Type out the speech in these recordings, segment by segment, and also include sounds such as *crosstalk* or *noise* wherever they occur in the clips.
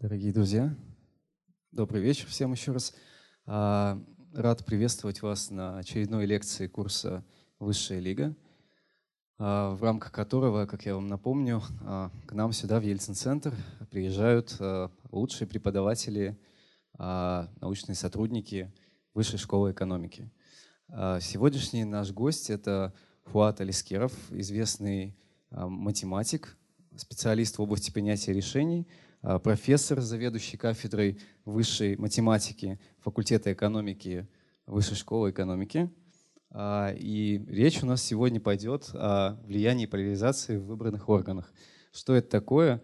Дорогие друзья, добрый вечер всем еще раз. А, рад приветствовать вас на очередной лекции курса «Высшая лига», а, в рамках которого, как я вам напомню, а, к нам сюда, в Ельцин-центр, приезжают лучшие преподаватели, научные сотрудники Высшей школы экономики. Сегодняшний наш гость — это Фуат Алискеров, известный математик, специалист в области принятия решений — профессор, заведующий кафедрой высшей математики факультета экономики Высшей школы экономики. А, и речь у нас сегодня пойдет о влиянии поляризации в выбранных органах. Что это такое,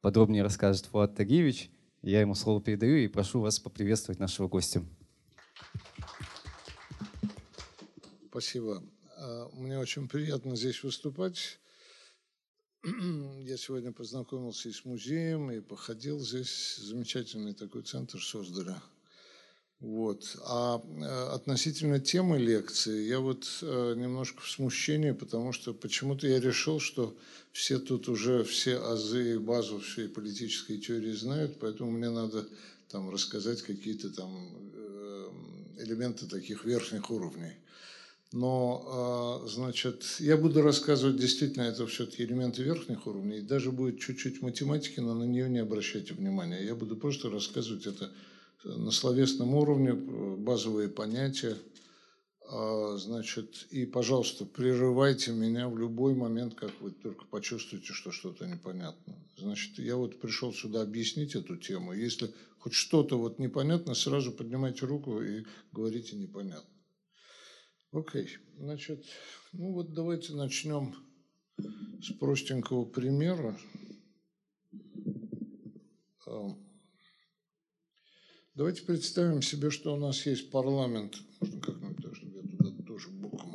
подробнее расскажет Фуат Тагиевич. Я ему слово передаю и прошу вас поприветствовать нашего гостя. Спасибо. А, мне очень приятно здесь выступать. *clears throat* Я сегодня познакомился и с музеем, и походил здесь. Замечательный такой центр создали. Вот. А э, относительно темы лекции, я вот э, немножко в смущении, потому что почему-то я решил, что все тут уже все азы, базу всей политической теории знают, поэтому мне надо там рассказать какие-то там э, элементы таких верхних уровней. Но, а, значит, я буду рассказывать, действительно, это все-таки элементы верхних уровней, даже будет чуть-чуть математики, но на нее не обращайте внимания. Я буду просто рассказывать это на словесном уровне, базовые понятия. А, значит, и, пожалуйста, прерывайте меня в любой момент, как вы только почувствуете, что что-то непонятно. Значит, я вот пришел сюда объяснить эту тему. Если хоть что-то вот непонятно, сразу поднимайте руку и говорите непонятно. Окей, okay. значит, ну вот давайте начнем с простенького примера. Давайте представим себе, что у нас есть парламент. Можно как-нибудь так, чтобы я туда тоже боком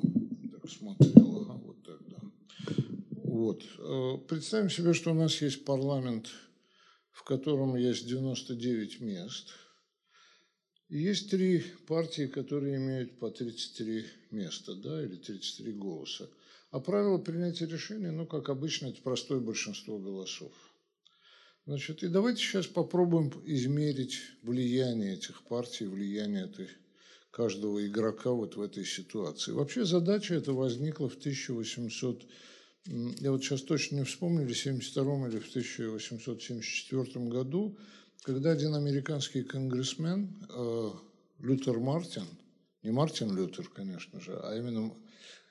так смотрел. Ага, вот так, да. Вот. Э, представим себе, что у нас есть парламент, в котором есть 99 мест – есть три партии, которые имеют по 33 места, да, или 33 голоса. А правило принятия решения, ну, как обычно, это простое большинство голосов. Значит, и давайте сейчас попробуем измерить влияние этих партий, влияние этой, каждого игрока вот в этой ситуации. Вообще задача эта возникла в 1800, я вот сейчас точно не вспомню, в 72 или в 1874 году, когда один американский конгрессмен э, Лютер Мартин, не Мартин Лютер, конечно же, а именно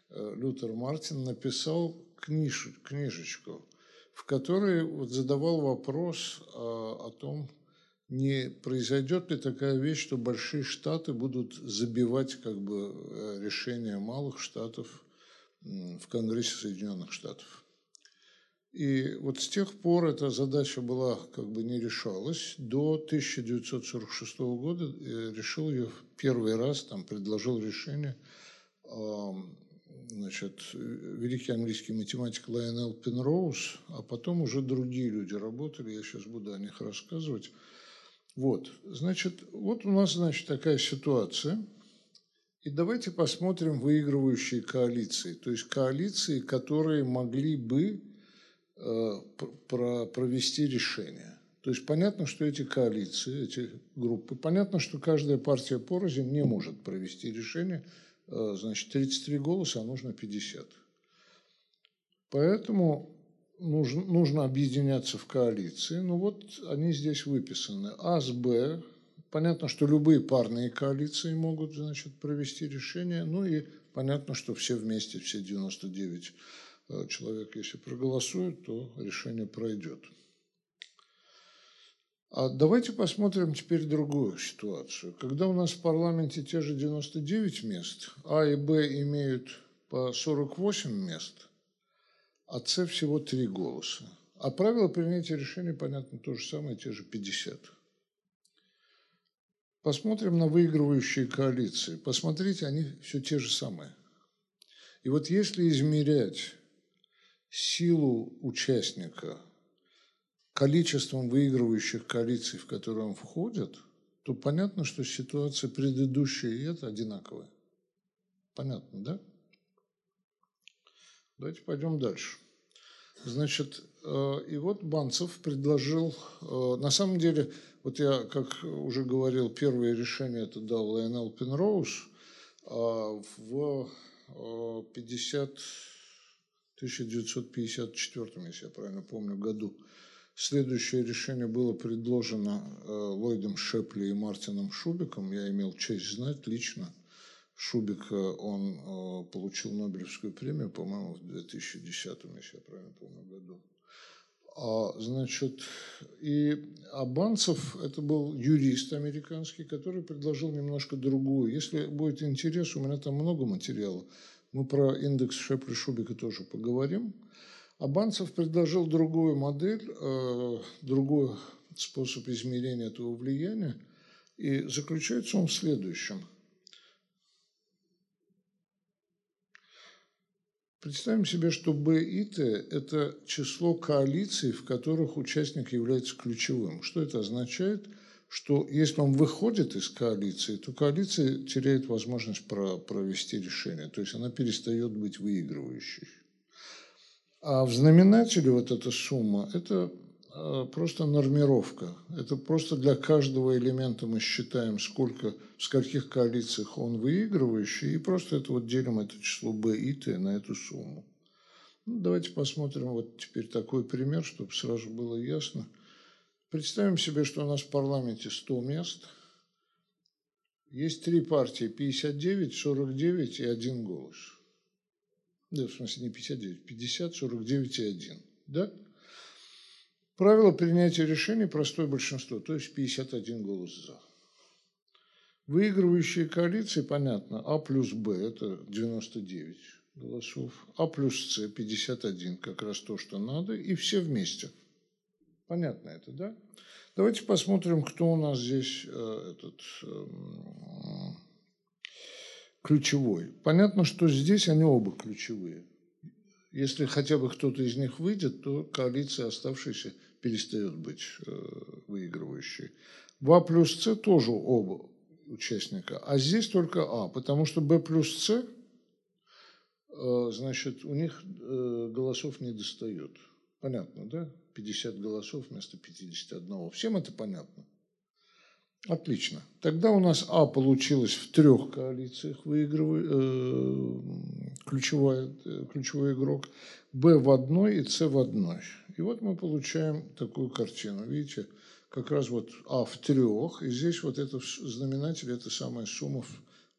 э, Лютер Мартин написал книж, книжечку, в которой вот задавал вопрос э, о том, не произойдет ли такая вещь, что большие штаты будут забивать как бы решения малых штатов в Конгрессе Соединенных Штатов. И вот с тех пор эта задача была как бы не решалась. До 1946 года э, решил ее первый раз, там предложил решение значит, великий английский математик Лайонел Пенроуз, а потом уже другие люди работали, я сейчас буду о них рассказывать. Вот, значит, вот у нас, значит, такая ситуация. И давайте посмотрим выигрывающие коалиции, то есть коалиции, которые могли бы Э, провести решение. То есть понятно, что эти коалиции, эти группы, понятно, что каждая партия порознь не может провести решение, э, значит, 33 голоса, а нужно 50. Поэтому нужно, нужно объединяться в коалиции. Ну вот они здесь выписаны. А с Б. Понятно, что любые парные коалиции могут значит, провести решение. Ну и понятно, что все вместе, все 99 Э, человек, если проголосует, то решение пройдет. А давайте посмотрим теперь другую ситуацию. Когда у нас в парламенте те же 99 мест, А и Б имеют по 48 мест, а С всего 3 голоса. А правила принятия решений, понятно, то же самое, те же 50. Посмотрим на выигрывающие коалиции. Посмотрите, они все те же самые. И вот если измерять силу участника количеством выигрывающих коалиций, в которые он входит, то понятно, что ситуация предыдущая и эта одинаковая. Понятно, да? Давайте пойдем дальше. Значит, э, и вот Банцев предложил, э, на самом деле, вот я, как уже говорил, первое решение это дал Лайонел Пенроуз а в 50, 1954, если я правильно помню, году. Следующее решение было предложено Ллойдом Шепли и Мартином Шубиком. Я имел честь знать лично Шубик, э, он э, получил Нобелевскую премию, по-моему, в 2010, если я правильно помню, году. А, значит, и Абанцев, это был юрист американский, который предложил немножко другую. Если будет интерес, у меня там много материала. Мы про индекс Шепли-Шубика тоже поговорим. Абанцев предложил другую модель, э, другой способ измерения этого влияния. И заключается он в следующем – Представим себе, что Б и Т – это число коалиций, в которых участник является ключевым. Что это означает? Что если он выходит из коалиции, то коалиция теряет возможность провести решение, то есть она перестает быть выигрывающей. А в знаменателе вот эта сумма – это а, просто нормировка. Это просто для каждого элемента мы считаем, сколько, в скольких коалициях он выигрывающий, и просто это вот делим это число b и t на эту сумму. Ну, давайте посмотрим вот теперь такой пример, чтобы сразу было ясно. Представим себе, что у нас в парламенте 100 мест. Есть три партии, 59, 49 и один голос. Да, в смысле не 59, 50, 49 и 1. Да? Правило принятия решений – простое большинство, то есть 51 голос «за». Выигрывающие коалиции, понятно, А плюс Б – это 99 голосов, А плюс С – 51, как раз то, что надо, и все вместе. Понятно это, да? Давайте посмотрим, кто у нас здесь э, этот э, ключевой. Понятно, что здесь они оба ключевые. Если хотя бы кто-то из них выйдет, то коалиция оставшаяся перестает быть э, выигрывающей. 2 плюс С тоже оба участника, а здесь только А, потому что Б плюс С, э, значит, у них э, голосов не достает. Понятно, да? 50 голосов вместо 51. Всем это понятно. Отлично. Тогда у нас А получилось в трех коалициях выигрывает, э, ключевой, э, ключевой игрок, Б в одной и С в одной. И вот мы получаем такую картину. Видите, как раз вот А в трех, и здесь вот это знаменатель, это самая сумма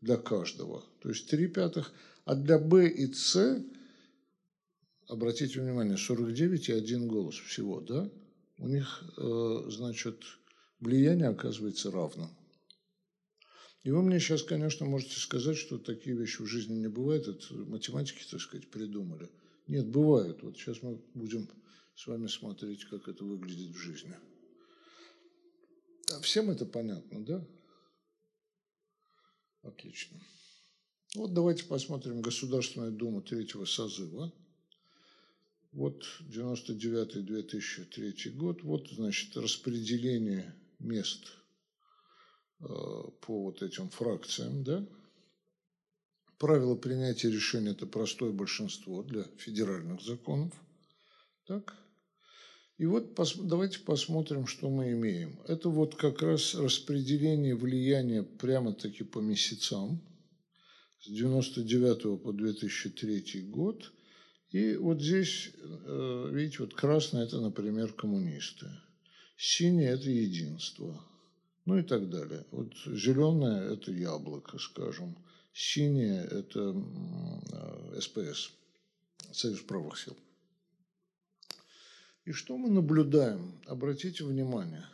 для каждого. То есть 3 пятых. А для Б и С, обратите внимание, 49 и один голос всего, да? У них, э, значит, влияние оказывается равным. И вы мне сейчас, конечно, можете сказать, что такие вещи в жизни не бывают, это математики, так сказать, придумали. Нет, бывают. Вот сейчас мы будем с вами смотреть, как это выглядит в жизни. А всем это понятно, да? Отлично. Вот давайте посмотрим Государственную Думу третьего созыва. Вот 99-2003 год. Вот, значит, распределение мест э, по вот этим фракциям, да. Правило принятия решения – это простое большинство для федеральных законов. Так. И вот пос, давайте посмотрим, что мы имеем. Это вот как раз распределение влияния прямо-таки по месяцам с 99 по 2003 год. И вот здесь, э, видите, вот красное – это, например, коммунисты. Синее – это единство. Ну и так далее. Вот зеленое – это яблоко, скажем. Синее – это СПС, Союз правых сил. И что мы наблюдаем? Обратите внимание.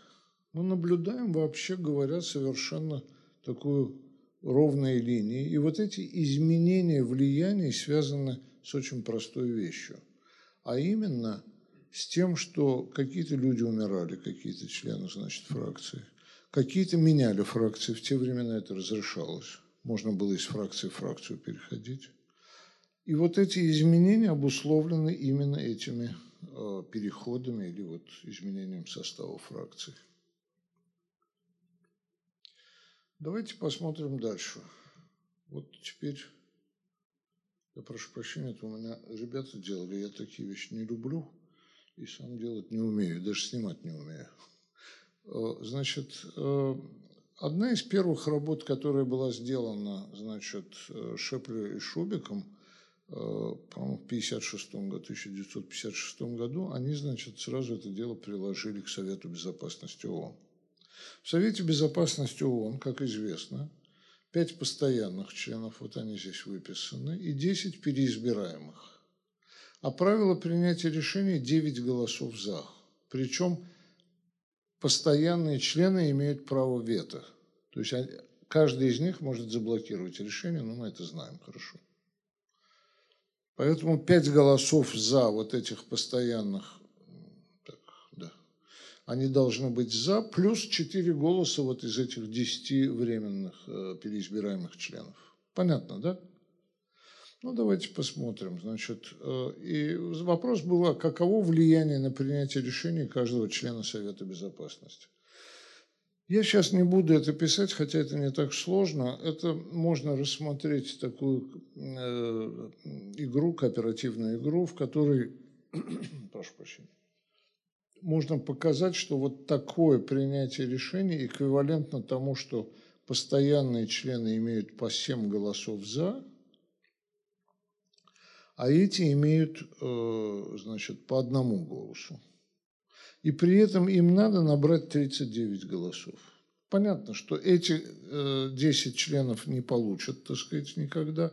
Мы наблюдаем, вообще говоря, совершенно такую ровной линии. И вот эти изменения влияний связаны с очень простой вещью. А именно – с тем, что какие-то люди умирали, какие-то члены, значит, фракции. Какие-то меняли фракции. В те времена это разрешалось. Можно было из фракции в фракцию переходить. И вот эти изменения обусловлены именно этими э, переходами или вот изменением состава фракций. Давайте посмотрим дальше. Вот теперь, я прошу прощения, это у меня ребята делали, я такие вещи не люблю. и сам делать не умею, даже снимать не умею. Э, значит, э, одна из первых работ, которая была сделана, значит, э, Шеплер и Шубиком, по-моему, в 56 году, 1956 году, они, значит, сразу это дело приложили к Совету Безопасности ООН. В Совете Безопасности ООН, как известно, пять постоянных членов, вот они здесь выписаны, и 10 переизбираемых. А правило принятия решений 9 голосов «за». Причем постоянные члены имеют право вето. То есть каждый из них может заблокировать решение, но мы это знаем хорошо. Поэтому пять голосов за вот этих постоянных, они должны быть за, плюс четыре голоса вот из этих десяти временных э, переизбираемых членов. Понятно, да? Ну, давайте посмотрим. Значит, э, и вопрос был, а каково влияние на принятие решений каждого члена Совета Безопасности. Я сейчас не буду это писать, хотя это не так сложно. Это можно рассмотреть такую э, игру, кооперативную игру, в которой, *coughs* прошу прощения, можно показать, что вот такое принятие решений эквивалентно тому, что постоянные члены имеют по 7 голосов «за», а эти имеют, э, значит, по одному голосу. И при этом им надо набрать 39 голосов. Понятно, что эти 10 э, членов не получат, так сказать, никогда.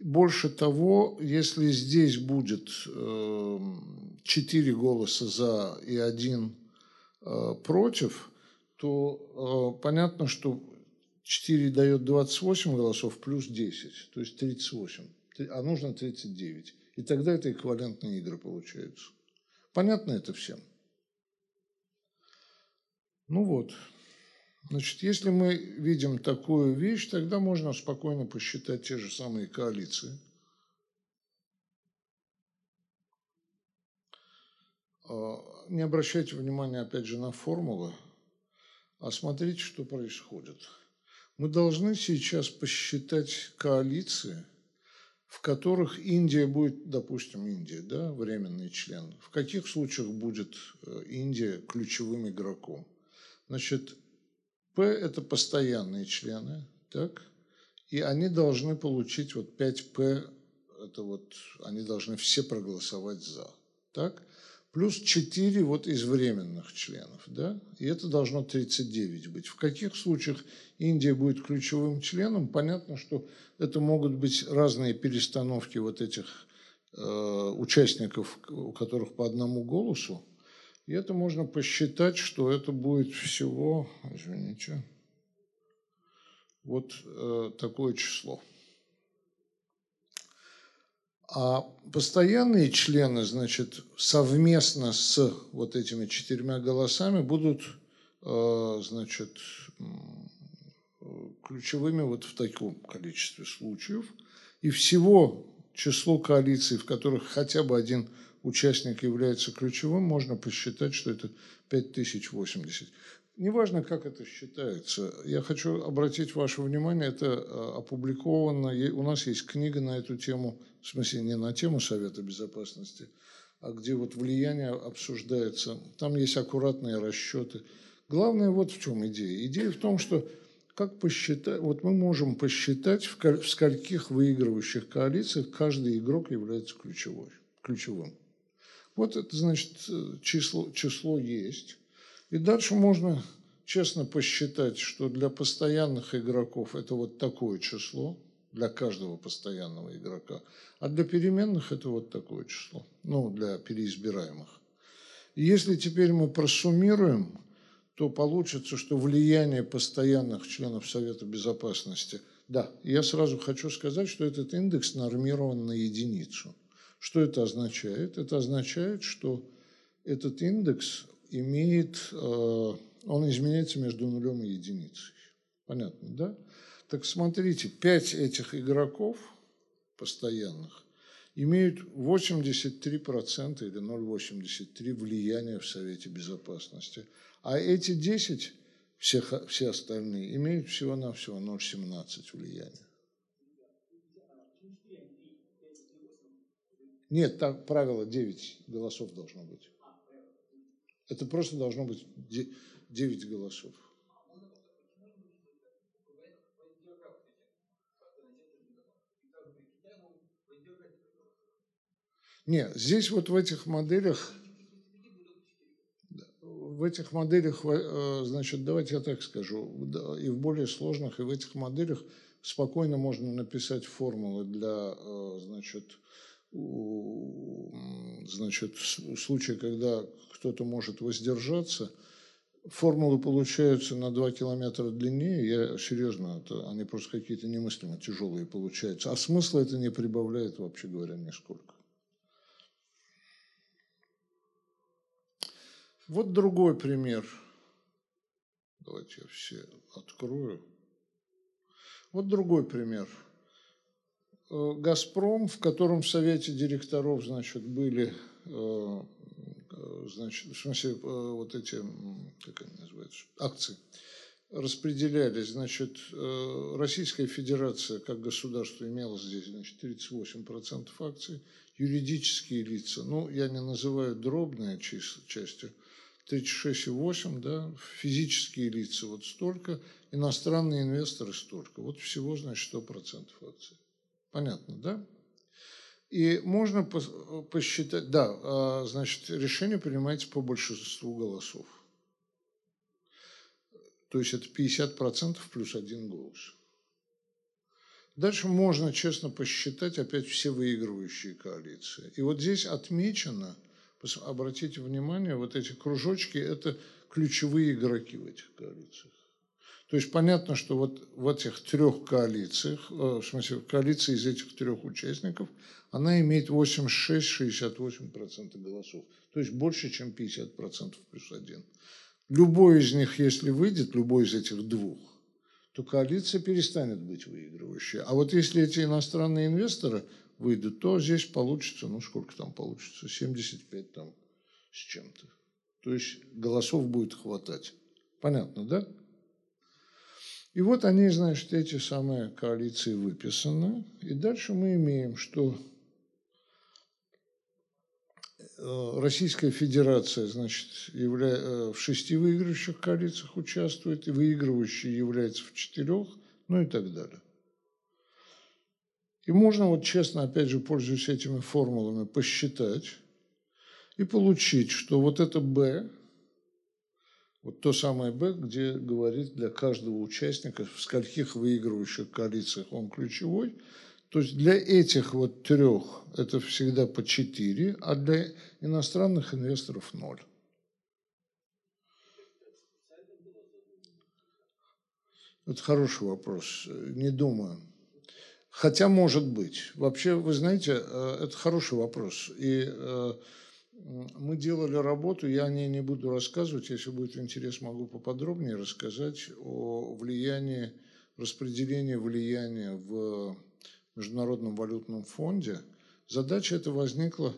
Больше того, если здесь будет 4 э, голоса за и один против, то понятно, что 4 дает 28 голосов плюс 10, то есть 38 а нужно 39. И тогда это эквивалентные игры получаются. Понятно это всем? Ну вот. Значит, если мы видим такую вещь, тогда можно спокойно посчитать те же самые коалиции. А, не обращайте внимания, опять же, на формулы, а смотрите, что происходит. Мы должны сейчас посчитать коалиции – в которых Индия будет, допустим, Индия, да, временный член. В каких случаях будет э, Индия ключевым игроком? Значит, Это постоянные члены, так? И они должны получить вот 5П, это вот, они должны все проголосовать за, так? плюс 4 вот из временных членов, да, и это должно 39 быть. В каких случаях Индия будет ключевым членом? Понятно, что это могут быть разные перестановки вот этих э, участников, у которых по одному голосу, и это можно посчитать, что это будет всего, извините, вот э, такое число. А постоянные члены, значит, совместно с вот этими четырьмя голосами будут, э, значит, ключевыми вот в таком количестве случаев. И всего число коалиций, в которых хотя бы один участник является ключевым, можно посчитать, что это 5080. Неважно, как это считается. Я хочу обратить ваше внимание, это э, опубликовано, у нас есть книга на эту тему, в смысле не на тему Совета Безопасности, а где вот влияние обсуждается. Там есть аккуратные расчеты. Главное вот в чем идея. Идея в том, что как посчитать, вот мы можем посчитать, в скольких выигрывающих коалициях каждый игрок является ключевой, ключевым. Вот это значит э, число, число есть. И дальше можно честно посчитать, что для постоянных игроков это вот такое число, для каждого постоянного игрока, а для переменных это вот такое число, ну, для переизбираемых. И если теперь мы просуммируем, то получится, что влияние постоянных членов Совета Безопасности, да, я сразу хочу сказать, что этот индекс нормирован на единицу. Что это означает? Это означает, что этот индекс имеет, э, он изменяется между нулем и единицей. Понятно, да? Так смотрите, пять этих игроков постоянных имеют 83% или 0,83 влияния в Совете Безопасности. А эти 10, все, все остальные, имеют всего-навсего 0,17 влияния. Нет, так правило 9 голосов должно быть. Это просто должно быть 9 голосов. Нет, здесь вот в этих моделях, в этих моделях, э, значит, давайте я так скажу, и в более сложных, и в этих моделях спокойно можно написать формулы для, э, значит, значит, случая, когда кто-то может воздержаться, формулы получаются на 2 километра длиннее, я серьезно, это, они просто какие-то немыслимо тяжелые получаются, а смысла это не прибавляет, вообще говоря, нисколько. Вот другой пример. Давайте я все открою. Вот другой пример. Э, «Газпром», в котором в совете директоров, значит, были, э, э, значит, в смысле, вот эти, как они называются, акции, распределялись, значит, Российская Федерация как государство имела здесь, значит, 38% акций, юридические лица, ну, я не называю дробные части, 36,8, да, физические лица вот столько, иностранные инвесторы столько. Вот всего, значит, 100% акций. Понятно, да? И можно посчитать, да, а, значит, решение принимается по большинству голосов. То есть это 50% плюс один голос. Дальше можно честно посчитать опять все выигрывающие коалиции. И вот здесь отмечено – Обратите внимание, вот эти кружочки – это ключевые игроки в этих коалициях. То есть понятно, что вот в этих трех коалициях, э, в смысле, коалиции из этих трех участников, она имеет 86-68% голосов. То есть больше, чем 50% плюс один. Любой из них, если выйдет, любой из этих двух, то коалиция перестанет быть выигрывающей. А вот если эти иностранные инвесторы выйдут, то здесь получится, ну сколько там получится, 75 там с чем-то. То есть голосов будет хватать. Понятно, да? И вот они, значит, эти самые коалиции выписаны. И дальше мы имеем, что э, Российская Федерация, значит, явля... Э, в шести выигрывающих коалициях участвует, и выигрывающий является в четырех, ну и так далее. И можно вот честно, опять же, пользуясь этими формулами, посчитать и получить, что вот это «Б», вот то самое «Б», где говорит для каждого участника, в скольких выигрывающих коалициях он ключевой, то есть для этих вот трех это всегда по 4, а для иностранных инвесторов 0. Это хороший вопрос. Не думаю. Хотя, может быть. Вообще, вы знаете, э, это хороший вопрос. И э, мы делали работу, я о ней не буду рассказывать, если будет интерес, могу поподробнее рассказать о влиянии, распределении влияния в Международном валютном фонде. Задача эта возникла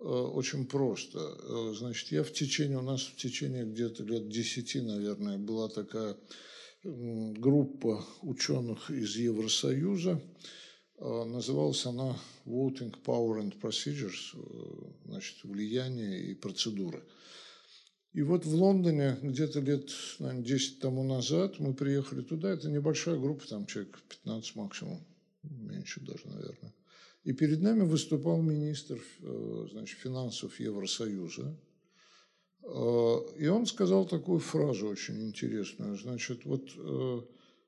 э, очень просто. Значит, я в течение, у нас в течение где-то лет 10, наверное, была такая группа ученых из Евросоюза. А, называлась она Voting Power and Procedures, э, значит, влияние и процедуры. И вот в Лондоне где-то лет, наверное, 10 тому назад мы приехали туда. Это небольшая группа, там человек 15 максимум, меньше даже, наверное. И перед нами выступал министр э, значит, финансов Евросоюза, Э, и он сказал такую фразу очень интересную. Значит, вот э,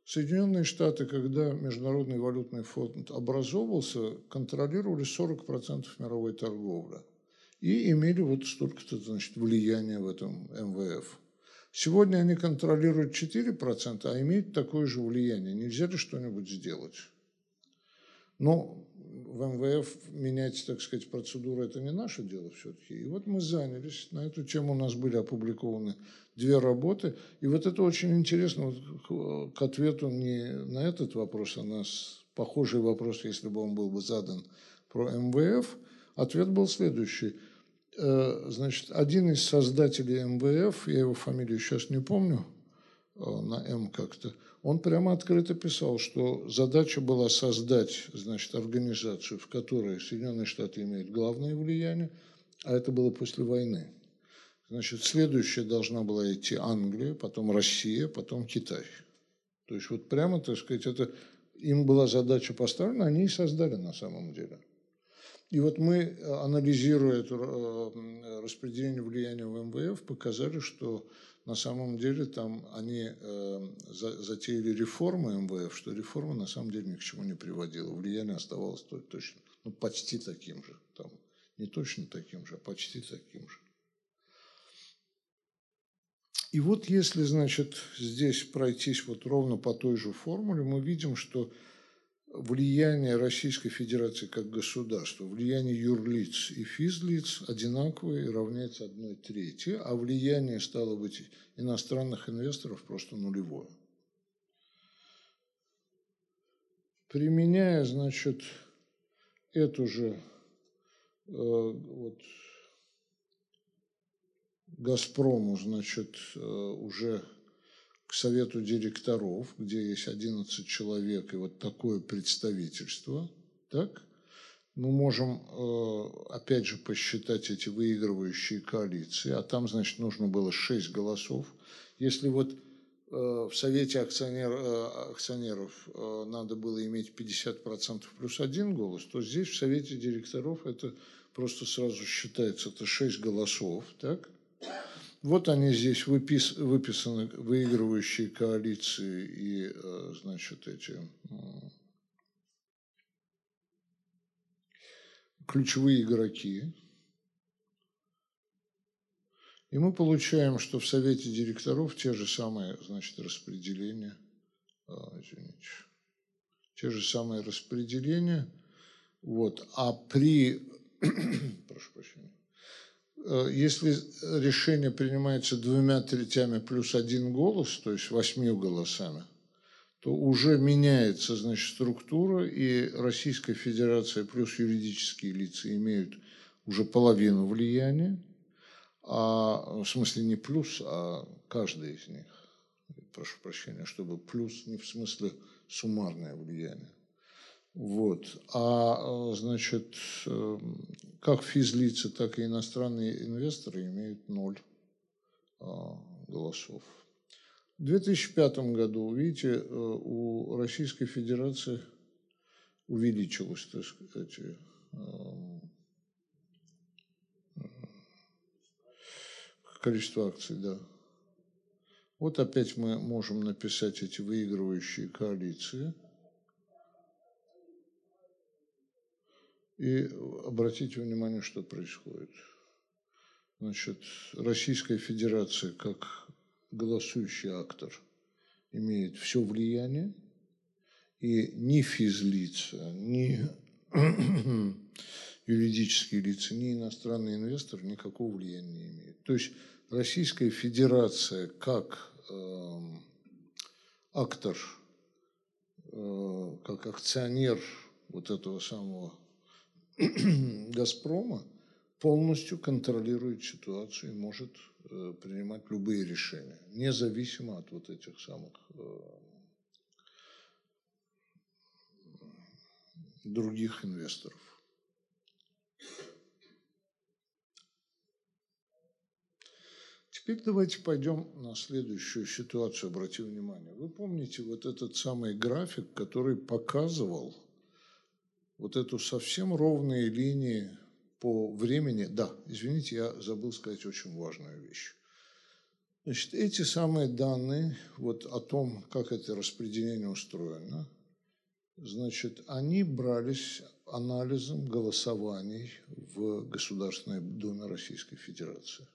Соединенные Штаты, когда Международный валютный фонд образовывался, контролировали 40% мировой торговли и имели вот столько-то значит, влияния в этом МВФ. Сегодня они контролируют 4%, а имеют такое же влияние. Нельзя ли что-нибудь сделать? Но в МВФ менять, так сказать, процедуру – это не наше дело все-таки. И вот мы занялись. На эту тему у нас были опубликованы две работы. И вот это очень интересно вот к ответу не на этот вопрос, а на похожий вопрос, если бы он был бы задан про МВФ. Ответ был следующий. Э, значит, один из создателей МВФ, я его фамилию сейчас не помню, на М как-то, он прямо открыто писал, что задача была создать значит, организацию, в которой Соединенные Штаты имеют главное влияние, а это было после войны. Значит, следующая должна была идти Англия, потом Россия, потом Китай. То есть вот прямо, так сказать, это им была задача поставлена, они и создали на самом деле. И вот мы, анализируя это э, распределение влияния в МВФ, показали, что на самом деле там они э, затеяли реформы МВФ, что реформа на самом деле ни к чему не приводила. Влияние оставалось точно, ну, почти таким же. Там, не точно таким же, а почти таким же. И вот если, значит, здесь пройтись вот ровно по той же формуле, мы видим, что влияние Российской Федерации как государства, влияние юрлиц и физлиц одинаковые, равняется одной трети, а влияние, стало быть, иностранных инвесторов просто нулевое. Применяя, значит, эту же э, вот, Газпрому, значит, э, уже к совету директоров, где есть 11 человек и вот такое представительство, так, мы можем, э, опять же, посчитать эти выигрывающие коалиции, а там, значит, нужно было 6 голосов. Если вот э, в Совете акционер, акционеров надо было иметь 50% плюс один голос, то здесь в Совете директоров это просто сразу считается, это 6 голосов, так? Вот они здесь выпис, выписаны, выигрывающие коалиции и, э, значит, эти ключевые игроки. И мы получаем, что в Совете директоров те же самые, значит, распределения, а, извините, те же самые распределения, вот, а при, *coughs* прошу прощения, если решение принимается двумя третями плюс один голос, то есть восьмью голосами, то уже меняется значит, структура, и Российская Федерация плюс юридические лица имеют уже половину влияния, а, в смысле не плюс, а каждый из них. Прошу прощения, чтобы плюс не в смысле суммарное влияние. Вот. А, э, значит, эм, как физлица, так и иностранные инвесторы имеют ноль а, голосов. В 2005 году, видите, э, у Российской Федерации увеличилось, так сказать, эм, количество акций, да. Вот опять мы можем написать эти выигрывающие коалиции – И обратите внимание, что происходит. Значит, Российская Федерация как голосующий актор имеет все влияние, и ни физлица, ни *clears throat* юридические лица, ни иностранный инвестор никакого влияния не имеют. То есть Российская Федерация как э, актор, э, как акционер вот этого самого *clears throat* Газпрома полностью контролирует ситуацию и может э, принимать любые решения, независимо от вот этих самых э, других инвесторов. Теперь давайте пойдем на следующую ситуацию, обратите внимание. Вы помните вот этот самый график, который показывал вот эту совсем ровные линии по времени. Да, извините, я забыл сказать очень важную вещь. Значит, эти самые данные вот о том, как это распределение устроено, значит, они брались анализом голосований в Государственной Думе Российской Федерации.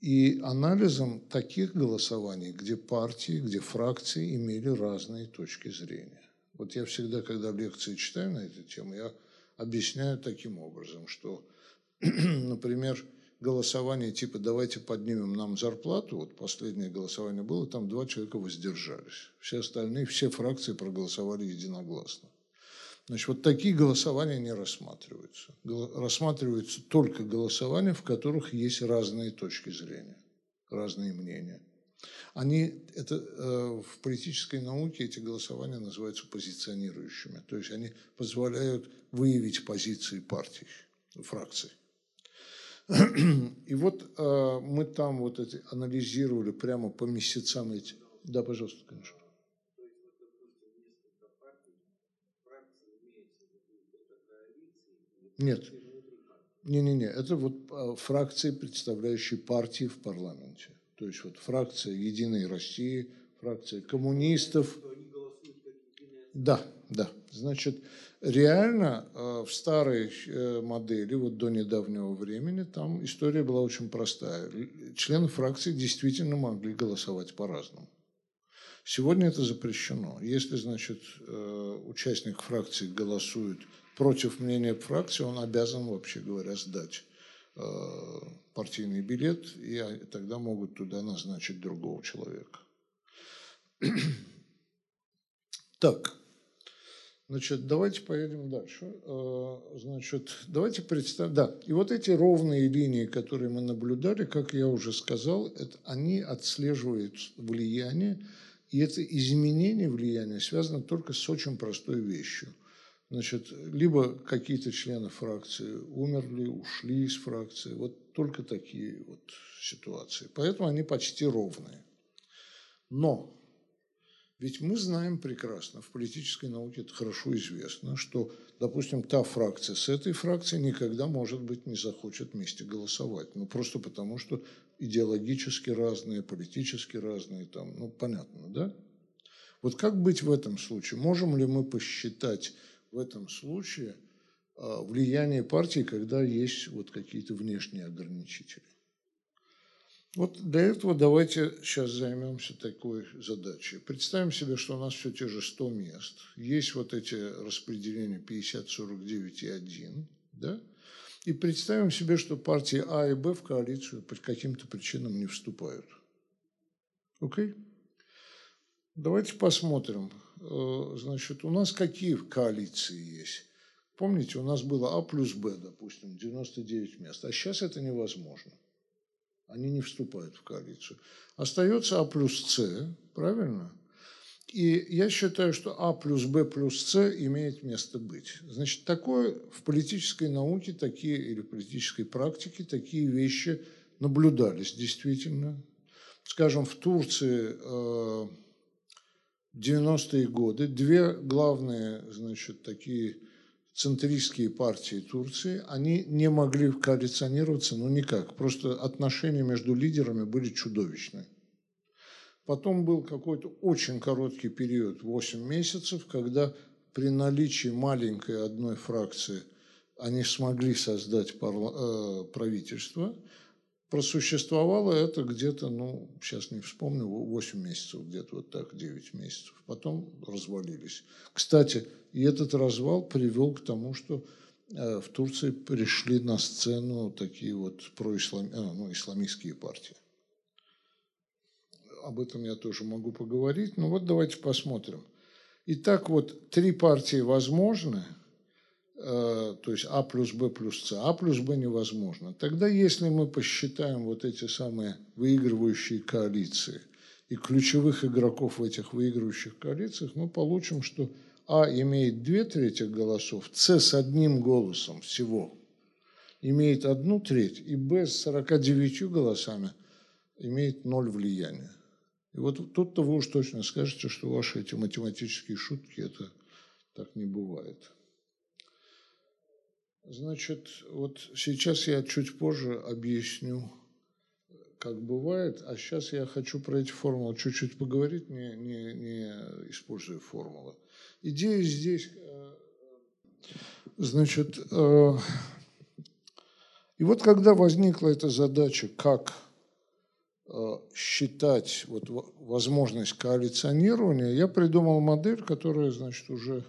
И анализом таких голосований, где партии, где фракции имели разные точки зрения. Вот я всегда, когда лекции читаю на эту тему, я объясняю таким образом, что, *clears throat* например, голосование типа «давайте поднимем нам зарплату», вот последнее голосование было, там два человека воздержались. Все остальные, все фракции проголосовали единогласно. Значит, вот такие голосования не рассматриваются. Рассматриваются только голосования, в которых есть разные точки зрения, разные мнения – они, это, э, в политической науке эти голосования называются позиционирующими. То есть они позволяют выявить позиции партий, фракций. И вот э, мы там вот эти анализировали прямо по месяцам эти. Да, пожалуйста, конечно. Нет. Не-не-не, это вот а, фракции, представляющие партии в парламенте. То есть вот фракция «Единой России», фракция коммунистов. Да, да. Значит, реально а, в старой э, модели, вот до недавнего времени, там история была очень простая. Члены фракции действительно могли голосовать по-разному. Сегодня это запрещено. Если, значит, э, участник фракции голосует против мнения фракции, он обязан, вообще говоря, сдать э, партийный билет, и тогда могут туда назначить другого человека. *clears throat* Так, значит, давайте поедем дальше. Э, значит, давайте представим, да, и вот эти ровные линии, которые мы наблюдали, как я уже сказал, это, они отслеживают влияние, и это изменение влияния связано только с очень простой вещью – Значит, либо какие-то члены фракции умерли, ушли из фракции. Вот только такие вот ситуации. Поэтому они почти ровные. Но ведь мы знаем прекрасно, в политической науке это хорошо известно, что, допустим, та фракция с этой фракцией никогда, может быть, не захочет вместе голосовать. Ну, просто потому, что идеологически разные, политически разные, там, ну, понятно, да? Вот как быть в этом случае? Можем ли мы посчитать в этом случае а, влияние партии, когда есть вот какие-то внешние ограничители. Вот для этого давайте сейчас займемся такой задачей. Представим себе, что у нас все те же 100 мест. Есть вот эти распределения 50, 49 и 1. Да? И представим себе, что партии А и Б в коалицию по каким-то причинам не вступают. Окей? Okay? Давайте посмотрим, значит, у нас какие коалиции есть? Помните, у нас было А плюс Б, допустим, 99 мест, а сейчас это невозможно. Они не вступают в коалицию. Остается А плюс С, правильно? И я считаю, что А плюс Б плюс С имеет место быть. Значит, такое в политической науке такие, или в политической практике такие вещи наблюдались действительно. Скажем, в Турции э, 90-е годы две главные, значит, такие центристские партии Турции, они не могли коалиционироваться, ну никак. Просто отношения между лидерами были чудовищные. Потом был какой-то очень короткий период, 8 месяцев, когда при наличии маленькой одной фракции они смогли создать э, правительство – Просуществовало это где-то, ну, сейчас не вспомню, 8 месяцев, где-то вот так, 9 месяцев. Потом развалились. Кстати, и этот развал привел к тому, что э, в Турции пришли на сцену такие вот проислам... а, ну, исламистские партии. Об этом я тоже могу поговорить. Но вот давайте посмотрим. Итак, вот три партии возможны – то есть А плюс Б плюс С, А плюс Б невозможно. Тогда, если мы посчитаем вот эти самые выигрывающие коалиции и ключевых игроков в этих выигрывающих коалициях, мы получим, что А имеет две трети голосов, С с одним голосом всего имеет одну треть, и Б с 49 голосами имеет ноль влияния. И вот тут-то вы уж точно скажете, что ваши эти математические шутки, это так не бывает. Значит, вот сейчас я чуть позже объясню, как бывает, а сейчас я хочу про эти формулы чуть-чуть поговорить, не, не, не используя формулы. Идея здесь, э, значит, э, и вот когда возникла эта задача, как э, считать вот возможность коалиционирования, я придумал модель, которая, значит, уже,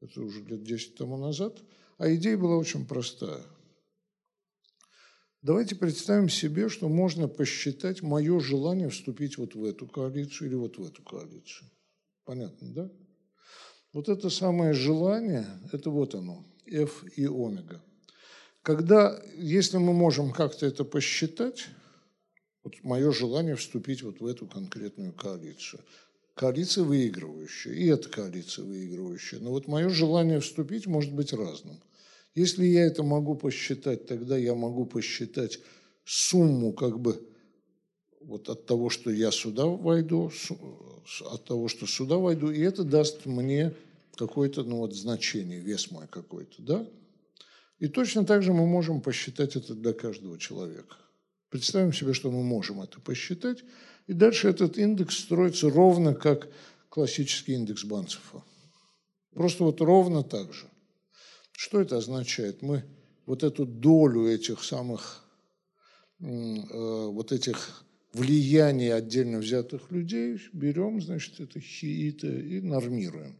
это уже лет 10 тому назад – а идея была очень простая. Давайте представим себе, что можно посчитать мое желание вступить вот в эту коалицию или вот в эту коалицию. Понятно, да? Вот это самое желание, это вот оно, F и омега. Когда, если мы можем как-то это посчитать, вот мое желание вступить вот в эту конкретную коалицию коалиция выигрывающая, и эта коалиция выигрывающая. Но вот мое желание вступить может быть разным. Если я это могу посчитать, тогда я могу посчитать сумму как бы вот от того, что я сюда войду, от того, что сюда войду, и это даст мне какое-то ну, вот, значение, вес мой какой-то, да? И точно так же мы можем посчитать это для каждого человека. Представим себе, что мы можем это посчитать, и дальше этот индекс строится ровно как классический индекс Банцефа. Просто вот ровно так же. Что это означает? Мы вот эту долю этих самых, э, вот этих влияний отдельно взятых людей берем, значит, это хиита и нормируем.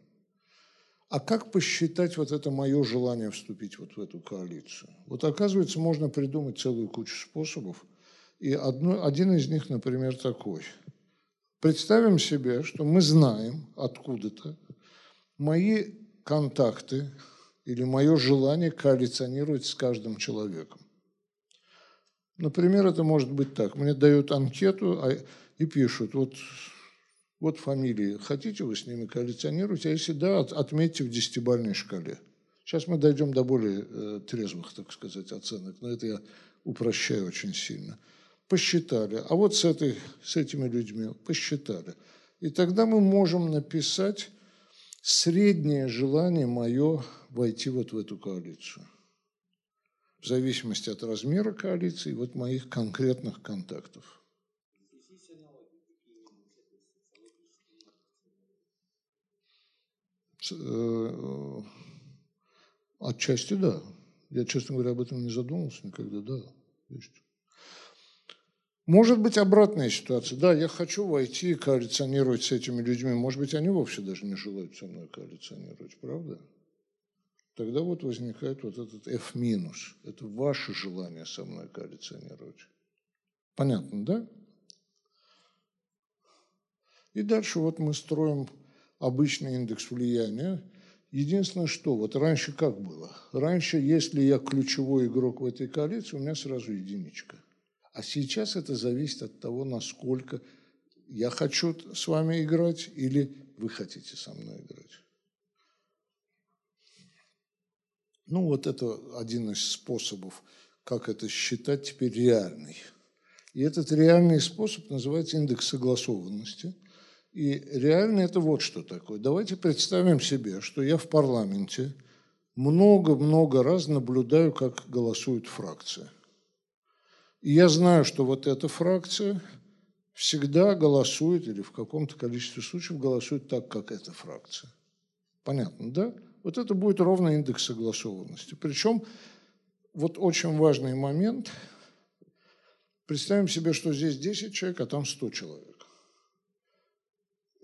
А как посчитать вот это мое желание вступить вот в эту коалицию? Вот оказывается, можно придумать целую кучу способов. И одно, один из них, например, такой. Представим себе, что мы знаем откуда-то мои контакты или мое желание коалиционировать с каждым человеком. Например, это может быть так. Мне дают анкету а, и пишут, вот, вот фамилии, хотите вы с ними коалиционировать? А если да, отметьте в десятибальной шкале. Сейчас мы дойдем до более э, трезвых, так сказать, оценок, но это я упрощаю очень сильно. Посчитали, а вот с, этой, с этими людьми посчитали. И тогда мы можем написать среднее желание мое войти вот в эту коалицию в зависимости от размера коалиции, вот моих конкретных контактов. Э, отчасти да. Я, честно говоря, об этом не задумывался никогда, да. Есть. Может быть, обратная ситуация. Да, я хочу войти и коалиционировать с этими людьми. Может быть, они вовсе даже не желают со мной коалиционировать, правда? тогда вот возникает вот этот F. Это ваше желание со мной коалиционировать. Понятно, да? И дальше вот мы строим обычный индекс влияния. Единственное, что вот раньше как было? Раньше, если я ключевой игрок в этой коалиции, у меня сразу единичка. А сейчас это зависит от того, насколько я хочу с вами играть или вы хотите со мной играть. Ну, вот это один из способов, как это считать теперь реальный. И этот реальный способ называется индекс согласованности. И реально это вот что такое. Давайте представим себе, что я в парламенте много-много раз наблюдаю, как голосует фракция. И я знаю, что вот эта фракция всегда голосует или в каком-то количестве случаев голосует так, как эта фракция. Понятно, да? Вот это будет ровно индекс согласованности. Причем вот очень важный момент. Представим себе, что здесь 10 человек, а там 100 человек.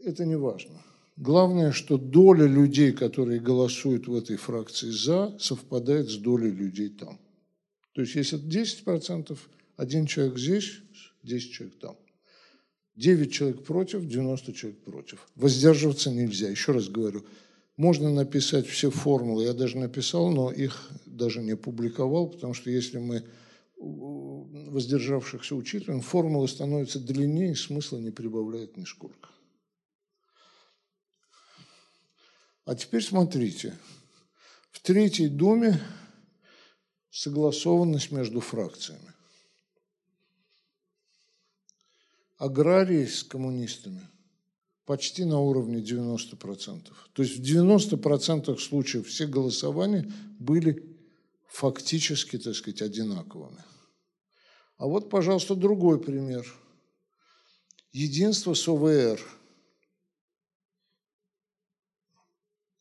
Это не важно. Главное, что доля людей, которые голосуют в этой фракции «за», совпадает с долей людей там. То есть, если 10%, один человек здесь, 10 человек там. 9 человек против, 90 человек против. Воздерживаться нельзя. Еще раз говорю, можно написать все формулы, я даже написал, но их даже не публиковал, потому что если мы воздержавшихся учитываем, формулы становятся длиннее, смысла не прибавляет нисколько. А теперь смотрите. В Третьей Думе согласованность между фракциями. Аграрии с коммунистами – почти на уровне 90%. То есть в 90% случаев все голосования были фактически, так сказать, одинаковыми. А вот, пожалуйста, другой пример. Единство с ОВР.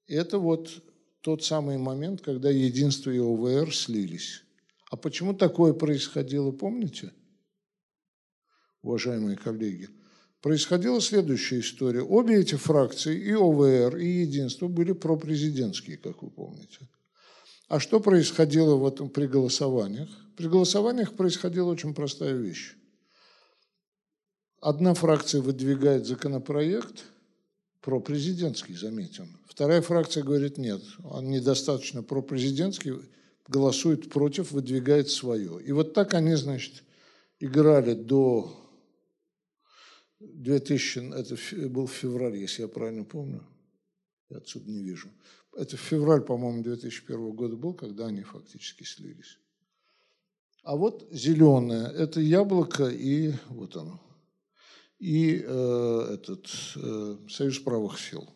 Это вот тот самый момент, когда единство и ОВР слились. А почему такое происходило, помните, уважаемые коллеги? происходила следующая история. Обе эти фракции, и ОВР, и Единство, были пропрезидентские, как вы помните. А что происходило в этом при голосованиях? При голосованиях происходила очень простая вещь. Одна фракция выдвигает законопроект, пропрезидентский, заметим. Вторая фракция говорит, нет, он недостаточно пропрезидентский, голосует против, выдвигает свое. И вот так они, значит, играли до 2000, это был февраль, если я правильно помню. Я отсюда не вижу. Это февраль, по-моему, 2001 года был, когда они фактически слились. А вот зеленое – это яблоко и вот оно. И э, этот э, Союз правых сил.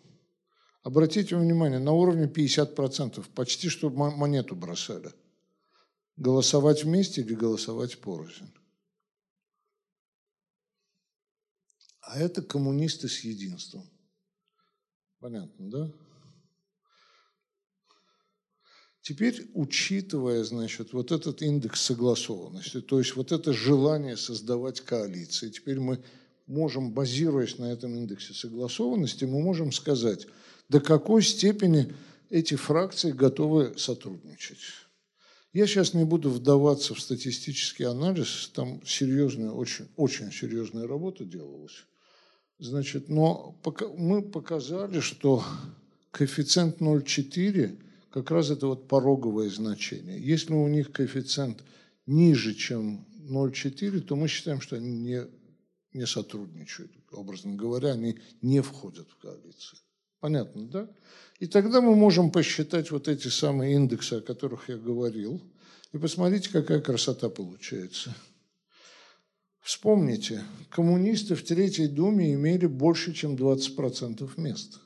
Обратите внимание, на уровне 50%, почти что монету бросали. Голосовать вместе или голосовать порознь. А это коммунисты с единством. Понятно, да? Теперь, учитывая, значит, вот этот индекс согласованности, то есть вот это желание создавать коалиции, теперь мы можем, базируясь на этом индексе согласованности, мы можем сказать, до какой степени эти фракции готовы сотрудничать. Я сейчас не буду вдаваться в статистический анализ, там серьезная, очень, очень серьезная работа делалась. Значит, но мы показали, что коэффициент 0,4 как раз это вот пороговое значение. Если у них коэффициент ниже, чем 0,4, то мы считаем, что они не, не сотрудничают. Образно говоря, они не входят в коалицию. Понятно, да? И тогда мы можем посчитать вот эти самые индексы, о которых я говорил, и посмотрите, какая красота получается. Вспомните, коммунисты в Третьей Думе имели больше, чем 20% мест.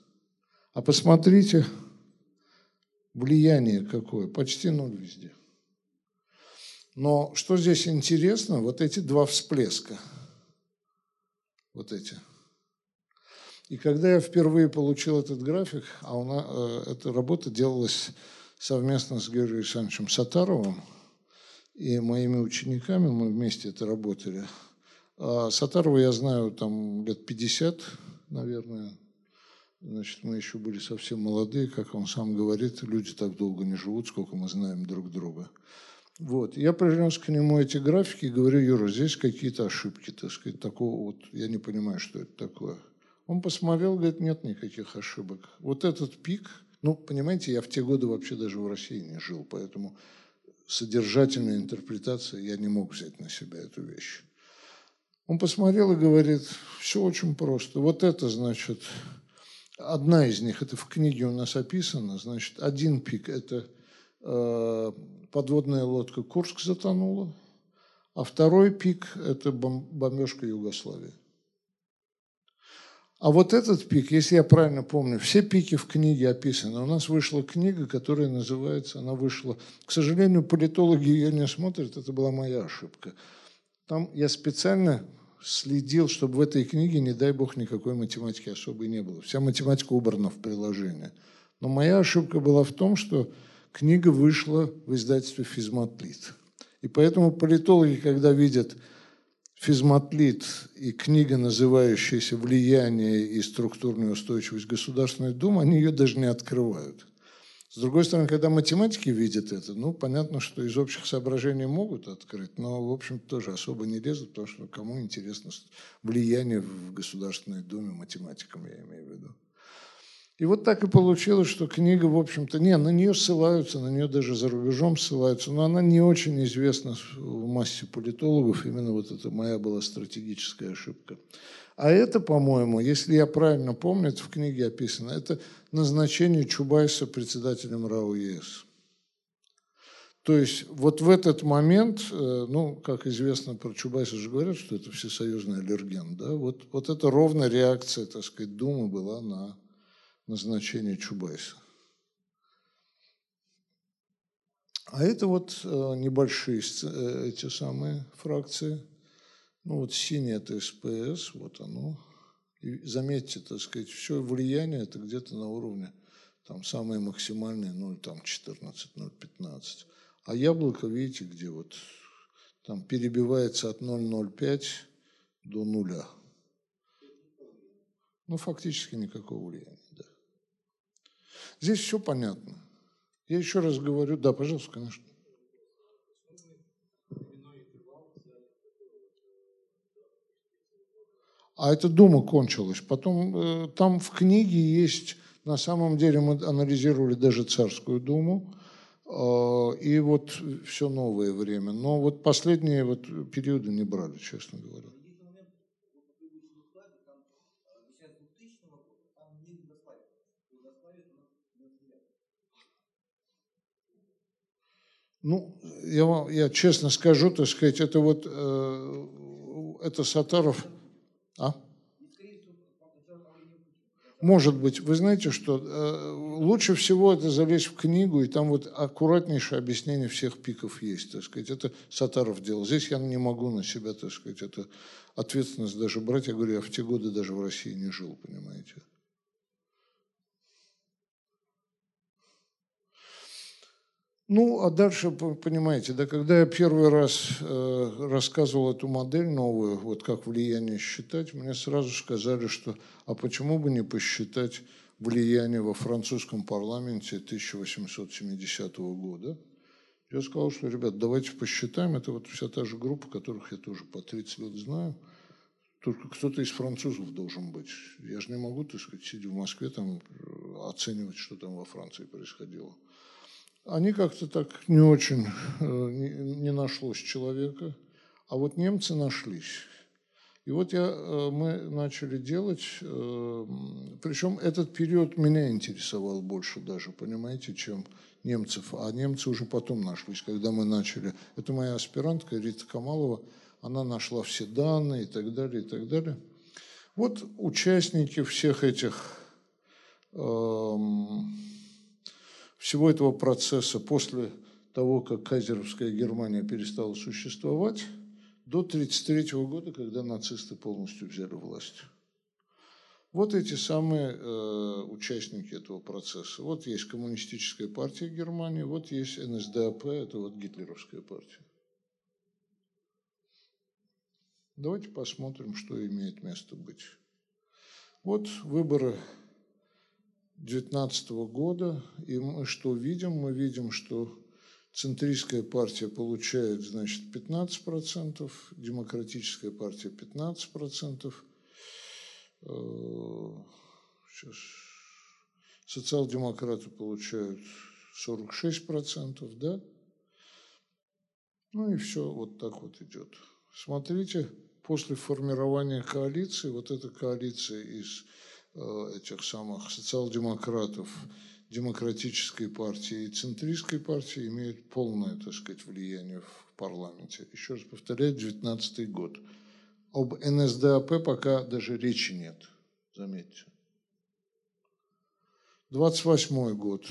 А посмотрите, влияние какое, почти ноль везде. Но что здесь интересно, вот эти два всплеска, вот эти. И когда я впервые получил этот график, а у нас, э, эта работа делалась совместно с Георгием Александровичем Сатаровым и моими учениками, мы вместе это работали – Сатарова я знаю там лет 50, наверное. Значит, мы еще были совсем молодые, как он сам говорит, люди так долго не живут, сколько мы знаем друг друга. Вот. Я принес к нему эти графики и говорю, Юра, здесь какие-то ошибки, так сказать, такого вот, я не понимаю, что это такое. Он посмотрел, говорит, нет никаких ошибок. Вот этот пик, ну, понимаете, я в те годы вообще даже в России не жил, поэтому содержательной интерпретации я не мог взять на себя эту вещь. Он посмотрел и говорит, все очень просто. Вот это, значит, одна из них, это в книге у нас описано, значит, один пик – это э, подводная лодка Курск затонула, а второй пик – это бомбежка Югославии. А вот этот пик, если я правильно помню, все пики в книге описаны. У нас вышла книга, которая называется, она вышла, к сожалению, политологи ее не смотрят, это была моя ошибка – там я специально следил, чтобы в этой книге, не дай бог, никакой математики особой не было. Вся математика убрана в приложение. Но моя ошибка была в том, что книга вышла в издательстве «Физматлит». И поэтому политологи, когда видят «Физматлит» и книга, называющаяся «Влияние и структурная устойчивость Государственной Думы», они ее даже не открывают. С другой стороны, когда математики видят это, ну, понятно, что из общих соображений могут открыть, но, в общем тоже особо не лезут, потому что кому интересно влияние в Государственной Думе математикам, я имею в виду. И вот так и получилось, что книга, в общем-то, не, на нее ссылаются, на нее даже за рубежом ссылаются, но она не очень известна в массе политологов, именно вот это моя была стратегическая ошибка. А это, по-моему, если я правильно помню, это в книге описано, это назначение Чубайса председателем РАО ЕС. То есть вот в этот момент, э, ну, как известно про Чубайса же говорят, что это всесоюзный аллерген, да, вот, вот это ровно реакция, так сказать, Думы была на назначение Чубайса. А это вот э, небольшие э, эти самые фракции – ну вот синий это СПС, вот оно. И заметьте, так сказать, все влияние это где-то на уровне там самые максимальные 0, там 14, 0,15. А яблоко, видите, где вот там перебивается от 0,05 до нуля. Ну, фактически никакого влияния, да. Здесь все понятно. Я еще раз говорю, да, пожалуйста, конечно. А эта дума кончилась. Потом э, там в книге есть, на самом деле мы анализировали даже царскую думу, э, и вот все новое время. Но вот последние вот периоды не брали, честно говоря. Ну, я, вам, я честно скажу, так сказать, это вот, э, это Сатаров, а? Может быть. Вы знаете, что э, лучше всего это залезть в книгу, и там вот аккуратнейшее объяснение всех пиков есть, так сказать. Это Сатаров делал. Здесь я не могу на себя, так сказать, это ответственность даже брать. Я говорю, я в те годы даже в России не жил, понимаете. Ну, а дальше, понимаете, да, когда я первый раз э, рассказывал эту модель новую, вот как влияние считать, мне сразу сказали, что а почему бы не посчитать влияние во французском парламенте 1870 года? Я сказал, что, ребят, давайте посчитаем, это вот вся та же группа, которых я тоже по 30 лет знаю, только кто-то из французов должен быть. Я же не могу, так сказать, сидя в Москве, там, оценивать, что там во Франции происходило они как-то так не очень, э, не нашлось человека, а вот немцы нашлись. И вот я, э, мы начали делать, э, причем этот период меня интересовал больше даже, понимаете, чем немцев, а немцы уже потом нашлись, когда мы начали. Это моя аспирантка Рита Камалова, она нашла все данные и так далее, и так далее. Вот участники всех этих эм, всего этого процесса после того, как кайзеровская Германия перестала существовать, до 1933 года, когда нацисты полностью взяли власть. Вот эти самые э, участники этого процесса. Вот есть коммунистическая партия Германии, вот есть НСДАП, это вот гитлеровская партия. Давайте посмотрим, что имеет место быть. Вот выборы 2019 года. И мы что видим? Мы видим, что центристская партия получает, значит, 15%, демократическая партия 15%, сейчас, социал-демократы получают 46%, да? Ну и все вот так вот идет. Смотрите, после формирования коалиции, вот эта коалиция из Э, этих самых социал-демократов, демократической партии и центристской партии имеют полное, так сказать, влияние в парламенте. Еще раз повторяю, 19 год. Об НСДАП пока даже речи нет, заметьте. 28 год.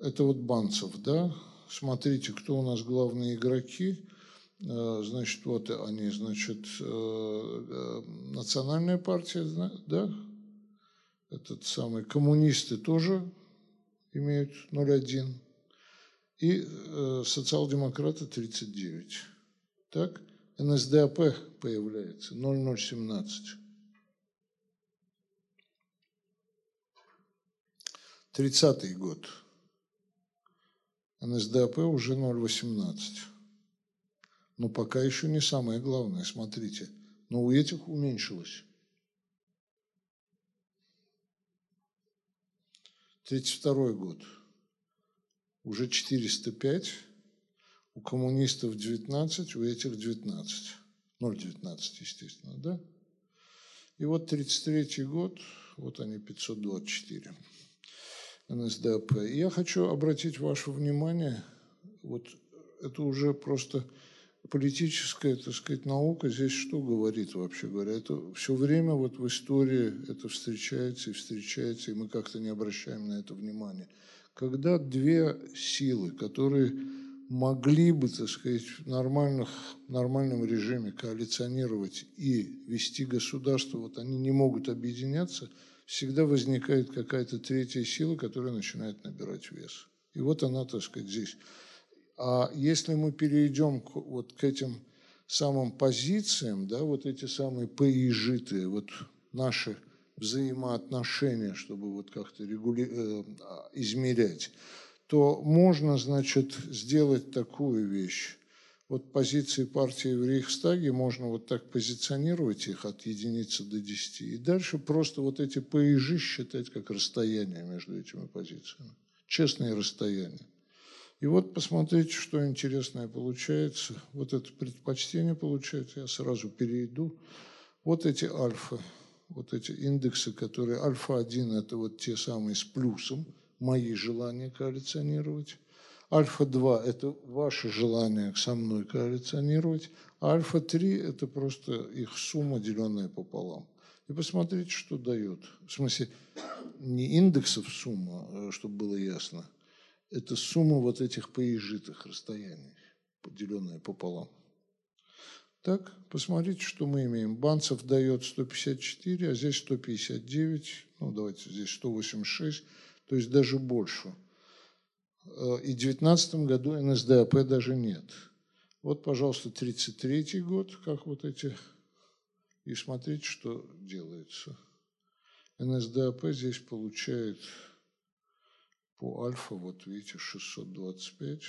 Это вот Банцев, да? Смотрите, кто у нас главные игроки. Э, значит, вот они, значит, э, э, национальная партия, да, этот самый, коммунисты тоже имеют 0,1, и социал-демократы 39. Так, НСДАП появляется 0,017. 30-й год. НСДАП уже 0,18. Но пока еще не самое главное, смотрите. Но у этих уменьшилось. 32 год. Уже 405. У коммунистов 19, у этих 19. 0,19, естественно, да? И вот 33 год, вот они 524. НСДАП. я хочу обратить ваше внимание, вот это уже просто политическая, так сказать, наука здесь что говорит, вообще говоря? Это все время вот в истории это встречается и встречается, и мы как-то не обращаем на это внимания. Когда две силы, которые могли бы, так сказать, в нормальных, нормальном режиме коалиционировать и вести государство, вот они не могут объединяться, всегда возникает какая-то третья сила, которая начинает набирать вес. И вот она, так сказать, здесь. А если мы перейдем к, вот к этим самым позициям, да, вот эти самые поизжитые, вот наши взаимоотношения, чтобы вот как-то регули... э, измерять, то можно, значит, сделать такую вещь. Вот позиции партии в Рейхстаге можно вот так позиционировать их от единицы до десяти. И дальше просто вот эти поежи считать как расстояние между этими позициями. Честное расстояние. И вот посмотрите, что интересное получается. Вот это предпочтение получается, я сразу перейду. Вот эти альфа. вот эти индексы, которые альфа-1 – это вот те самые с плюсом, мои желания коалиционировать. Альфа-2 – это ваше желание со мной коалиционировать. А альфа-3 – это просто их сумма, деленная пополам. И посмотрите, что дает. В смысле, не индексов сумма, э, чтобы было ясно. Это сумма вот этих поезжитых расстояний, поделенная пополам. Так, посмотрите, что мы имеем. Банцев дает 154, а здесь 159, ну давайте здесь 186, то есть даже больше. Э, и в 2019 году НСДАП даже нет. Вот, пожалуйста, 33 год, как вот эти, и смотрите, что делается. НСДАП здесь получает по альфа, вот видите, 625,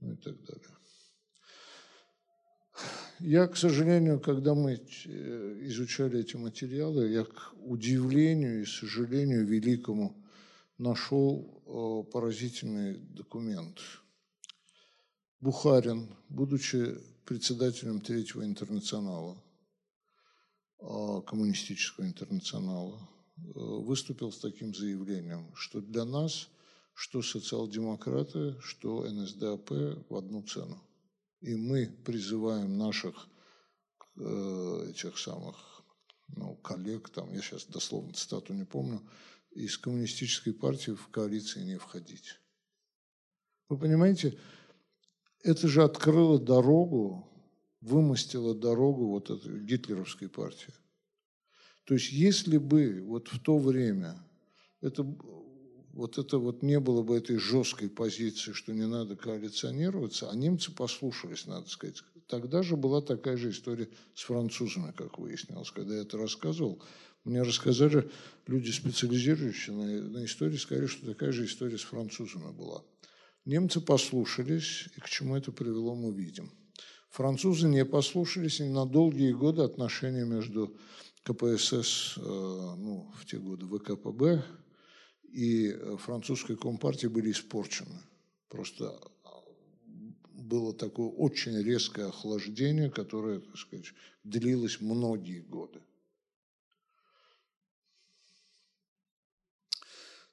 ну и так далее. Я, к сожалению, когда мы э, изучали эти материалы, я к удивлению и сожалению великому нашел э, поразительный документ. Бухарин, будучи председателем Третьего интернационала, э, коммунистического интернационала, выступил с таким заявлением, что для нас, что социал-демократы, что НСДАП в одну цену. И мы призываем наших э, этих самых ну, коллег, там, я сейчас дословно цитату не помню, из коммунистической партии в коалиции не входить. Вы понимаете, это же открыло дорогу, вымостило дорогу вот этой гитлеровской партии. То есть если бы вот в то время это вот это вот не было бы этой жесткой позиции, что не надо коалиционироваться, а немцы послушались, надо сказать. Тогда же была такая же история с французами, как выяснилось. Когда я это рассказывал, мне рассказали люди, специализирующие на, на истории, сказали, что такая же история с французами была. Немцы послушались, и к чему это привело, мы видим. Французы не послушались, и на долгие годы отношения между КПСС, э, ну, в те годы ВКПБ, и э, французской компартии были испорчены. Просто а, было такое очень резкое охлаждение, которое, так сказать, длилось многие годы.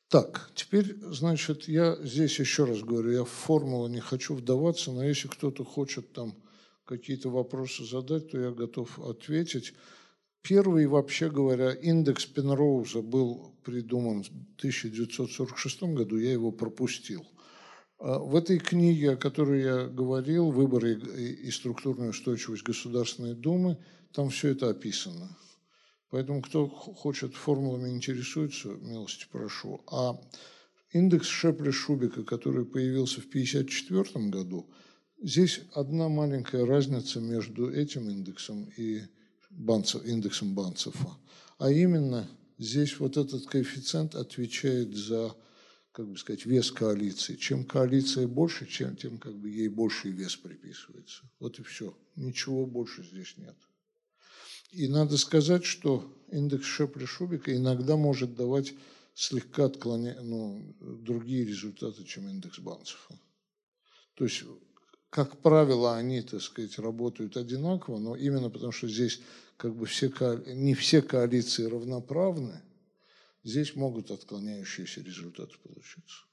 Так, теперь, значит, я здесь еще раз говорю, я в формулу не хочу вдаваться, но если кто-то хочет там какие-то вопросы задать, то я готов ответить. Первый, вообще говоря, индекс Пенроуза был придуман в 1946 году, я его пропустил. А в этой книге, о которой я говорил, «Выборы и структурная устойчивость Государственной Думы», там все это описано. Поэтому, кто хочет формулами интересуется, милости прошу. А индекс Шепля-Шубика, который появился в 1954 году, здесь одна маленькая разница между этим индексом и Банцев, индексом Банцефа. А именно здесь вот этот коэффициент отвечает за, как бы сказать, вес коалиции. Чем коалиция больше, чем, тем как бы ей больший вес приписывается. Вот и все. Ничего больше здесь нет. И надо сказать, что индекс Шепля-Шубика иногда может давать слегка отклоня... ну, другие результаты, чем индекс Банцефа. То есть как правило, они, так сказать, работают одинаково, но именно потому, что здесь как бы все, не все коалиции равноправны, здесь могут отклоняющиеся результаты получиться.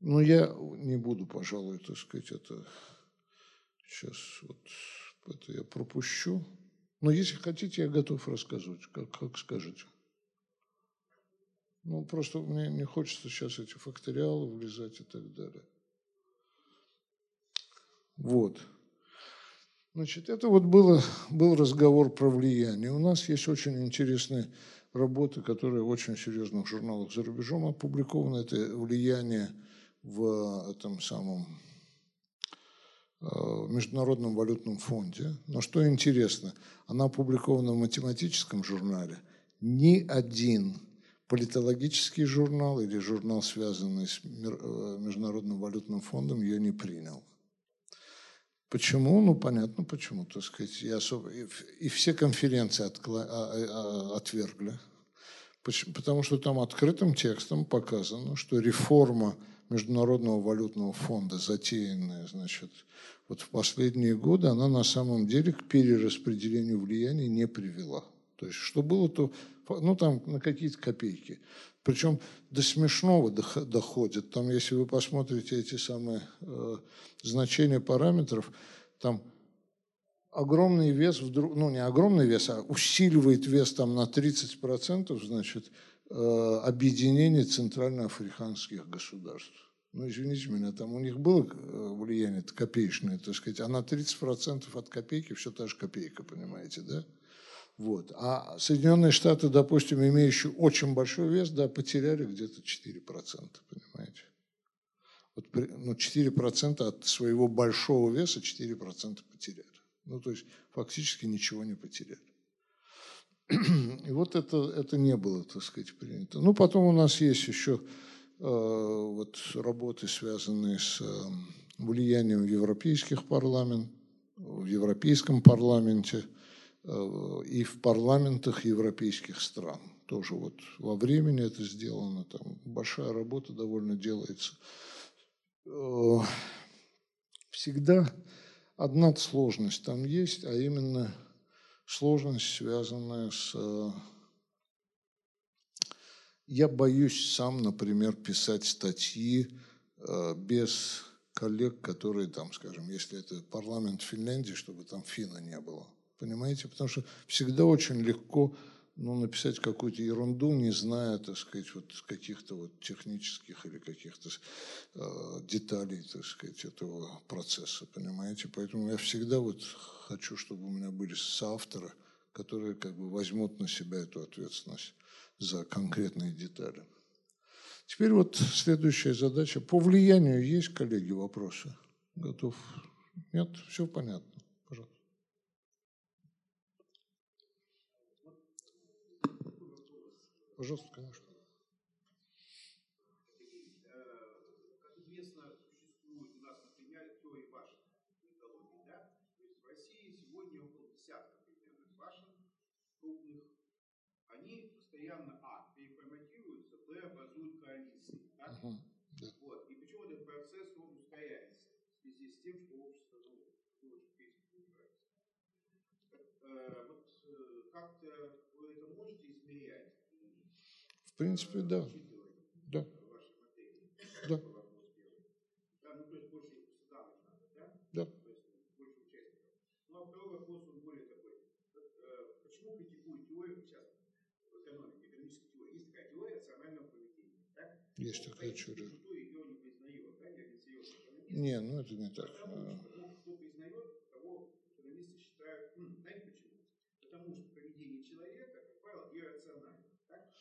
Но я не буду, пожалуй, так сказать, это сейчас вот это я пропущу. Но если хотите, я готов рассказывать, как, как скажете. Ну, просто мне не хочется сейчас эти факториалы влезать и так далее. Вот. Значит, это вот было, был разговор про влияние. У нас есть очень интересные работы, которые в очень серьезных журналах за рубежом опубликованы. Это влияние в этом самом э, Международном валютном фонде. Но что интересно, она опубликована в математическом журнале. Ни один политологический журнал или журнал, связанный с э, Международным валютным фондом, ее не принял. Почему? Ну, понятно, почему, так сказать. И, особо, и, и все конференции откла, а, а, отвергли. Почему? Потому что там открытым текстом показано, что реформа Международного валютного фонда, затеянная, значит, вот в последние годы, она на самом деле к перераспределению влияния не привела. То есть, что было, то, ну, там, на какие-то копейки. Причем до смешного доходит. Там, если вы посмотрите эти самые э, значения параметров, там огромный вес, вдруг, ну, не огромный вес, а усиливает вес там на 30%, значит, э, объединение центральноафриканских государств. Ну, извините меня, там у них было э, влияние копеечное, так сказать, а на 30% от копейки все та же копейка, понимаете, да? Вот. А Соединенные Штаты, допустим, имеющие очень большой вес, да, потеряли где-то 4%, понимаете? Вот, ну, 4% от своего большого веса 4% потеряли. Ну, то есть фактически ничего не потеряли. *clears throat* И вот это, это не было, так сказать, принято. Ну, потом у нас есть еще Э, вот работы, связанные с э, влиянием европейских парламентов, в Европейском парламенте и в парламентах европейских стран. Тоже вот во времени это сделано, там большая работа довольно делается. Всегда одна сложность там есть, а именно сложность, связанная с я боюсь сам, например, писать статьи э, без коллег, которые там, скажем, если это парламент Финляндии, чтобы там фина не было. Понимаете? Потому что всегда очень легко ну, написать какую-то ерунду, не зная, так сказать, вот каких-то вот технических или каких-то э, деталей, так сказать, этого процесса, понимаете? Поэтому я всегда вот хочу, чтобы у меня были соавторы, которые как бы возьмут на себя эту ответственность за конкретные детали. Теперь вот следующая задача. По влиянию есть, коллеги, вопросы? Готов? Нет? Все понятно. Пожалуйста. Пожалуйста, конечно. постоянно, а, переформатируются, б, образуют коалиции. Так? Угу, да. вот. И почему этот процесс он ускоряется в связи с тем, что общество ну, очень принципе не нравится. Э, вот э, как-то вы это можете измерять? В принципе, да. Да. Да. Да, ну то есть больше создавать надо, да? Да. То есть больше участников. Ну а второй вопрос, он более такой. Э, почему критикуют теорию, сейчас экономики, экономической теории, есть такая теория рационального поведения. Так? Есть такая теория. Да. Не, ну это не так. Потому что ну, кто признает, того экономисты считают, ну, знаете почему? Потому что поведение человека, как правило, иррационально. Так?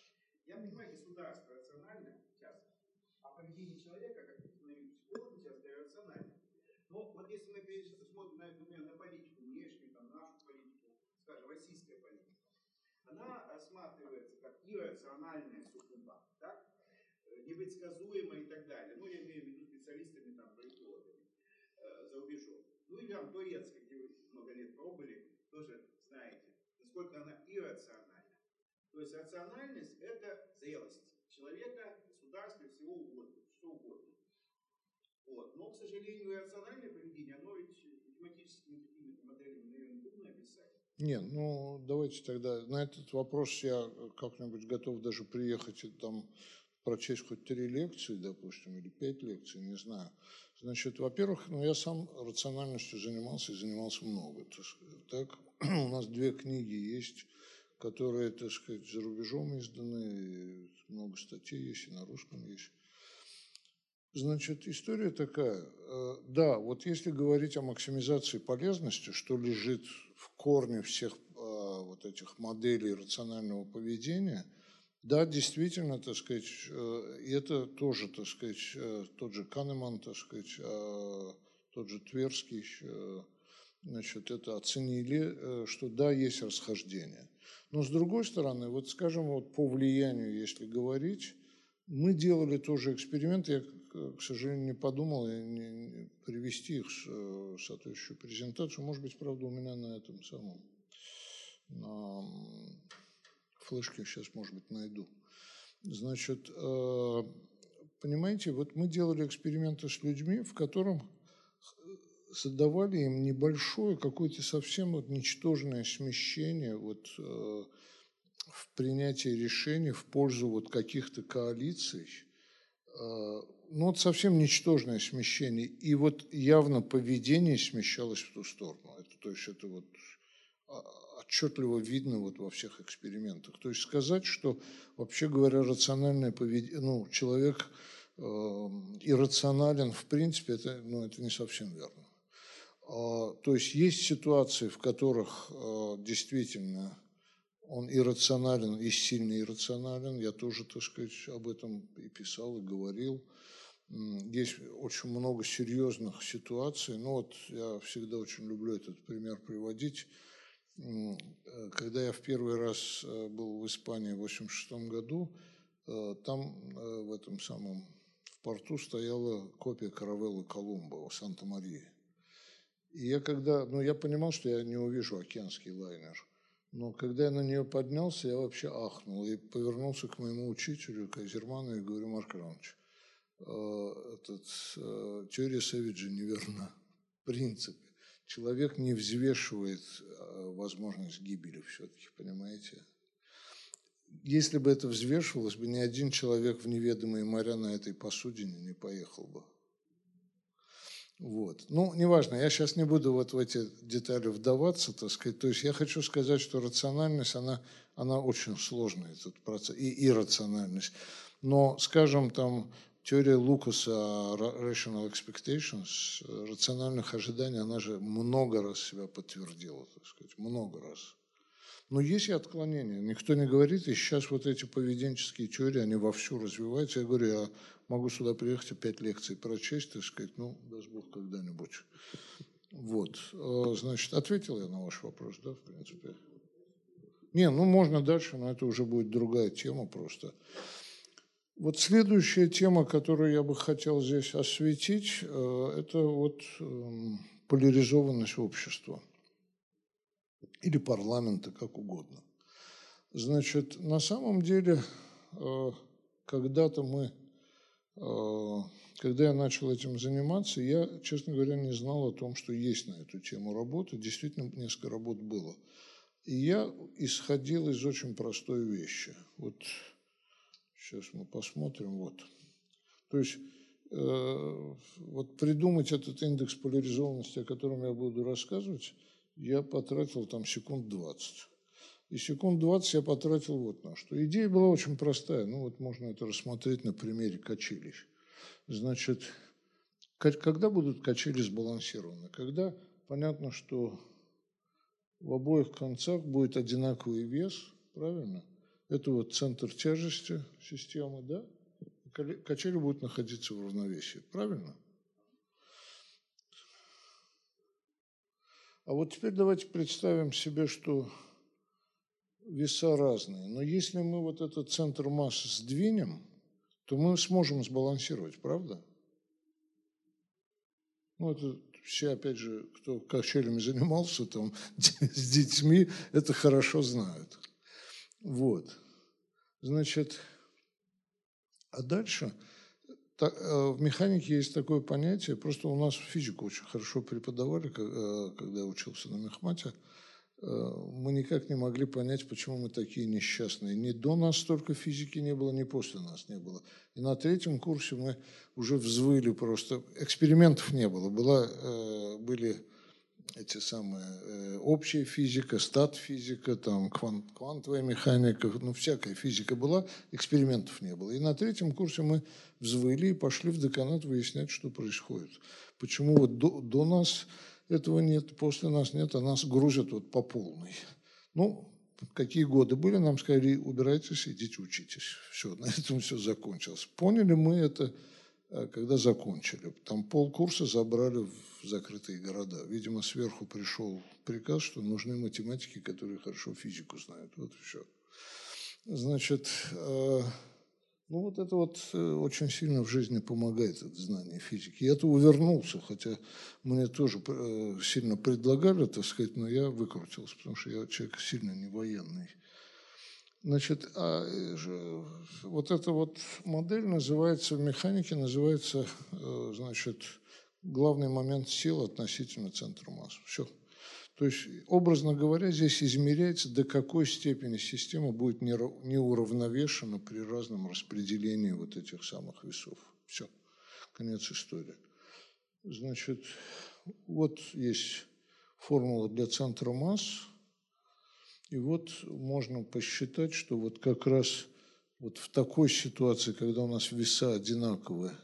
Я понимаю, государство рационально часто, а поведение человека, как признают психологи, часто иррационально. Но вот если мы смотрим на, например, на политику внешнюю, там, нашу политику, скажем, российская политика, она рассматривается как иррациональная суккуба, так? Непредсказуемая и так далее. Ну, я имею в виду специалистами, там, политологами э, за рубежом. Ну, или там турецкая, где вы много лет пробовали, тоже знаете, насколько она иррациональна. То есть рациональность – это зрелость человека, государства, всего угодно, что угодно. Вот. Но, к сожалению, иррациональное поведение, оно ведь математическими такими моделями, наверное, трудно описать. Не, ну давайте тогда на этот вопрос я как-нибудь готов даже приехать и там прочесть хоть три лекции, допустим, или пять лекций, не знаю. Значит, во-первых, ну, я сам рациональностью занимался и занимался много. Так, *clears throat* у нас две книги есть, которые, так сказать, за рубежом изданы, много статей есть и на русском есть. Значит, история такая. Э, да, вот если говорить о максимизации полезности, что лежит в корне всех а, вот этих моделей рационального поведения, да, действительно, так сказать, э, это тоже, так сказать, э, тот же Канеман, так сказать, тот же Тверский, э, значит, это оценили, что да, есть расхождение. Но с другой стороны, вот скажем, вот по влиянию, если говорить, мы делали тоже эксперимент, я, к сожалению, не подумал не, не, привести их в соответствующую презентацию. Может быть, правда, у меня на этом самом, на флешке сейчас, может быть, найду. Значит, э, понимаете, вот мы делали эксперименты с людьми, в котором задавали им небольшое, какое-то совсем вот ничтожное смещение вот, э, в принятии решений в пользу вот каких-то коалиций. Э, ну, вот совсем ничтожное смещение. И вот явно поведение смещалось в ту сторону. Это, то есть это вот а, отчетливо видно вот во всех экспериментах. То есть сказать, что, вообще говоря, рациональное поведение, ну, человек э, иррационален в принципе, это, ну, это не совсем верно. А, то есть есть ситуации, в которых э, действительно он иррационален и сильно иррационален. Я тоже, так сказать, об этом и писал, и говорил. Есть очень много серьезных ситуаций. Ну вот я всегда очень люблю этот пример приводить. Э, когда я в первый раз э, был в Испании в 1986 году, там в этом самом в порту стояла копия каравеллы Колумба у Санта-Марии. И я когда, ну я понимал, что я не увижу океанский лайнер. Но когда я на нее поднялся, я вообще ахнул и повернулся к моему учителю Кайзерману и говорю, Марк Иванович, э, этот, э, теория Сэвиджа неверна. В принципе. Человек не взвешивает э, возможность гибели все-таки, понимаете? Если бы это взвешивалось бы, ни один человек в неведомые моря на этой посудине не поехал бы. Вот. Ну, неважно, я сейчас не буду вот в эти детали вдаваться, так сказать. То есть я хочу сказать, что рациональность, она, она очень сложная, этот процесс, и иррациональность. Но, скажем, там, теория Лукаса rational expectations, рациональных ожиданий, она же много раз себя подтвердила, так сказать, много раз. Но есть и отклонения. Никто не говорит, и сейчас вот эти поведенческие теории, они вовсю развиваются. Я говорю, я могу сюда приехать и пять лекций прочесть, так сказать, ну, даст Бог, когда-нибудь. Вот, э, значит, ответил я на ваш вопрос, да, в принципе? Не, ну, можно дальше, но это уже будет другая тема просто. Вот следующая тема, которую я бы хотел здесь осветить, э, это вот эм, поляризованность общества или парламента, как угодно. Значит, на самом деле, э, когда-то мы, э, когда я начал этим заниматься, я, честно говоря, не знал о том, что есть на эту тему работы. Действительно, несколько работ было. И я исходил из очень простой вещи. Вот сейчас мы посмотрим. Вот. То есть э, вот придумать этот индекс поляризованности, о котором я буду рассказывать, я потратил там секунд 20. И секунд 20 я потратил вот на что. Идея была очень простая. Ну вот можно это рассмотреть на примере качелищ. Значит, когда будут качели сбалансированы? Когда понятно, что в обоих концах будет одинаковый вес, правильно? Это вот центр тяжести системы, да? Качели будут находиться в равновесии, правильно? А вот теперь давайте представим себе, что веса разные. Но если мы вот этот центр массы сдвинем, то мы сможем сбалансировать, правда? Ну, это все, опять же, кто качелями занимался там *laughs* с детьми, это хорошо знают. Вот. Значит, а дальше в механике есть такое понятие, просто у нас физику очень хорошо преподавали, э, когда я учился на мехмате. Э, мы никак не могли понять, почему мы такие несчастные. Ни до нас столько физики не было, ни после нас не было. И на третьем курсе мы уже взвыли просто. Экспериментов не было. Была, были эти самые э, общая физика, стат-физика, там, квант, квантовая механика, ну, всякая физика была, экспериментов не было. И на третьем курсе мы взвыли и пошли в деканат выяснять, что происходит. Почему вот до, до нас этого нет, после нас нет, а нас грузят вот по полной. Ну, какие годы были, нам сказали, убирайтесь, идите учитесь. Все, на этом все закончилось. Поняли мы это когда закончили. Там полкурса забрали в закрытые города. Видимо, сверху пришел приказ, что нужны математики, которые хорошо физику знают. Вот и все. Значит, э, ну вот это вот э, очень сильно в жизни помогает, это знание физики. Я-то увернулся, хотя мне тоже сильно предлагали, так сказать, но я выкрутился, потому что я человек сильно не военный. Значит, а э, вот эта вот модель называется в механике, называется, э, значит, главный момент сил относительно центра масс. Все. То есть, образно говоря, здесь измеряется, до какой степени система будет неуравновешена при разном распределении вот этих самых весов. Все. Конец истории. Значит, вот есть формула для центра масс. И вот можно посчитать, что вот как раз вот в такой ситуации, когда у нас веса одинаковые,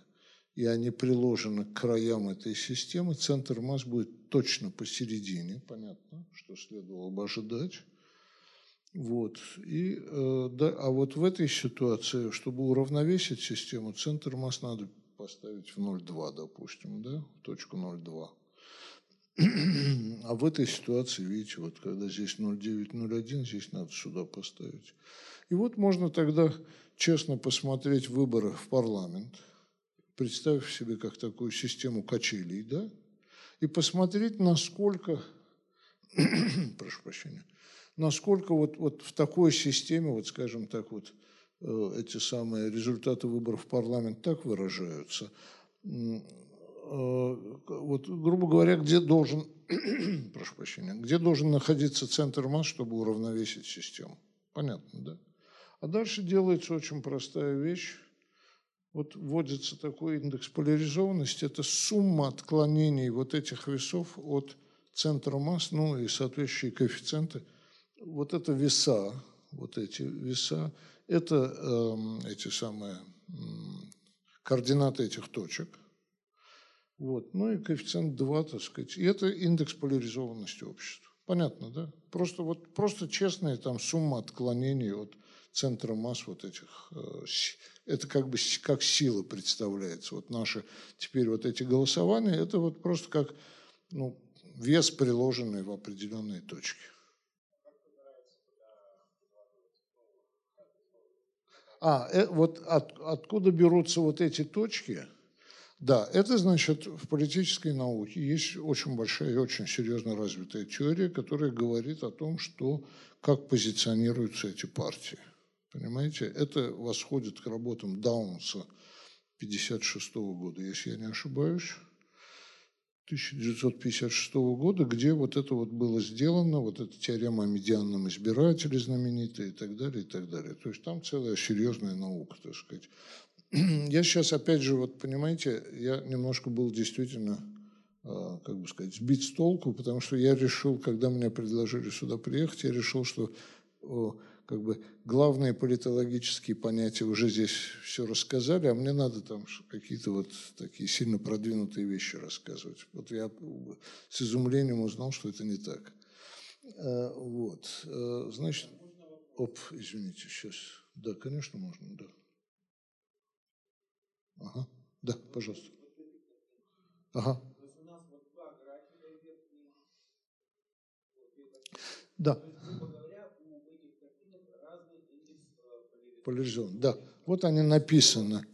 и они приложены к краям этой системы, центр масс будет точно посередине, понятно, что следовало бы ожидать. Вот. И, э, да, а вот в этой ситуации, чтобы уравновесить систему, центр масс надо поставить в 0,2, допустим, да, в точку 0,2. А в этой ситуации, видите, вот когда здесь 0,9, 0,1, здесь надо сюда поставить. И вот можно тогда честно посмотреть выборы в парламент – представив себе как такую систему качелей, да, и посмотреть, насколько, *coughs* прошу прощения, насколько вот, вот в такой системе, вот скажем так, вот э, эти самые результаты выборов в парламент так выражаются, вот, грубо говоря, где должен, *clears throat* прошу прощения, где должен находиться центр масс, чтобы уравновесить систему. Понятно, да? А дальше делается очень простая вещь вот вводится такой индекс поляризованности, это сумма отклонений вот этих весов от центра масс, ну и соответствующие коэффициенты. Вот это веса, вот эти веса, это э, эти самые э, координаты этих точек. Вот. Ну и коэффициент 2, так сказать. И это индекс поляризованности общества. Понятно, да? Просто, вот, просто честная там сумма отклонений от центра масс вот этих э, это как бы как сила представляется. Вот наши теперь вот эти голосования, это вот просто как ну, вес, приложенный в определенные точки. А, э, вот от, откуда берутся вот эти точки? Да, это значит в политической науке есть очень большая и очень серьезно развитая теория, которая говорит о том, что как позиционируются эти партии. Понимаете, это восходит к работам Даунса 1956 года, если я не ошибаюсь. 1956 года, где вот это вот было сделано, вот эта теорема о медианном избирателе знаменитая и так далее, и так далее. То есть там целая серьезная наука, так сказать. *clears throat* Я сейчас, опять же, вот понимаете, я немножко был действительно, а, как бы сказать, сбит с толку, потому что я решил, когда меня предложили сюда приехать, я решил, что как бы главные политологические понятия уже здесь все рассказали, а мне надо там какие-то вот такие сильно продвинутые вещи рассказывать. Вот я с изумлением узнал, что это не так. Э, вот, э, значит, оп, извините, сейчас. Да, конечно, можно, да. Ага, да, пожалуйста. Ага. Да. поляризован. Да, вот они написаны.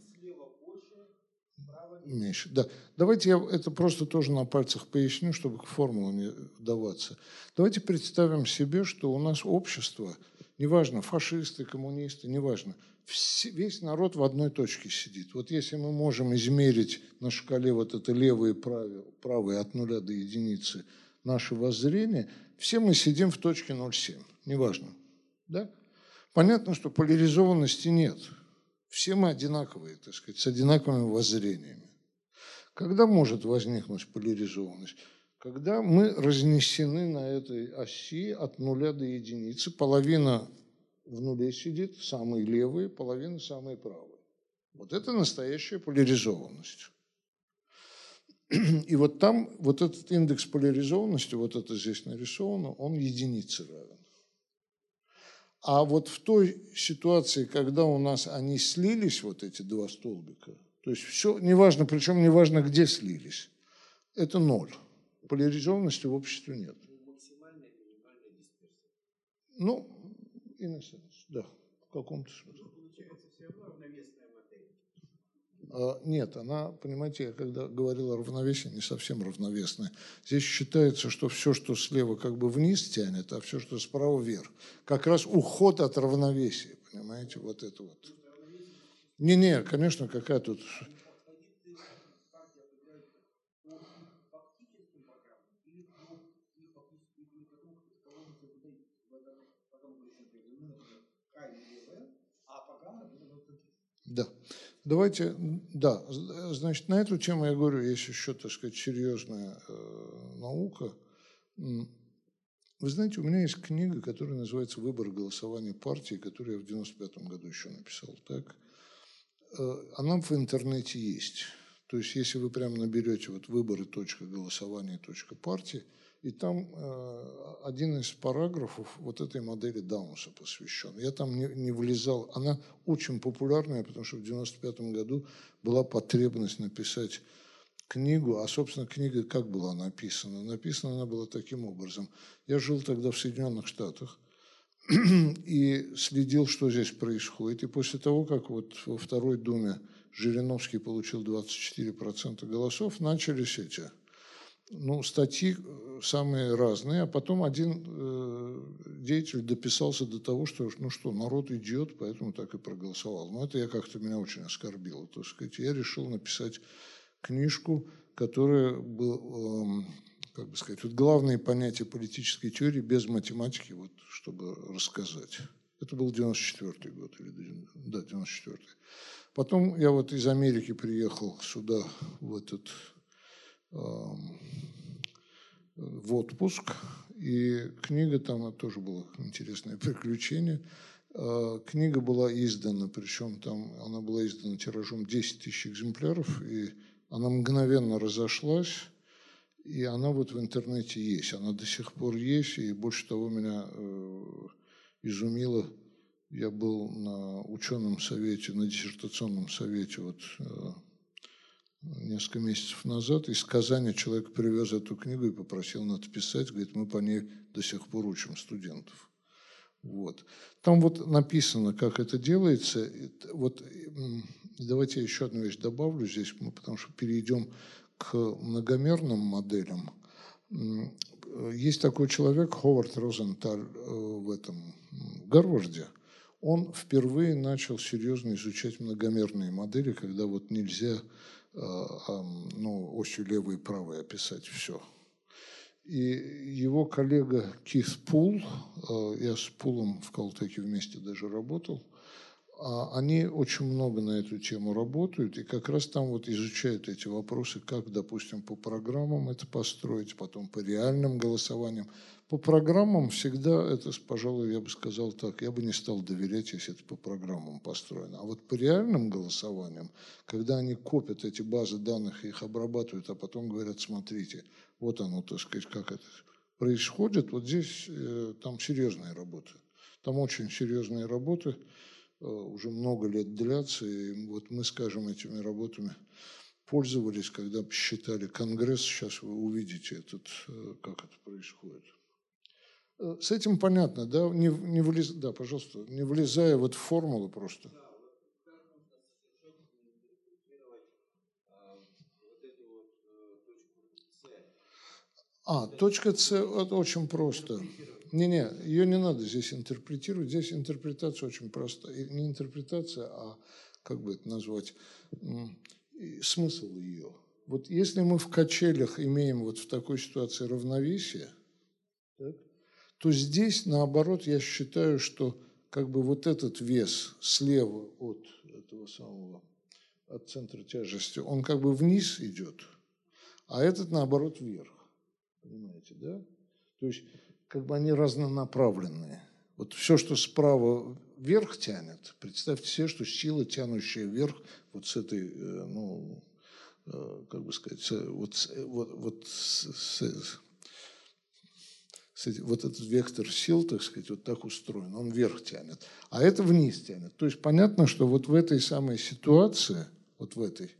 Меньше. Да. Давайте я это просто тоже на пальцах поясню, чтобы к формулам не вдаваться. Давайте представим себе, что у нас общество, неважно, фашисты, коммунисты, неважно, весь народ в одной точке сидит. Вот если мы можем измерить на шкале вот это левые и правые, правые от нуля до единицы наше воззрение, все мы сидим в точке 0,7, неважно. Да? Понятно, что поляризованности нет. Все мы одинаковые, так сказать, с одинаковыми воззрениями. Когда может возникнуть поляризованность? Когда мы разнесены на этой оси от нуля до единицы. Половина в нуле сидит, самые левые, половина самые правые. Вот это настоящая поляризованность. И вот там, вот этот индекс поляризованности, вот это здесь нарисовано, он единице равен. А вот в той ситуации, когда у нас они слились, вот эти два столбика, то есть все, неважно, причем неважно, где слились, это ноль. Поляризованности в обществе нет. Ну, innocence, да, в каком-то смысле. А, нет, она, понимаете, я когда говорил о равновесии, не совсем равновесная. Здесь считается, что все, что слева как бы вниз тянет, а все, что справа вверх. Как раз уход от равновесия, понимаете, вот это вот. Не-не, конечно, какая тут... Да. Давайте, да, значит, на эту тему я говорю, есть еще, так сказать, серьезная э, наука. Вы знаете, у меня есть книга, которая называется «Выбор голосования партии», которую я в 95 году еще написал. Так? Э, она в интернете есть. То есть, если вы прямо наберете вот выборы точка голосования точка партии, и там э, один из параграфов вот этой модели Даунса посвящен. Я там не, не влезал. Она очень популярная, потому что в 95 году была потребность написать книгу, а, собственно, книга как была написана? Написана она была таким образом. Я жил тогда в Соединенных Штатах *clears throat* и следил, что здесь происходит. И после того, как вот во Второй Думе Жириновский получил 24% голосов, начались эти ну, статьи э, самые разные, а потом один э, деятель дописался до того, что, ну что, народ идет, поэтому так и проголосовал. Но это я как-то меня очень оскорбило, так сказать. Я решил написать книжку, которая был, э, как бы сказать, вот главные понятия политической теории без математики, вот, чтобы рассказать. Это был 94 год, или, да, 94 -й. Потом я вот из Америки приехал сюда, в этот в отпуск, и книга там тоже было интересное приключение. А, книга была издана, причем там она была издана тиражом 10 тысяч экземпляров, и она мгновенно разошлась, и она вот в интернете есть. Она до сих пор есть, и больше того меня э, изумило. Я был на ученом совете, на диссертационном совете вот э, несколько месяцев назад. Из Казани человек привез эту книгу и попросил надписать. Говорит, мы по ней до сих пор учим студентов. Вот. Там вот написано, как это делается. Вот давайте я еще одну вещь добавлю здесь, потому что перейдем к многомерным моделям. Есть такой человек, Ховард Розенталь э, в этом Гарварде. Он впервые начал серьезно изучать многомерные модели, когда вот нельзя Э, ну, осью левой и правой описать все. И его коллега Кис Пул, э, я с Пулом в Калтеке вместе даже работал, а они очень много на эту тему работают, и как раз там вот изучают эти вопросы, как, допустим, по программам это построить, потом по реальным голосованиям. По программам всегда это, пожалуй, я бы сказал так, я бы не стал доверять, если это по программам построено. А вот по реальным голосованиям, когда они копят эти базы данных и их обрабатывают, а потом говорят, смотрите, вот оно, так сказать, как это происходит, вот здесь э, там серьезная работа. Там очень серьезные работы, э, уже много лет длятся, и вот мы, скажем, этими работами пользовались, когда считали Конгресс, сейчас вы увидите этот, э, как это происходит. Э, с этим понятно, да, не, не влез, да, пожалуйста, не влезая вот в формулы просто. А, точка С, это очень просто. Не-не, ее не надо здесь интерпретировать. Здесь интерпретация очень простая. Не интерпретация, а как бы это назвать, смысл ее. Вот если мы в качелях имеем вот в такой ситуации равновесие, так, то здесь, наоборот, я считаю, что как бы вот этот вес слева от этого самого, от центра тяжести, он как бы вниз идет, а этот, наоборот, вверх. Понимаете, да? То есть как бы они разнонаправленные. Вот все, что справа вверх тянет, представьте себе, что сила, тянущая вверх вот с этой, э, ну, э, как бы сказать, вот, вот, вот с, вот этот вектор сил, так сказать, вот так устроен, он вверх тянет, а это вниз тянет. То есть понятно, что вот в этой самой ситуации, вот в этой,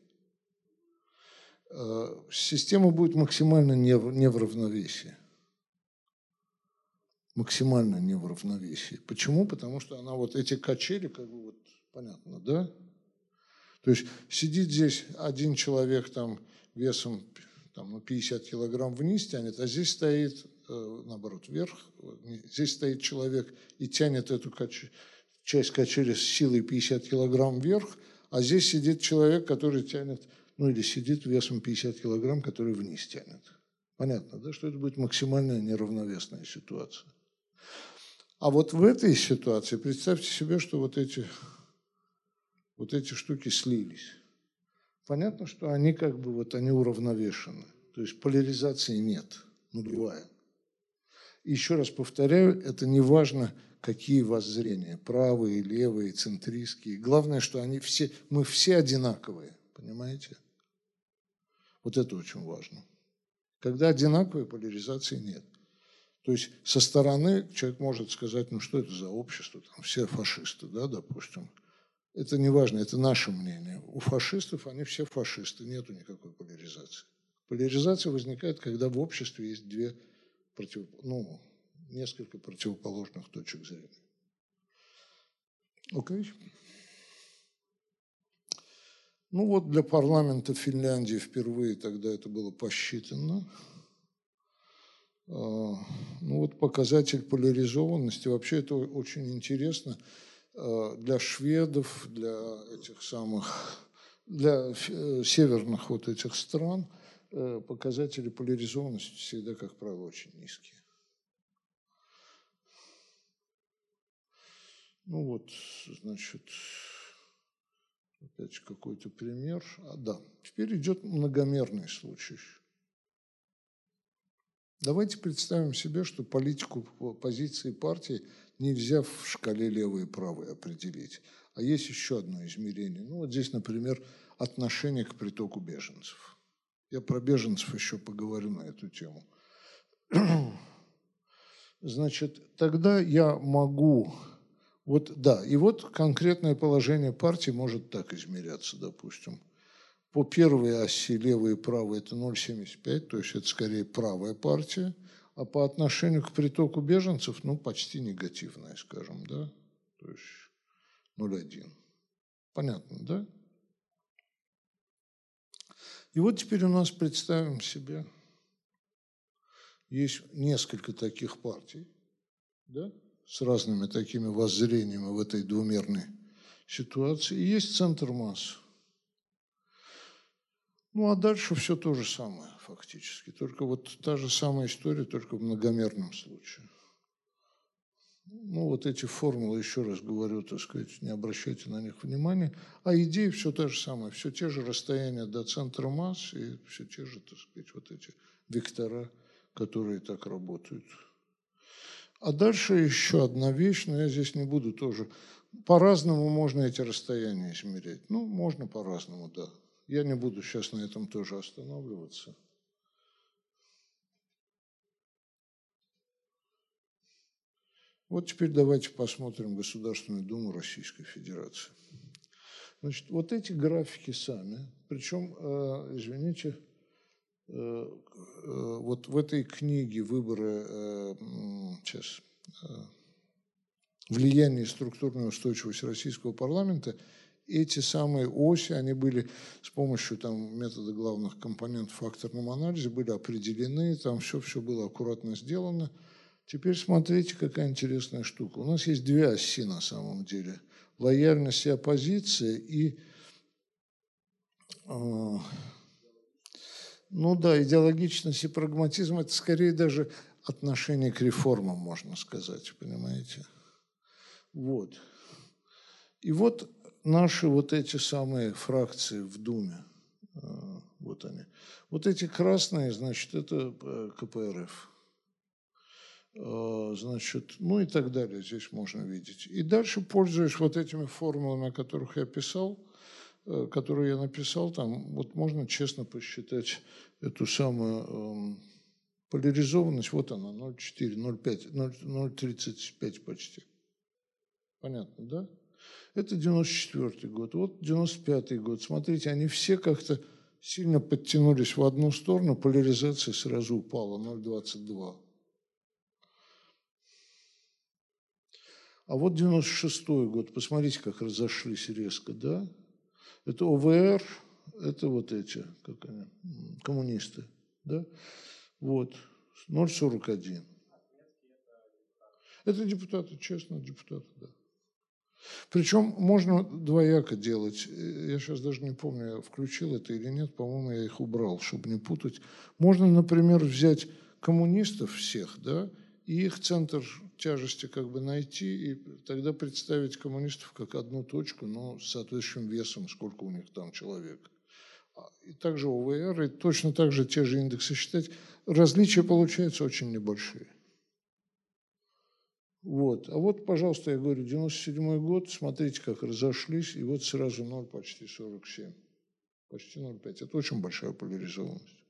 э, система будет максимально не в, равновесии. Максимально не в равновесии. Почему? Потому что она вот эти качели, как бы вот, понятно, да? То есть сидит здесь один человек там весом там, 50 килограмм вниз тянет, а здесь стоит наоборот, вверх. Здесь стоит человек и тянет эту кач... часть качели с силой 50 килограмм вверх, а здесь сидит человек, который тянет, ну или сидит весом 50 килограмм, который вниз тянет. Понятно, да, что это будет максимально неравновесная ситуация. А вот в этой ситуации представьте себе, что вот эти вот эти штуки слились. Понятно, что они как бы вот они уравновешены. То есть поляризации нет, нулевая. Еще раз повторяю, это не важно, какие воззрения, правые, левые, центристские. Главное, что они все, мы все одинаковые, понимаете? Вот это очень важно. Когда одинаковой поляризации нет. То есть со стороны человек может сказать, ну что это за общество, там все фашисты, да, допустим. Это не важно, это наше мнение. У фашистов они все фашисты, нету никакой поляризации. Поляризация возникает, когда в обществе есть две против, ну, несколько противоположных точек зрения. Окей? Okay. Ну вот для парламента Финляндии впервые тогда это было посчитано. А, ну вот показатель поляризованности. Вообще это очень интересно а, для шведов, для этих самых, для э, северных вот этих стран показатели поляризованности всегда, как правило, очень низкие. Ну вот, значит, Опять какой-то пример. А, да, теперь идет многомерный случай. Давайте представим себе, что политику позиции партии нельзя в шкале левой и правой определить. А есть еще одно измерение. Ну, вот здесь, например, отношение к притоку беженцев. Я про беженцев еще поговорю на эту тему. *clears throat* Значит, тогда я могу вот да, и вот конкретное положение партии может так измеряться, допустим. По первой оси левая и правая это 0,75, то есть это скорее правая партия, а по отношению к притоку беженцев, ну, почти негативная, скажем, да, то есть 0,1. Понятно, да? И вот теперь у нас представим себе, есть несколько таких партий, да? с разными такими воззрениями в этой двумерной ситуации. И есть центр масс. Ну, а дальше все то же самое фактически. Только вот та же самая история, только в многомерном случае. Ну, вот эти формулы, еще раз говорю, так сказать, не обращайте на них внимания. А идеи все та же самое. Все те же расстояния до центра масс и все те же, так сказать, вот эти вектора, которые так работают. А дальше еще одна вещь, но я здесь не буду тоже. По-разному можно эти расстояния измерять. Ну, можно по-разному, да. Я не буду сейчас на этом тоже останавливаться. Вот теперь давайте посмотрим Государственную Думу Российской Федерации. Значит, вот эти графики сами, причем, э, извините, Э, э, вот в этой книге выборы сейчас, влияние и структурная устойчивость российского парламента, эти самые оси, они были с помощью там, метода главных компонентов в факторном анализе, были определены, там все-все было аккуратно сделано. Теперь смотрите, какая интересная штука. У нас есть две оси на самом деле. Лояльность и оппозиция и ну да, идеологичность и прагматизм – это скорее даже отношение к реформам, можно сказать, понимаете? Вот. И вот наши вот эти самые фракции в Думе, э, вот они. Вот эти красные, значит, это э, КПРФ. Э, значит, ну и так далее здесь можно видеть. И дальше, пользуясь вот этими формулами, о которых я писал, Э, которую я написал, там вот можно честно посчитать эту самую э, поляризованность, вот она, 0,4, 0,5, 0,35 почти. Понятно, да? Это 94 год. Вот 95 год. Смотрите, они все как-то сильно подтянулись в одну сторону, поляризация сразу упала, 0,22. А вот 96 год, посмотрите, как разошлись резко, да? Это ОВР, это вот эти, как они, коммунисты, да? Вот, 0,41. Это депутаты, честно, депутаты, да. Причем можно двояко делать. Я сейчас даже не помню, я включил это или нет. По-моему, я их убрал, чтобы не путать. Можно, например, взять коммунистов всех, да, и их центр тяжести как бы найти, и тогда представить коммунистов как одну точку, но с соответствующим весом, сколько у них там человек. А, и также ОВР, и точно так же те же индексы считать. Различия получаются очень небольшие. Вот. А вот, пожалуйста, я говорю, 97 год, смотрите, как разошлись, и вот сразу 0, почти 47. Почти 0,5. Это очень большая поляризованность.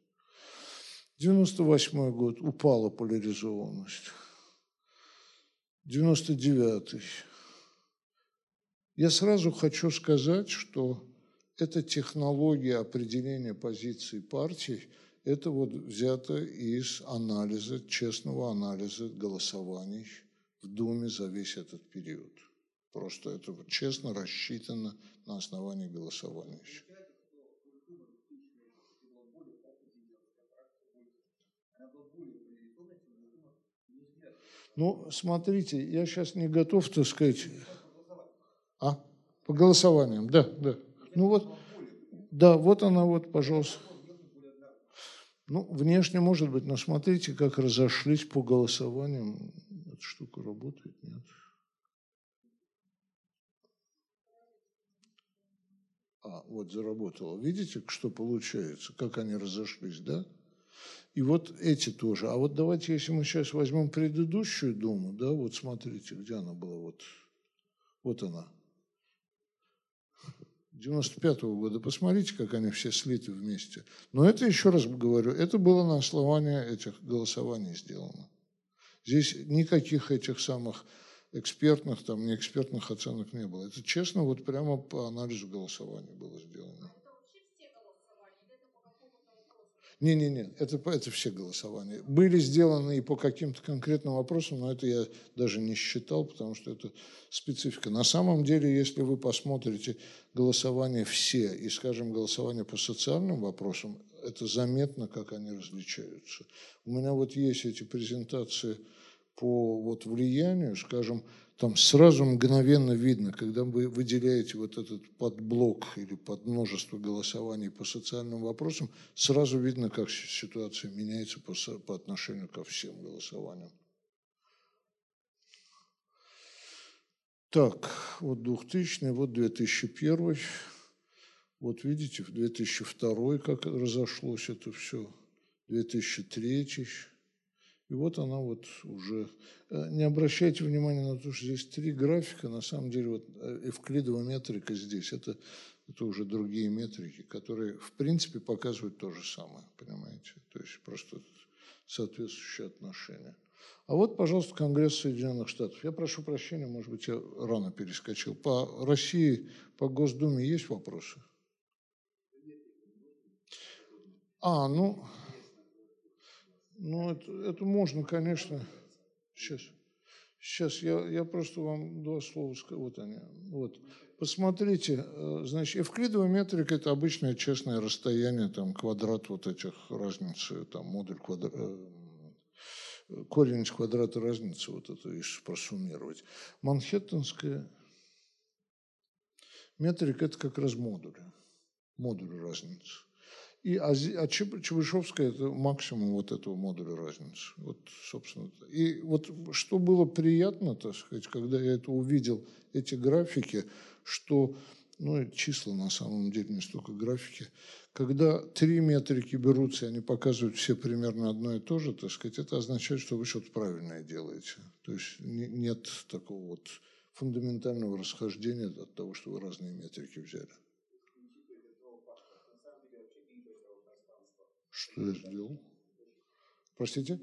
98 год, упала поляризованность. 99 -й. Я сразу хочу сказать, что эта технология определения позиций партий, это вот взято из анализа, честного анализа голосований в Думе за весь этот период. Просто это вот честно рассчитано на основании голосования. Ну, смотрите, я сейчас не готов, так сказать... А? По голосованиям, да, да. Ну вот, да, вот она вот, пожалуйста. Ну, внешне может быть, но смотрите, как разошлись по голосованиям. Эта штука работает, нет? А, вот заработала. Видите, что получается, как они разошлись, да? И вот эти тоже. А вот давайте, если мы сейчас возьмем предыдущую Думу, да, вот смотрите, где она была, вот, вот она. 95-го года. Посмотрите, как они все слиты вместе. Но это, еще раз говорю, это было на основании этих голосований сделано. Здесь никаких этих самых экспертных, там, неэкспертных оценок не было. Это честно, вот прямо по анализу голосования было сделано. Не-не-не, это, это все голосования. Были сделаны и по каким-то конкретным вопросам, но это я даже не считал, потому что это специфика. На самом деле, если вы посмотрите голосования все и, скажем, голосование по социальным вопросам, это заметно, как они различаются. У меня вот есть эти презентации по вот влиянию, скажем, там сразу мгновенно видно, когда вы выделяете вот этот подблок или под множество голосований по социальным вопросам, сразу видно, как ситуация меняется по, по отношению ко всем голосованиям. Так, вот 2000, вот 2001, вот видите, в 2002 как разошлось это все, 2003, и вот она вот уже... Э, не обращайте внимания на то, что здесь три графика. На самом деле вот э, эвклидовая метрика здесь. Это, это уже другие метрики, которые в принципе показывают то же самое. Понимаете? То есть просто соответствующие отношения. А вот, пожалуйста, Конгресс Соединенных Штатов. Я прошу прощения, может быть, я рано перескочил. По России, по Госдуме есть вопросы? А, ну, ну, это, это можно, конечно. Сейчас. Сейчас я, я просто вам два слова скажу. Вот они. Вот. Посмотрите, э, значит, эвклидовая метрика – это обычное честное расстояние, там, квадрат вот этих разницы, там, модуль квадрата, э, корень из квадрата разницы, вот это если просуммировать. Манхэттенская метрика – это как раз модуль, модуль разницы. И, а, а Чебышевская – это максимум вот этого модуля разницы. Вот, собственно. И вот что было приятно, так сказать, когда я это увидел, эти графики, что, ну, числа на самом деле, не столько графики, когда три метрики берутся, и они показывают все примерно одно и то же, так сказать, это означает, что вы что-то правильное делаете. То есть нет такого вот фундаментального расхождения от того, что вы разные метрики взяли. Что я сделал? Простите?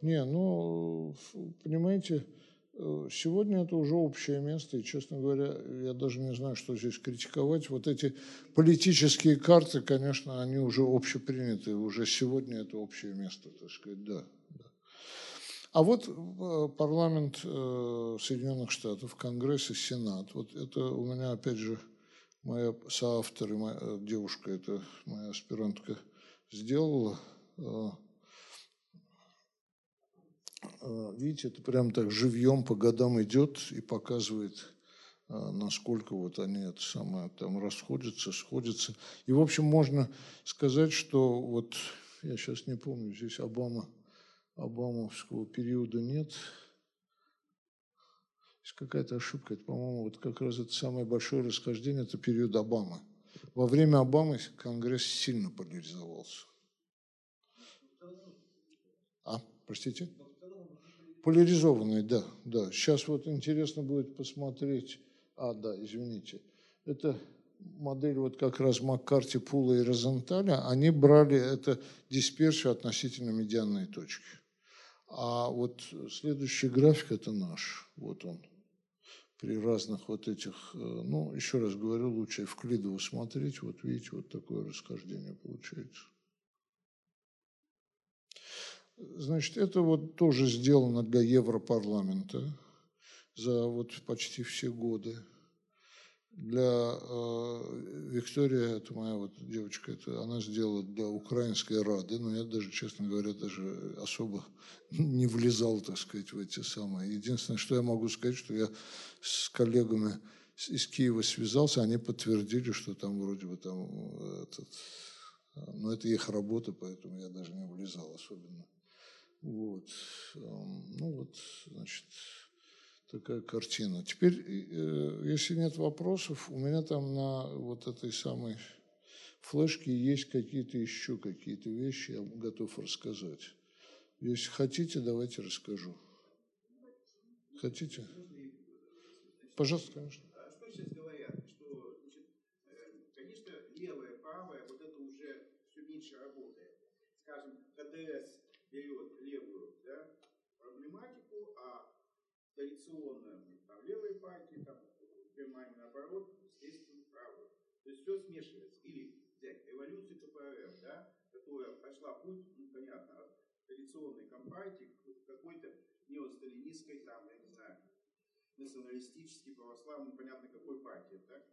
Не, ну, понимаете, э, сегодня это уже общее место, и, честно говоря, я даже не знаю, что здесь критиковать. Вот эти политические карты, конечно, они уже общеприняты, уже сегодня это общее место, так сказать, да. А вот э, парламент э, Соединенных Штатов, Конгресс и Сенат, вот это у меня, опять же, моя соавтор и моя э, девушка, это моя аспирантка, сделала. Видите, это прям так живьем по годам идет и показывает насколько вот они это самое там расходятся, сходятся. И, в общем, можно сказать, что вот, я сейчас не помню, здесь Обама, Обамовского периода нет, есть какая-то ошибка. Это, по-моему, вот как раз это самое большое расхождение, это период Обамы. Во время Обамы Конгресс сильно поляризовался. А, простите? Поляризованный, да, да. Сейчас вот интересно будет посмотреть. А, да, извините. Это модель вот как раз Маккарти, Пула и Розенталя. Они брали это дисперсию относительно медианной точки. А вот следующий график – это наш. Вот он при разных вот этих, э, ну, еще раз говорю, лучше в Клидову смотреть, вот видите, вот такое расхождение получается. Значит, это вот тоже сделано для Европарламента за вот почти все годы для э, Виктория, это моя вот девочка, это она сделала для Украинской Рады, но я даже, честно говоря, даже особо не влезал, так сказать, в эти самые. Единственное, что я могу сказать, что я с коллегами из Киева связался, они подтвердили, что там вроде бы там э, этот, но это их работа, поэтому я даже не влезал особенно. Вот. Эм, ну вот, значит, такая картина. Теперь, э, если нет вопросов, у меня там на вот этой самой флешке есть какие-то еще какие-то вещи, я готов рассказать. Если хотите, давайте расскажу. Хотите? Пожалуйста, конечно. А э, работает. Скажем, КДС берет левую да, проблематику, а традиционно там, левые партии, там, в наоборот, естественно, правые. То есть все смешивается. Или взять эволюцию КПРФ, да, которая прошла путь, ну, понятно, от традиционной компартии к какой-то неосталинистской, там, я не знаю, националистической, православной, понятно, какой партии, так?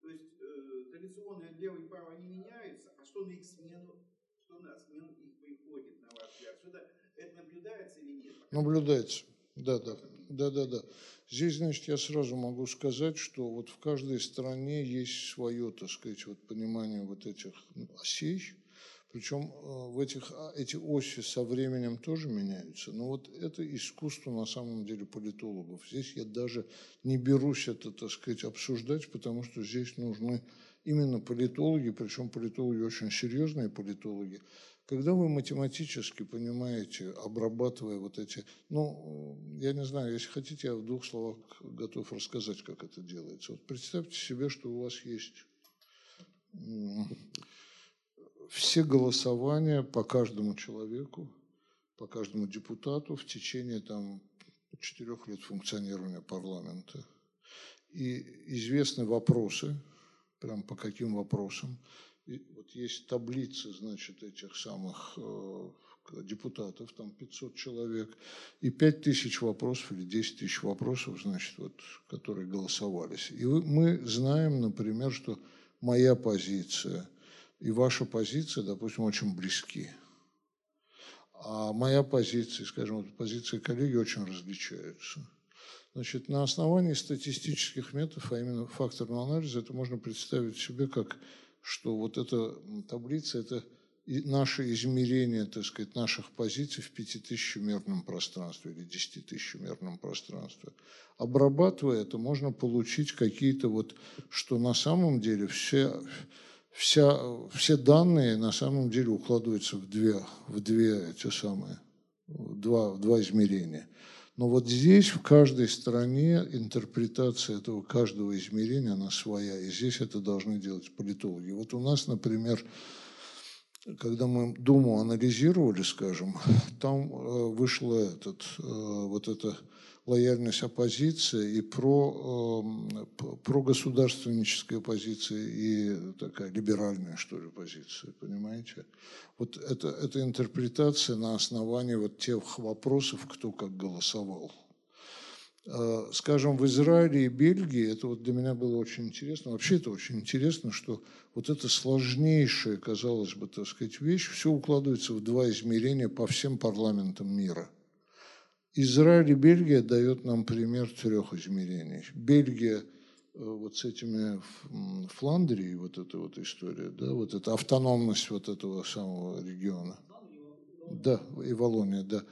То есть э, традиционные левые и правые не меняются, а что на их смену, что на смену их приходит, на ваш взгляд? Что-то это наблюдается или нет? Наблюдается. Да, да, да, да, да. Здесь, значит, я сразу могу сказать, что вот в каждой стране есть свое, так сказать, вот понимание вот этих осей, причем э, в этих, а, эти оси со временем тоже меняются. Но вот это искусство на самом деле политологов. Здесь я даже не берусь это, так сказать, обсуждать, потому что здесь нужны именно политологи, причем политологи очень серьезные политологи, когда вы математически понимаете, обрабатывая вот эти, ну, я не знаю, если хотите, я в двух словах готов рассказать, как это делается. Вот представьте себе, что у вас есть все голосования по каждому человеку, по каждому депутату в течение там четырех лет функционирования парламента. И известны вопросы, прям по каким вопросам, вот есть таблицы, значит, этих самых э, депутатов, там 500 человек, и 5 тысяч вопросов или 10 тысяч вопросов, значит, вот, которые голосовались. И мы знаем, например, что моя позиция и ваша позиция, допустим, очень близки. А моя позиция, скажем, позиция коллеги очень различаются. Значит, на основании статистических методов, а именно факторного анализа, это можно представить себе как что вот эта таблица – это наше измерение, так сказать, наших позиций в пятитысячемерном пространстве или десятитысячемерном пространстве. Обрабатывая это, можно получить какие-то вот, что на самом деле все, вся, все данные на самом деле укладываются в две, в две эти самые, в два, в два измерения – но вот здесь, в каждой стране, интерпретация этого каждого измерения, она своя. И здесь это должны делать политологи. Вот у нас, например, когда мы Думу анализировали, скажем, там э, вышла этот, э, вот эта лояльность оппозиции и про, эм, про государственническая позиция и такая либеральная, что ли, позиция, понимаете? Вот это, это интерпретация на основании вот тех вопросов, кто как голосовал. Э, скажем, в Израиле и Бельгии, это вот для меня было очень интересно, вообще это очень интересно, что вот эта сложнейшая, казалось бы, так сказать, вещь, все укладывается в два измерения по всем парламентам мира – Израиль и Бельгия дает нам пример трех измерений. Бельгия вот с этими Фландрией, вот эта вот история, да, вот эта автономность вот этого самого региона. Да, и Волония, да.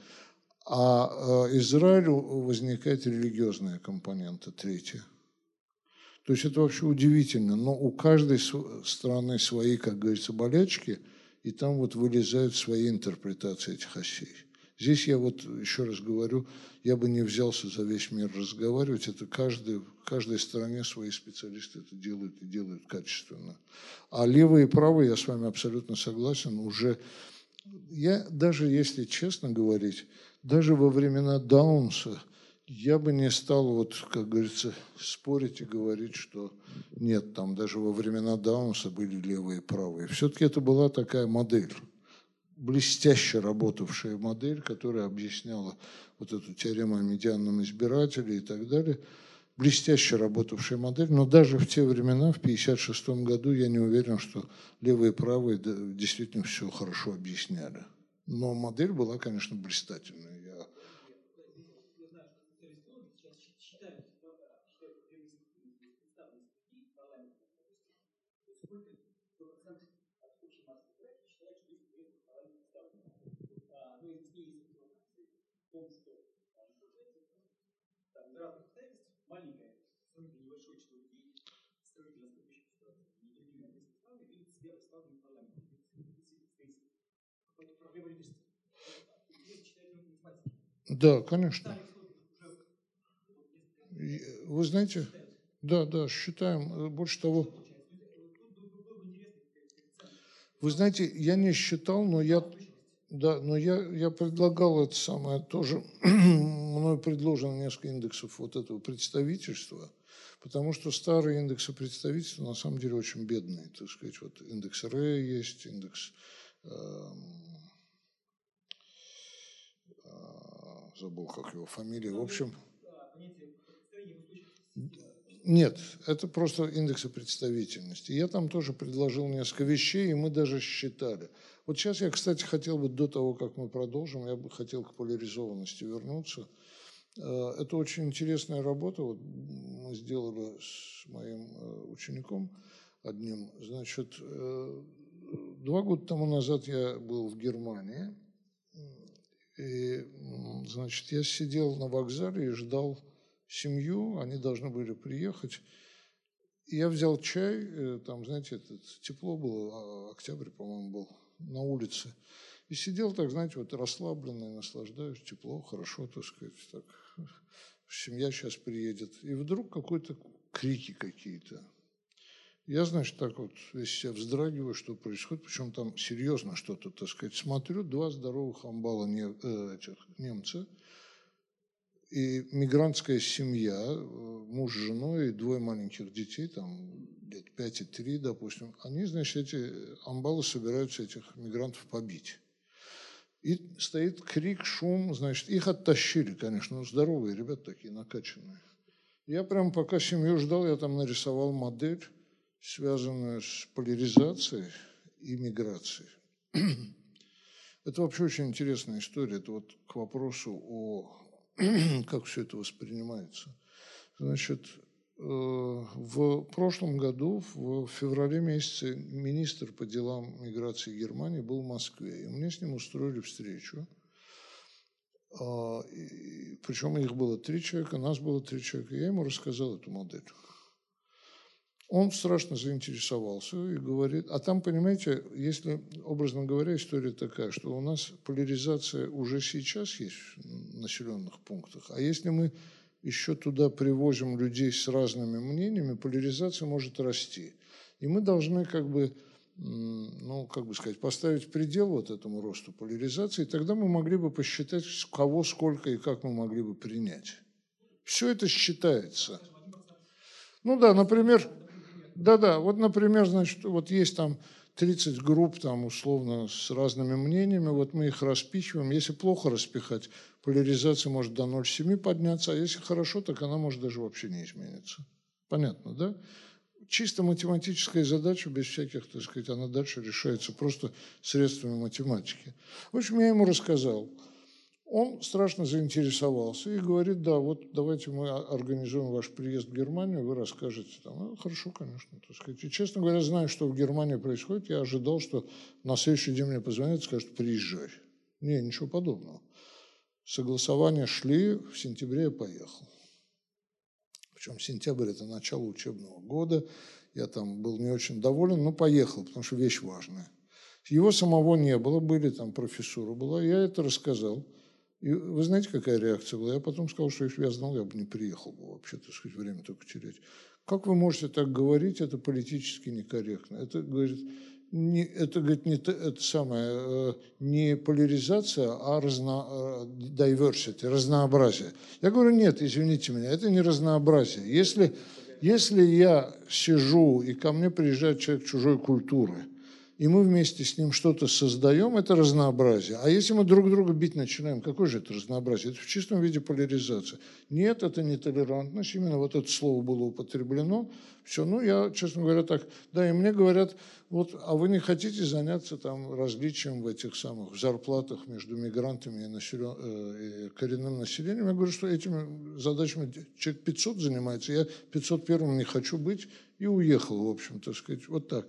А Израилю возникает религиозная компонента, третья. То есть это вообще удивительно. Но у каждой страны свои, как говорится, болячки, и там вот вылезают свои интерпретации этих осей. Здесь я вот еще раз говорю, я бы не взялся за весь мир разговаривать. Это каждый, в каждой стране свои специалисты это делают и делают качественно. А левые и правые, я с вами абсолютно согласен, уже... Я даже, если честно говорить, даже во времена Даунса я бы не стал, вот, как говорится, спорить и говорить, что нет, там даже во времена Даунса были левые и правые. Все-таки это была такая модель блестяще работавшая модель, которая объясняла вот эту теорему о медианном избирателе и так далее. Блестяще работавшая модель, но даже в те времена, в 1956 году, я не уверен, что левые и правые действительно все хорошо объясняли. Но модель была, конечно, блистательная. маленькое, сравнительно небольшое число людей, сравнительно с текущей ситуацией, не другими английскими странами, видит себя представленным в парламенте. Какая-то проблема лидерства. Да, конечно. Вы знаете, да, да, считаем. Больше того, вы знаете, я не считал, но я, да, но я, я предлагал это самое тоже *clears throat* мной предложено несколько индексов вот этого представительства, потому что старые индексы представительства на самом деле очень бедные. Так сказать, вот индекс РЭ есть, индекс э, э, забыл, как его фамилия. В общем, нет, это просто индексы представительности. Я там тоже предложил несколько вещей, и мы даже считали. Вот сейчас я, кстати, хотел бы до того, как мы продолжим, я бы хотел к поляризованности вернуться – Э, это очень интересная работа. Вот мы сделали с моим э, учеником одним. Значит, э, два года тому назад я был в Германии. И, значит, я сидел на вокзале и ждал семью. Они должны были приехать. И я взял чай, там, знаете, это тепло было, а октябрь, по-моему, был на улице. И сидел так, знаете, вот расслабленный, наслаждаюсь, тепло, хорошо, так сказать, так семья сейчас приедет. И вдруг какой-то крики какие-то. Я, значит, так вот весь себя вздрагиваю, что происходит, причем там серьезно что-то, так сказать. Смотрю, два здоровых амбала не, э, этих, немца и мигрантская семья, э, муж с женой и двое маленьких детей, там лет пять и три, допустим, они, значит, эти амбалы собираются этих мигрантов побить. И стоит крик, шум, значит, их оттащили, конечно, ну, здоровые ребята такие, накачанные. Я прям пока семью ждал, я там нарисовал модель, связанную с поляризацией и миграцией. *clears throat* Это вообще очень интересная история. Это вот к вопросу о *clears throat* как все это воспринимается. Значит, Э, в прошлом году, в феврале месяце, министр по делам миграции Германии был в Москве. И мне с ним устроили встречу. А, причем их было три человека, нас было три человека. Я ему рассказал эту модель. Он страшно заинтересовался и говорит, а там, понимаете, если, образно говоря, история такая, что у нас поляризация уже сейчас есть в населенных пунктах, а если мы еще туда привозим людей с разными мнениями, поляризация может расти. И мы должны как бы, ну, как бы сказать, поставить предел вот этому росту поляризации, и тогда мы могли бы посчитать, кого, сколько и как мы могли бы принять. Все это считается. Ну да, например, да-да, вот, например, значит, вот есть там 30 групп там условно с разными мнениями, вот мы их распихиваем. Если плохо распихать, поляризация может до 0,7 подняться, а если хорошо, так она может даже вообще не измениться. Понятно, да? Чисто математическая задача, без всяких, так сказать, она дальше решается просто средствами математики. В общем, я ему рассказал. Он страшно заинтересовался и говорит, да, вот давайте мы организуем ваш приезд в Германию, вы расскажете. Там, ну, хорошо, конечно. Так сказать. И, честно говоря, зная, что в Германии происходит, я ожидал, что на следующий день мне позвонят и скажут, приезжай. Не, ничего подобного. Согласования шли, в сентябре я поехал. Причем сентябрь – это начало учебного года. Я там был не очень доволен, но поехал, потому что вещь важная. Его самого не было, были там профессура была. Я это рассказал. И вы знаете, какая реакция была? Я потом сказал, что если бы я знал, я бы не приехал бы вообще, так сказать, время только терять. Как вы можете так говорить? Это политически некорректно. Это, говорит, не, это, говорит, не это самое, э, не поляризация, а разно, э, diversity, разнообразие. Я говорю, нет, извините меня, это не разнообразие. Если, если я сижу, и ко мне приезжает человек чужой культуры – и мы вместе с ним что-то создаем, это разнообразие. А если мы друг друга бить начинаем, какое же это разнообразие? Это в чистом виде поляризация. Нет, это не толерантность, именно вот это слово было употреблено. Все, ну я, честно говоря, так, да, и мне говорят, вот, а вы не хотите заняться там различием в этих самых зарплатах между мигрантами и, населен, э, и коренным населением? Я говорю, что этими задачами человек 500 занимается, я 501 не хочу быть и уехал, в общем, так сказать, вот так.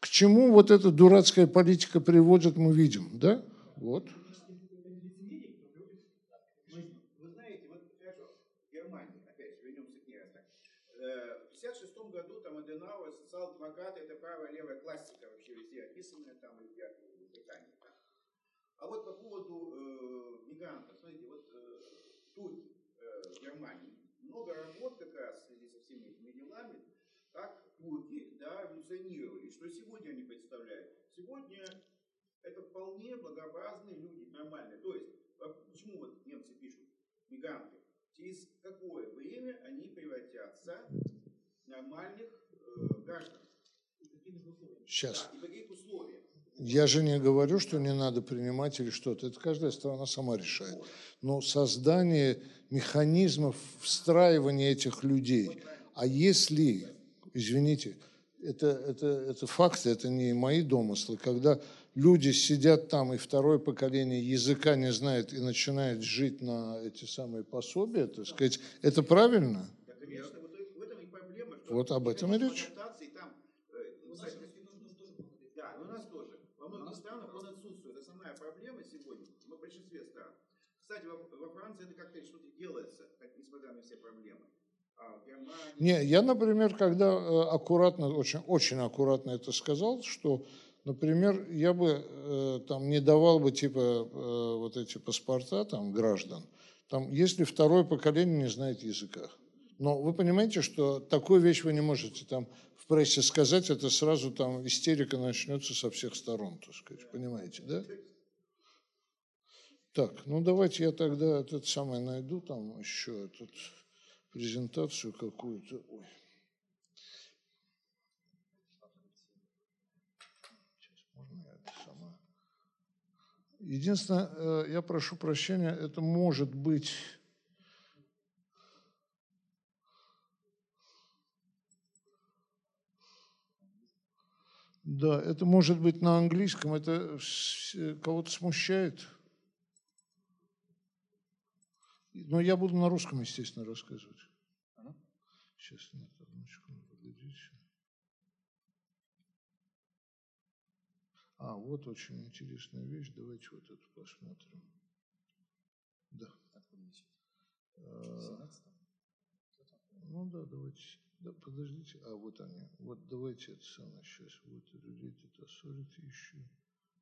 К чему вот эта дурацкая политика приводит, мы видим, да? Вот. А вот по поводу э, мигрантов, смотрите, вот э, тут, э, в Германии, много работ как раз в связи со всеми этими делами, как турки да, эволюционировали. Что сегодня они представляют? Сегодня это вполне благообразные люди, нормальные. То есть, почему вот немцы пишут, мигранты, через какое время они превратятся в нормальных э, граждан? Сейчас. Да, и каких условиях? Я же не говорю, что не надо принимать или что-то. Это каждая страна сама решает. Но создание механизмов встраивания этих людей. А если извините, это, это, это факты, это не мои домыслы. Когда люди сидят там, и второе поколение языка не знает и начинает жить на эти самые пособия, так сказать, это правильно? Да, конечно, вот, в этом и проблема. Что вот об этом и речь. Э, ну, да, у нас тоже. Во многих странах он отсутствует. Основная проблема сегодня, в большинстве стран. Кстати, во, во Франции это как-то что-то делается, несмотря на все проблемы. Не, я, например, когда э, аккуратно, очень, очень аккуратно это сказал, что, например, я бы э, там не давал бы типа э, вот эти паспорта там граждан, там, если второе поколение не знает языка. Но вы понимаете, что такую вещь вы не можете там в прессе сказать, это сразу там истерика начнется со всех сторон, так сказать, понимаете, да? Так, ну давайте я тогда этот самый найду там еще этот презентацию какую-то. Ой. Единственное, э, я прошу прощения, это может быть Да, это может быть на английском, это кого-то смущает. Но я буду на русском, естественно, рассказывать. Сейчас, нет, одночку, погодите. А, вот очень интересная вещь. Давайте вот эту посмотрим. Да. А, ну да, давайте. Да, подождите. А, вот они. Вот давайте это самое сейчас. Вот related authority issue.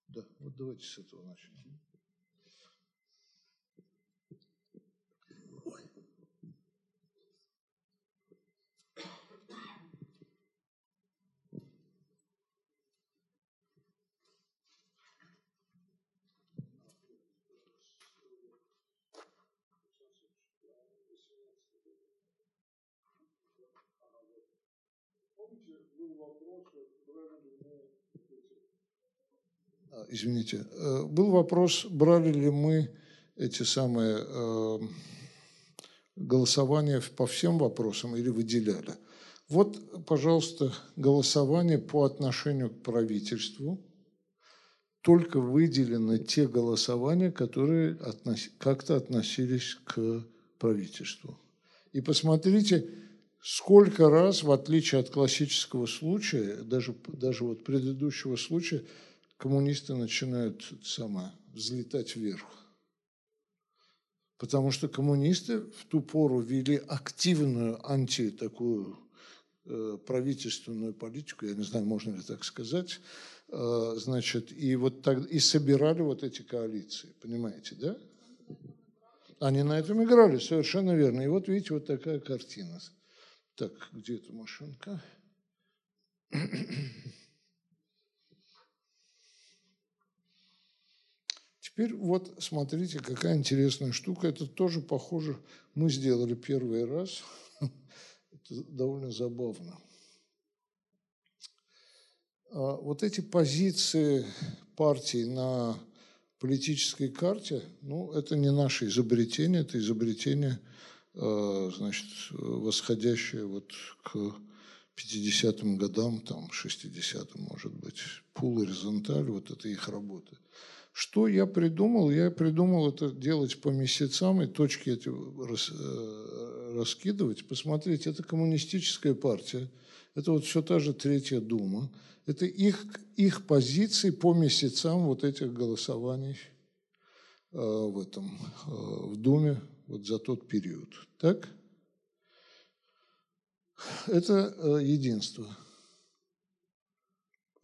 Да, вот давайте с этого начнем. А, извините, э, был вопрос, брали ли мы эти самые э, голосования по всем вопросам или выделяли. Вот, пожалуйста, голосование по отношению к правительству только выделены те голосования, которые относ... как-то относились к правительству. И посмотрите, сколько раз, в отличие от классического случая, даже, даже вот предыдущего случая, коммунисты начинают самое, взлетать вверх. Потому что коммунисты в ту пору вели активную анти такую э, правительственную политику, я не знаю, можно ли так сказать, э, значит, и вот так, и собирали вот эти коалиции, понимаете, да? Они на этом играли, совершенно верно. И вот видите, вот такая картина. Так, где эта машинка? Теперь вот смотрите, какая интересная штука. Это тоже похоже, мы сделали первый раз. Это довольно забавно. А вот эти позиции партий на политической карте, ну, это не наше изобретение, это изобретение, значит, восходящее вот к 50-м годам, там, 60-м, может быть, пул горизонталь, вот это их работа. Что я придумал? Я придумал это делать по месяцам и точки эти рас, э, раскидывать. Посмотрите, это коммунистическая партия, это вот все та же Третья Дума, это их, их позиции по месяцам вот этих голосований э, в этом, э, в Думе вот за тот период. Так? Это э, единство.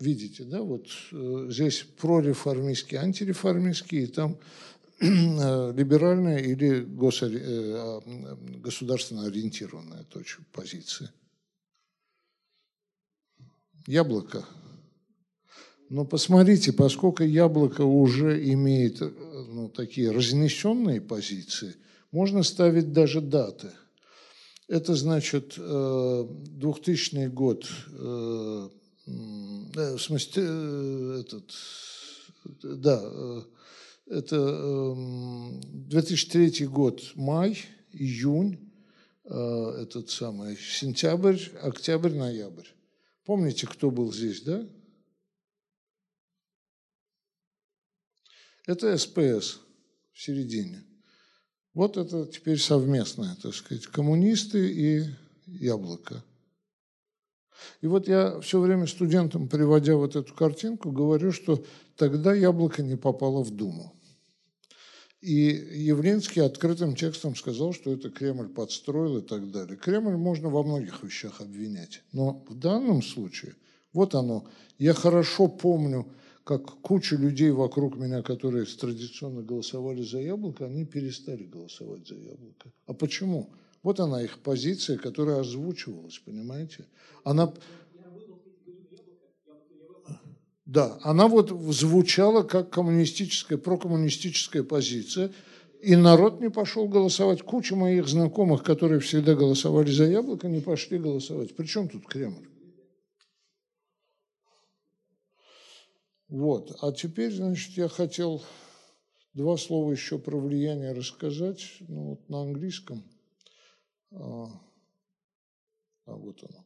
Видите, да, вот э, здесь прореформистские, антиреформистские, и там *clears throat* э, либеральная или а, государственно ориентированная точка позиции. Яблоко. Но посмотрите, поскольку яблоко уже имеет ну, такие разнесенные позиции, можно ставить даже даты. Это значит 2000 год в смысле, э, этот, да, э, это 2003 эм, год, май, июнь, э, этот самый, сентябрь, октябрь, ноябрь. Помните, кто был здесь, да? Это СПС в середине. Вот это теперь совместное, так сказать, коммунисты и яблоко. И вот я все время студентам, приводя вот эту картинку, говорю, что тогда яблоко не попало в Думу. И Явлинский открытым текстом сказал, что это Кремль подстроил и так далее. Кремль можно во многих вещах обвинять. Но в данном случае, вот оно, я хорошо помню, как куча людей вокруг меня, которые традиционно голосовали за яблоко, они перестали голосовать за яблоко. А почему? Вот она их позиция, которая озвучивалась, понимаете? Она... Да, она вот звучала как коммунистическая, прокоммунистическая позиция, и народ не пошел голосовать. Куча моих знакомых, которые всегда голосовали за яблоко, не пошли голосовать. Причем тут Кремль? Вот. А теперь, значит, я хотел два слова еще про влияние рассказать ну, вот на английском. А, а вот оно.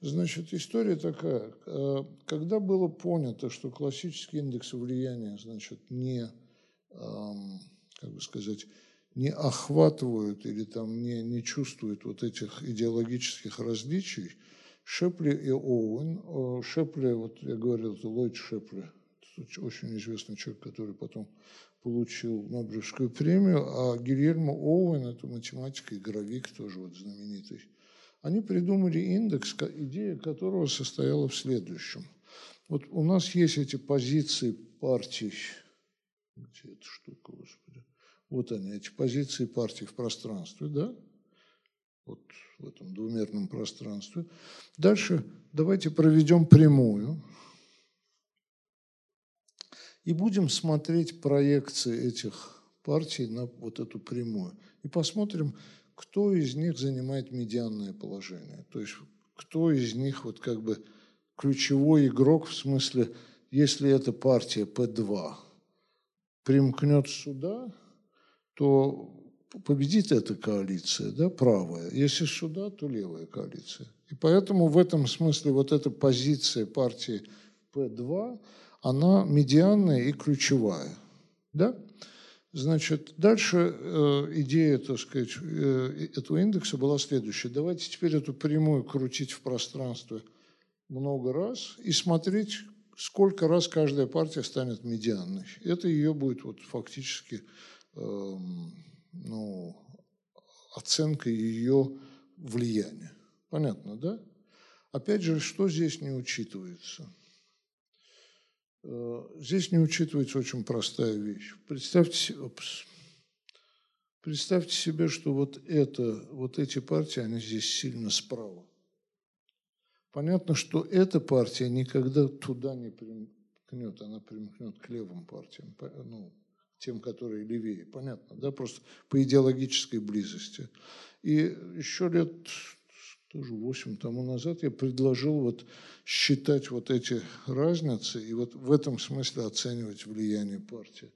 Значит, история такая. Э, когда было понято, что классический индекс влияния, значит, не, как бы сказать, не охватывают или там не, не чувствуют вот этих идеологических различий, Шепли и Оуэн, э, Шепли, вот я говорил, это Ллойд Шепли, очень известный человек, который потом получил Нобелевскую премию, а Гильермо Оуэн, это математик и гравик тоже вот знаменитый, они придумали индекс, идея которого состояла в следующем. Вот у нас есть эти позиции партий, где эта штука, господи, вот они, эти позиции партий в пространстве, да, вот в этом двумерном пространстве. Дальше давайте проведем прямую, и будем смотреть проекции этих партий на вот эту прямую. И посмотрим, кто из них занимает медианное положение. То есть кто из них вот как бы ключевой игрок в смысле, если эта партия П2 примкнет сюда, то победит эта коалиция, да, правая. Если сюда, то левая коалиция. И поэтому в этом смысле вот эта позиция партии П2, она медианная и ключевая. Да? Значит, дальше э, идея, так сказать, э, этого индекса была следующая. Давайте теперь эту прямую крутить в пространстве много раз и смотреть, сколько раз каждая партия станет медианной. Это ее будет вот фактически э, ну, оценка ее влияния. Понятно, да? Опять же, что здесь не учитывается? Э, здесь не учитывается очень простая вещь. Представьте, опс, представьте себе, что вот, это, вот эти партии, они здесь сильно справа. Понятно, что эта партия никогда туда не примкнет, она примкнет к левым партиям, ну, тем, которые левее. Понятно, да, просто по идеологической близости. И еще лет тоже 8 тому назад я предложил вот считать вот эти разницы и вот в этом смысле оценивать влияние партии.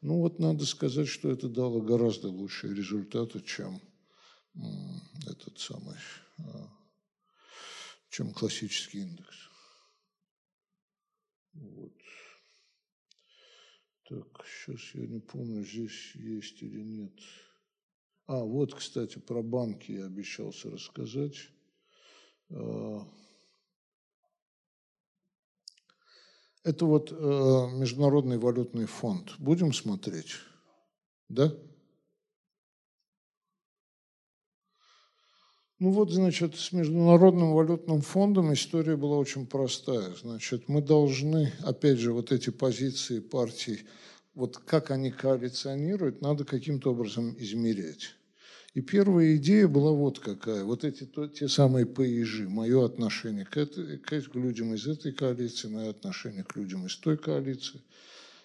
Ну вот надо сказать, что это дало гораздо лучшие результаты, чем этот самый, а, чем классический индекс. Вот. Так, сейчас я не помню, здесь есть или нет. А, вот, кстати, про банки я обещался рассказать. Э, это вот э, Международный валютный фонд. Будем смотреть? Да? Ну вот, значит, с Международным валютным фондом история была очень простая. Значит, мы должны, опять же, вот эти позиции партий, вот как они коалиционируют, надо каким-то образом измерять. И первая идея была вот какая. Вот эти то, те самые ПИЖи, мое отношение к, этой, к людям из этой коалиции, мое отношение к людям из той коалиции.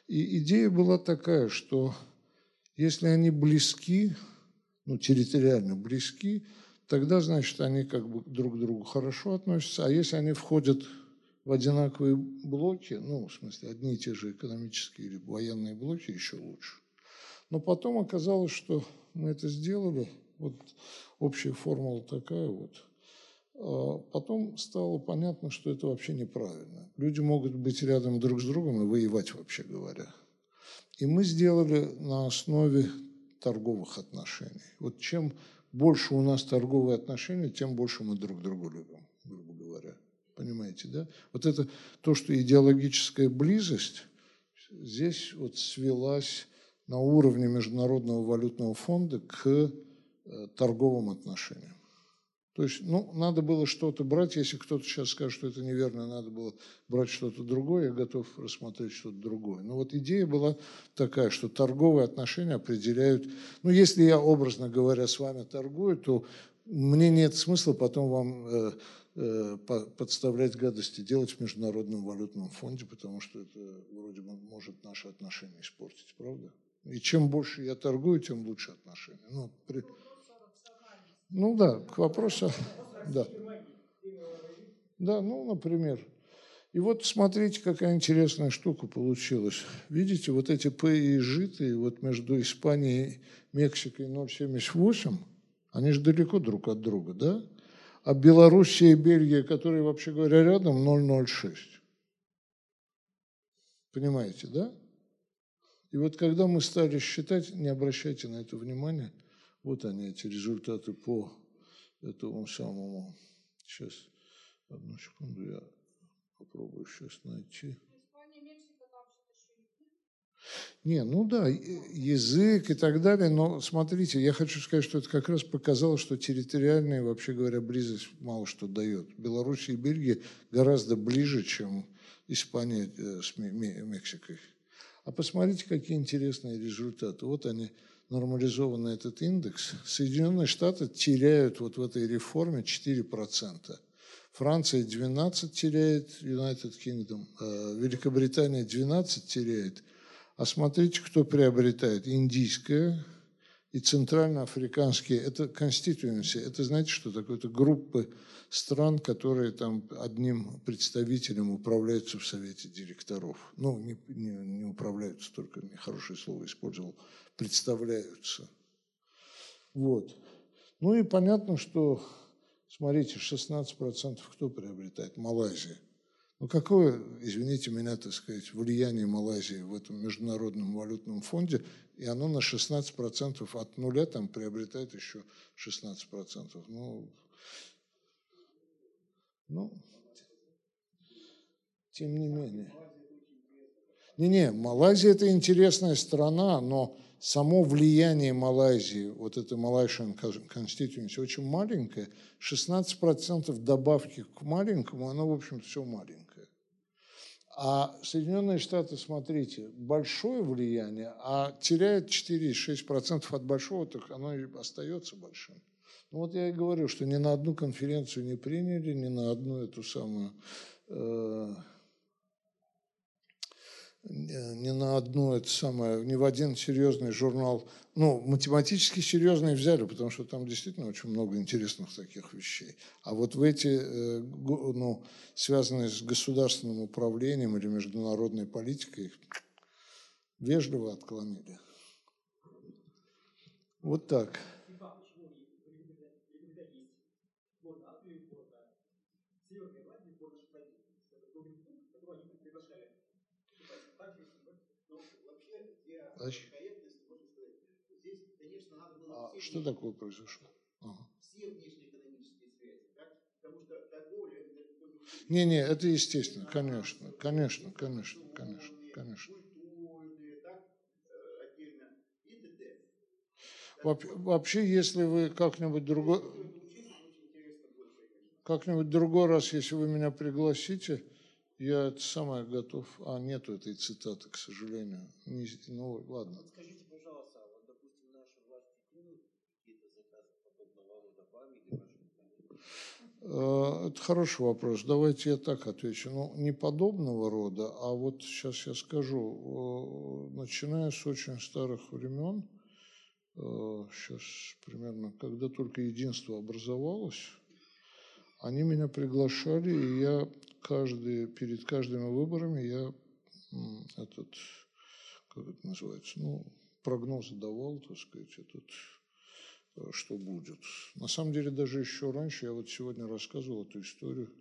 И идея была такая, что если они близки, ну, территориально близки, тогда, значит, они как бы друг к другу хорошо относятся. А если они входят в одинаковые блоки, ну, в смысле, одни и те же экономические или военные блоки, еще лучше. Но потом оказалось, что мы это сделали, вот общая формула такая вот. А потом стало понятно, что это вообще неправильно. Люди могут быть рядом друг с другом и воевать, вообще говоря. И мы сделали на основе торговых отношений. Вот чем больше у нас торговые отношения, тем больше мы друг друга любим, грубо говоря. Понимаете, да? Вот это то, что идеологическая близость здесь вот свелась на уровне Международного валютного фонда к э, торговым отношениям. То есть, ну, надо было что-то брать, если кто-то сейчас скажет, что это неверно, надо было брать что-то другое, я готов рассмотреть что-то другое. Но вот идея была такая, что торговые отношения определяют, ну, если я, образно говоря, с вами торгую, то мне нет смысла потом вам э, э, подставлять гадости делать в Международном валютном фонде, потому что это вроде бы может наши отношения испортить, правда? И чем больше я торгую, тем лучше отношения. Ну, при... ну да, к вопросу. *laughs* Да. Да, ну, например. И вот смотрите, какая интересная штука получилась. Видите, вот эти П и житые вот между Испанией Мексикой 0,78, они же далеко друг от друга, да? А Белоруссия и Бельгия, которые, вообще говоря, рядом, 0,06. Понимаете, да? И вот когда мы стали считать, не обращайте на это внимания, вот они, эти результаты по этому самому. Сейчас, одну секунду, я попробую сейчас найти. Не, ну да, язык и так далее, но смотрите, я хочу сказать, что это как раз показало, что территориальная, вообще говоря, близость мало что дает. Белоруссия и Бельгия гораздо ближе, чем Испания э, с Мексикой. А посмотрите, какие интересные результаты. Вот они, нормализованный этот индекс. Соединенные Штаты теряют вот в этой реформе 4%. Франция 12 теряет, United Kingdom, э, Великобритания 12 теряет. А смотрите, кто приобретает. Индийская и центральноафриканские. Это конституенси. Это знаете, что такое? Это группы стран, которые там одним представителем управляются в Совете директоров. Ну, не, не, не управляются, только нехорошее слово использовал, представляются. Вот. Ну и понятно, что, смотрите, 16% кто приобретает? Малайзия. Ну, какое, извините меня, так сказать, влияние Малайзии в этом международном валютном фонде, и оно на 16% от нуля там приобретает еще 16%. Ну, ну, тем не менее. Не-не, Малайзия – это интересная страна, но само влияние Малайзии, вот это Malaysian Constituency, очень маленькое. 16% добавки к маленькому, оно, в общем все маленькое. А Соединенные Штаты, смотрите, большое влияние, а теряет 4-6% от большого, так оно и остается большим. Ну вот я и говорю, что ни на одну конференцию не приняли, ни на одну эту самую э, ни на одну это самое, ни в один серьезный журнал, ну, математически серьезный взяли, потому что там действительно очень много интересных таких вещей. А вот в эти, э, ну, связанные с государственным управлением или международной политикой, вежливо отклонили. Вот так. Значит, здесь, конечно, надо было... А что такое произошло? Ага. Все внешнеэкономические связи, так? Потому что торговля... Не-не, это естественно, конечно, конечно, конечно, конечно, конечно. Вообще, если вы как-нибудь другой... Как-нибудь другой раз, если вы меня пригласите, я это самое готов. А, нету этой цитаты, к сожалению. Не, ну, ладно. Скажите, пожалуйста, вот, допустим, наши власти какие-то заказы подобного рода вам или вашим э, Это хороший вопрос. Давайте я так отвечу. Ну, не подобного рода, а вот сейчас я скажу. Начиная с очень старых времен, сейчас э, примерно, когда только единство образовалось, они меня приглашали, и я каждый, перед каждыми выборами я этот, как это называется, ну, прогнозы давал, так сказать, этот, э, что будет. На самом деле, даже еще раньше, я вот сегодня рассказывал эту историю,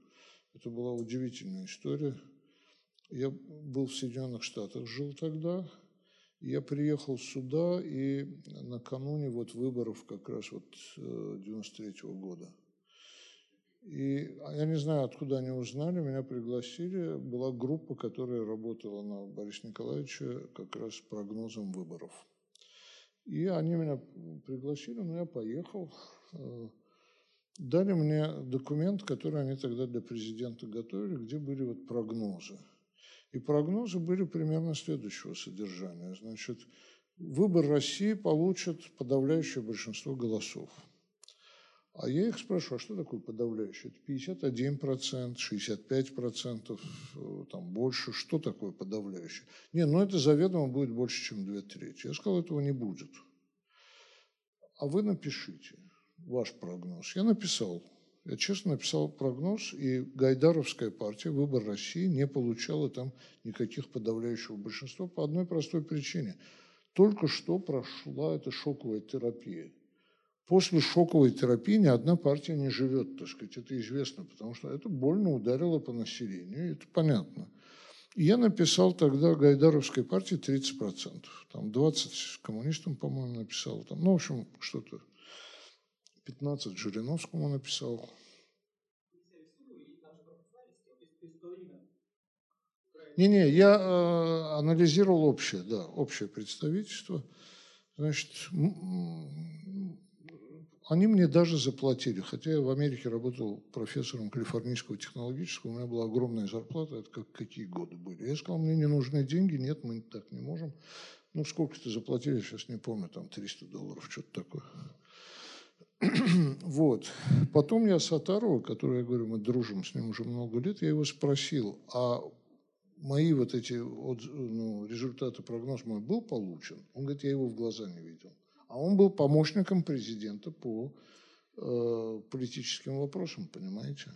это была удивительная история. Я был в Соединенных Штатах, жил тогда, я приехал сюда, и накануне вот выборов как раз вот 93 -го года – и я не знаю, откуда они узнали, меня пригласили. Была группа, которая работала на Бориса Николаевича как раз с прогнозом выборов. И они меня пригласили, но я поехал. Э, дали мне документ, который они тогда для президента готовили, где были вот прогнозы. И прогнозы были примерно следующего содержания. Значит, выбор России получит подавляющее большинство голосов – а я их спрашиваю, а что такое подавляющее? Это 51%, 65%, э, там больше. Что такое подавляющее? Не, ну это заведомо будет больше, чем две трети. Я сказал, этого не будет. А вы напишите ваш прогноз. Я написал. Я честно написал прогноз, и Гайдаровская партия, выбор России, не получала там никаких подавляющего большинства по одной простой причине. Только что прошла эта шоковая терапия – После шоковой терапии ни одна партия не живет, так сказать, это известно, потому что это больно ударило по населению, это понятно. И я написал тогда Гайдаровской партии 30%, там 20 коммунистам, по-моему, написал, там, ну, в общем, что-то 15 Жириновскому написал. Не-не, я э, анализировал общее, да, общее представительство. Значит, они мне даже заплатили, хотя я в Америке работал профессором Калифорнийского технологического, у меня была огромная зарплата, это как, какие годы были. Я сказал, мне не нужны деньги, нет, мы так не можем. Ну, сколько-то заплатили, сейчас не помню, там 300 долларов, что-то такое. *clears throat* Вот. Потом я Сатарова, который, я говорю, мы дружим с ним уже много лет, я его спросил, а мои вот эти ну, результаты, прогноз мой был получен? Он говорит, я его в глаза не видел. А он был помощником президента по э, политическим вопросам, понимаете?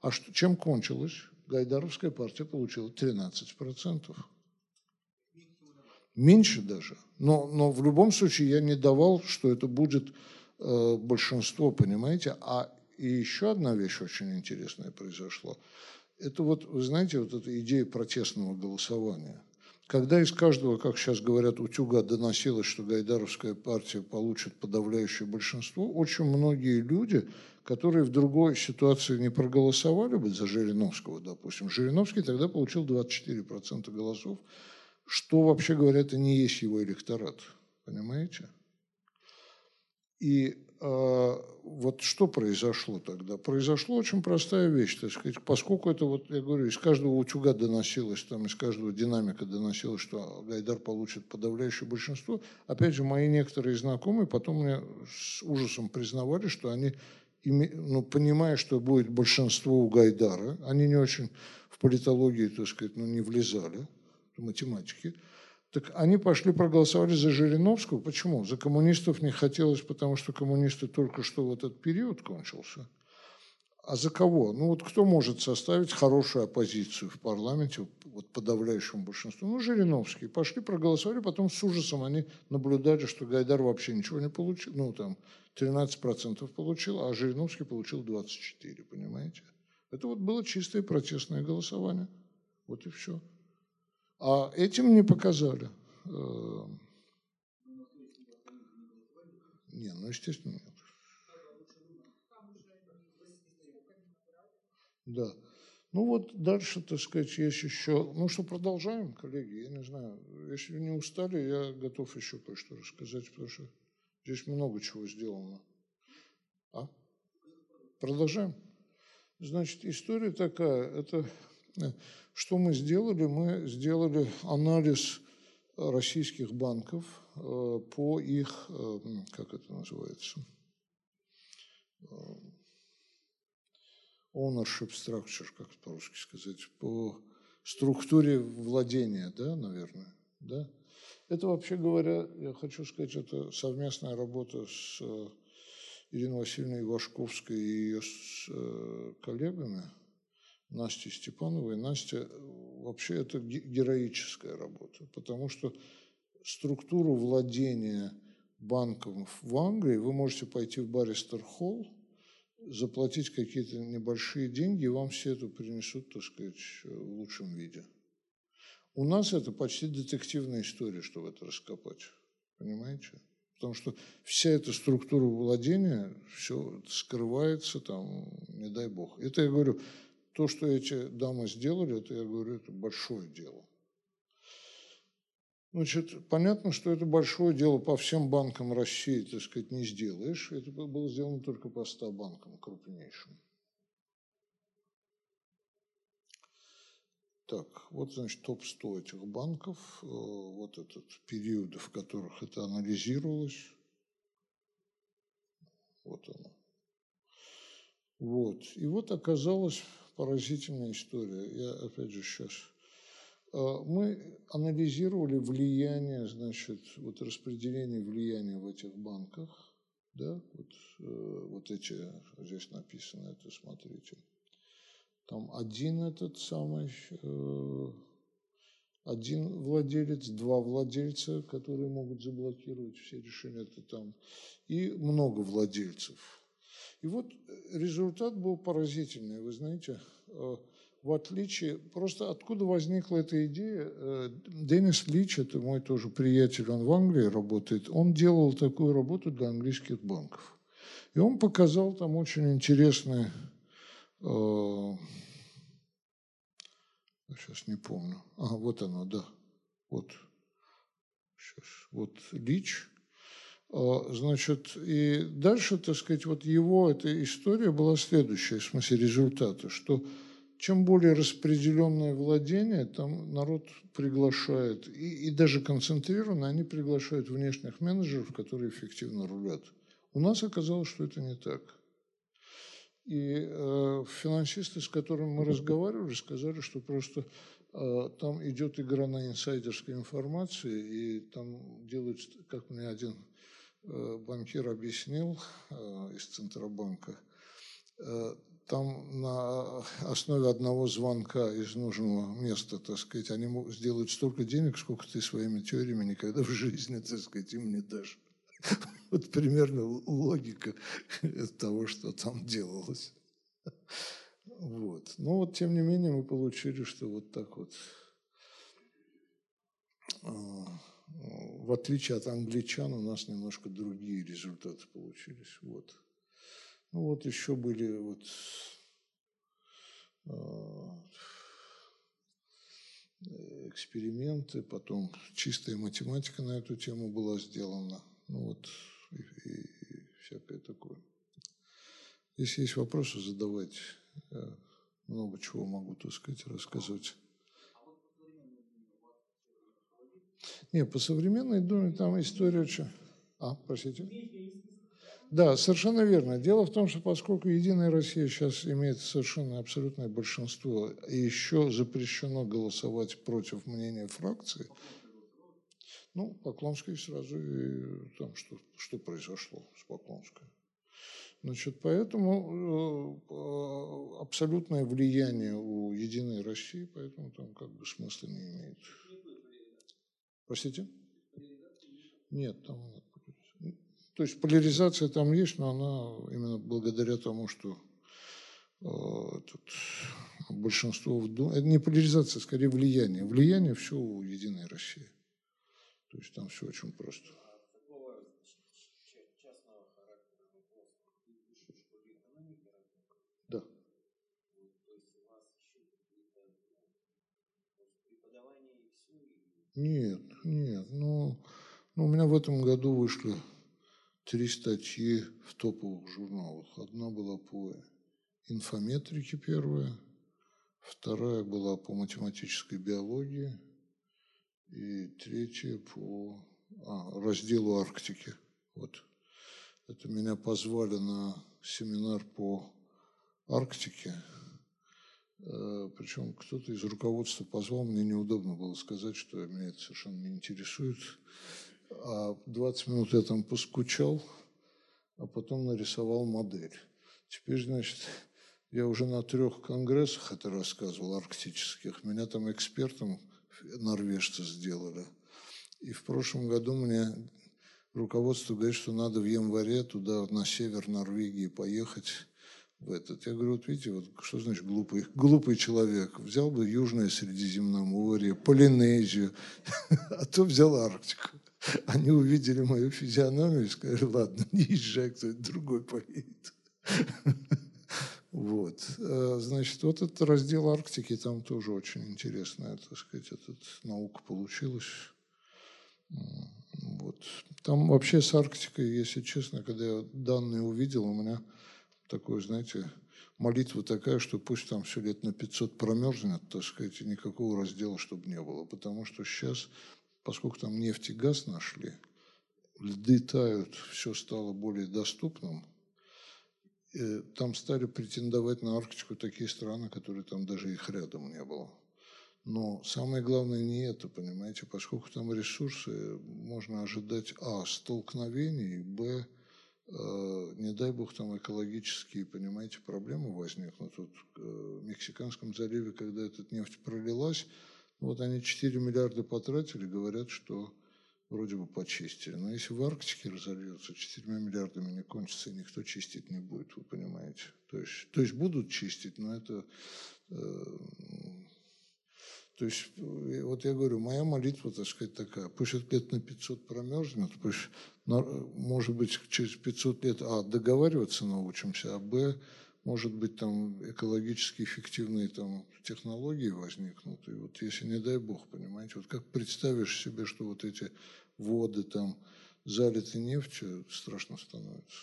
А что, чем кончилось? Гайдаровская партия получила 13%. Меньше даже. Но, но в любом случае я не давал, что это будет э, большинство, понимаете? А и еще одна вещь очень интересная произошла. это вот, вы знаете, вот эта идея протестного голосования. Когда из каждого, как сейчас говорят, утюга доносилось, что Гайдаровская партия получит подавляющее большинство, очень многие люди, которые в другой ситуации не проголосовали бы за Жириновского, допустим, Жириновский тогда получил 24% голосов, что, вообще говоря, это не есть его электорат. Понимаете? И вот что произошло тогда? Произошла очень простая вещь, так сказать, поскольку это, вот я говорю, из каждого утюга доносилось, там, из каждого динамика доносилось, что Гайдар получит подавляющее большинство, опять же, мои некоторые знакомые потом мне с ужасом признавали, что они, ну, понимая, что будет большинство у Гайдара, они не очень в политологии, так сказать, ну, не влезали, в математике, так они пошли проголосовали за Жириновского. Почему? За коммунистов не хотелось, потому что коммунисты только что в этот период кончился. А за кого? Ну вот кто может составить хорошую оппозицию в парламенте, вот подавляющему большинству? Ну, Жириновский. Пошли, проголосовали, потом с ужасом они наблюдали, что Гайдар вообще ничего не получил. Ну, там, 13% получил, а Жириновский получил 24%, понимаете? Это вот было чистое протестное голосование. Вот и все. А этим не показали. Э, не, ну, естественно. Да. Ну вот дальше, так сказать, есть еще... Ну что, продолжаем, коллеги? Я не знаю. Если не устали, я готов еще кое-что рассказать, потому что здесь много чего сделано. А? Продолжаем? Значит, история такая. Это что мы сделали? Мы сделали анализ российских банков э, по их, э, как это называется, э, ownership structure, как по-русски сказать, по структуре владения, да, наверное, да. Это, вообще говоря, я хочу сказать, это совместная работа с Ириной Васильевной Ивашковской и ее с коллегами – Насти Степановой. Настя, вообще это героическая работа, потому что структуру владения банком в Англии вы можете пойти в Баристер Холл, заплатить какие-то небольшие деньги, и вам все это принесут, так сказать, в лучшем виде. У нас это почти детективная история, чтобы это раскопать. Понимаете? Потому что вся эта структура владения, все скрывается там, не дай бог. Это я говорю, то, что эти дамы сделали, это, я говорю, это большое дело. Значит, понятно, что это большое дело по всем банкам России, так сказать, не сделаешь. Это было сделано только по 100 банкам крупнейшим. Так, вот, значит, топ-100 этих банков, э, вот этот период, в которых это анализировалось. Вот оно. Вот. И вот оказалось поразительная история. Я опять же сейчас. А, мы анализировали влияние, значит, вот распределение влияния в этих банках, да, вот, э, вот эти, здесь написано это, смотрите. Там один этот самый, э, один владелец, два владельца, которые могут заблокировать все решения, это там, и много владельцев. И вот результат был поразительный. Вы знаете, э, в отличие, просто откуда возникла эта идея, э, Деннис Лич, это мой тоже приятель, он в Англии работает, он делал такую работу для английских банков. И он показал там очень интересный, э, сейчас не помню, а вот оно, да, вот, сейчас, вот Лич, значит, и дальше, так сказать, вот его эта история была следующая, в смысле результата, что чем более распределенное владение, там народ приглашает, и, и даже концентрированно, они приглашают внешних менеджеров, которые эффективно рулят. У нас оказалось, что это не так. И э, финансисты, с которыми мы разговаривали, сказали, что просто э, там идет игра на инсайдерской информации, и там делают, как мне один банкир объяснил э, из Центробанка, э, там на основе одного звонка из нужного места, так сказать, они сделают столько денег, сколько ты своими теориями никогда в жизни, так сказать, им не дашь. *laughs* Вот примерно логика того, что там делалось. Вот. Но вот, тем не менее, мы получили, что вот так вот, а, в отличие от англичан, у нас немножко другие результаты получились. Вот. Ну вот еще были вот а, эксперименты, потом чистая математика на эту тему была сделана. Ну вот и, и, и всякое такое. Если есть вопросы, задавайте. Я много чего могу, так сказать, рассказывать. Не, по современной Думе там история очень... А, простите? Да, совершенно верно. Дело в том, что поскольку Единая Россия сейчас имеет совершенно абсолютное большинство, и еще запрещено голосовать против мнения фракции, ну, Поклонской сразу и там что, что произошло с Поклонской. Значит, поэтому э, абсолютное влияние у Единой России, поэтому там как бы смысла не имеет. Простите? Нет, там нет. То есть поляризация там есть, но она именно благодаря тому, что э, тут большинство в Думе... Это не поляризация, скорее влияние. Влияние все у Единой России. То есть там все очень просто. Да. Нет, нет. Ну, ну, у меня в этом году вышли три статьи в топовых журналах. Одна была по инфометрике первая, вторая была по математической биологии, и третья по а, разделу Арктики. Вот. Это меня позвали на семинар по Арктике. Э, Причем кто-то из руководства позвал, мне неудобно было сказать, что меня это совершенно не интересует. А 20 минут я там поскучал, а потом нарисовал модель. Теперь, значит, я уже на трех конгрессах это рассказывал, арктических. Меня там экспертом норвежцы сделали. И в прошлом году мне руководство говорит, что надо в январе туда, на север Норвегии поехать в этот. Я говорю, вот видите, вот что значит глупый, глупый человек. Взял бы Южное Средиземноморье, Полинезию, *laughs* а то взял Арктику. Они увидели мою физиономию и сказали, ладно, не езжай, кто-нибудь другой поедет. Вот. Э, значит, вот этот раздел Арктики, там тоже очень интересная, так сказать, эта наука получилась. Вот. Там вообще с Арктикой, если честно, когда я данные увидел, у меня такое, знаете, молитва такая, что пусть там все лет на 500 промерзнет, так сказать, и никакого раздела, чтобы не было. Потому что сейчас поскольку там нефть и газ нашли, льды тают, все стало более доступным, э, там стали претендовать на Арктику такие страны, которые там даже их рядом не было. Но самое главное не это, понимаете, поскольку там ресурсы, можно ожидать, а, столкновений, б, не дай бог там экологические, понимаете, проблемы возникнут. Тут э, в Мексиканском заливе, когда эта нефть пролилась, вот они 4 миллиарда потратили, говорят, что вроде бы почистили. Но если в Арктике разольется, 4 миллиардами не кончится, и никто чистить не будет, вы понимаете. То есть, то есть будут чистить, но это... Э, то есть, э, вот я говорю, моя молитва, так сказать, такая, пусть это лет на 500 промерзнет, пусть, может быть, через 500 лет, а, договариваться научимся, а, б, может быть, там экологически эффективные там, технологии возникнут. И вот если, не дай бог, понимаете, вот как представишь себе, что вот эти воды там залиты нефтью, страшно становится.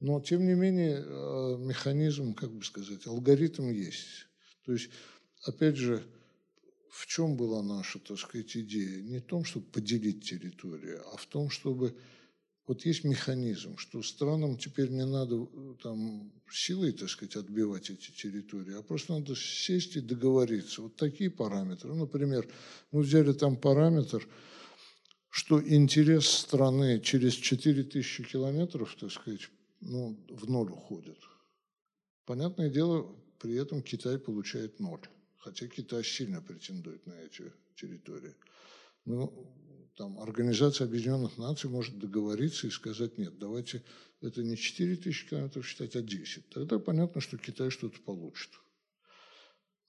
Но, тем не менее, э, механизм, как бы сказать, алгоритм есть. То есть, опять же, в чем была наша, так сказать, идея? Не в том, чтобы поделить территорию, а в том, чтобы вот есть механизм, что странам теперь не надо э, там силой, так сказать, отбивать эти территории, а просто надо сесть и договориться. Вот такие параметры. Например, мы взяли там параметр, что интерес страны через 4000 километров, так сказать, ну, в ноль уходит. Понятное дело, при этом Китай получает ноль, хотя Китай сильно претендует на эти территории. Но там Организация Объединенных Наций может договориться и сказать, нет, давайте это не 4 тысячи километров считать, а 10. Тогда понятно, что Китай что-то получит.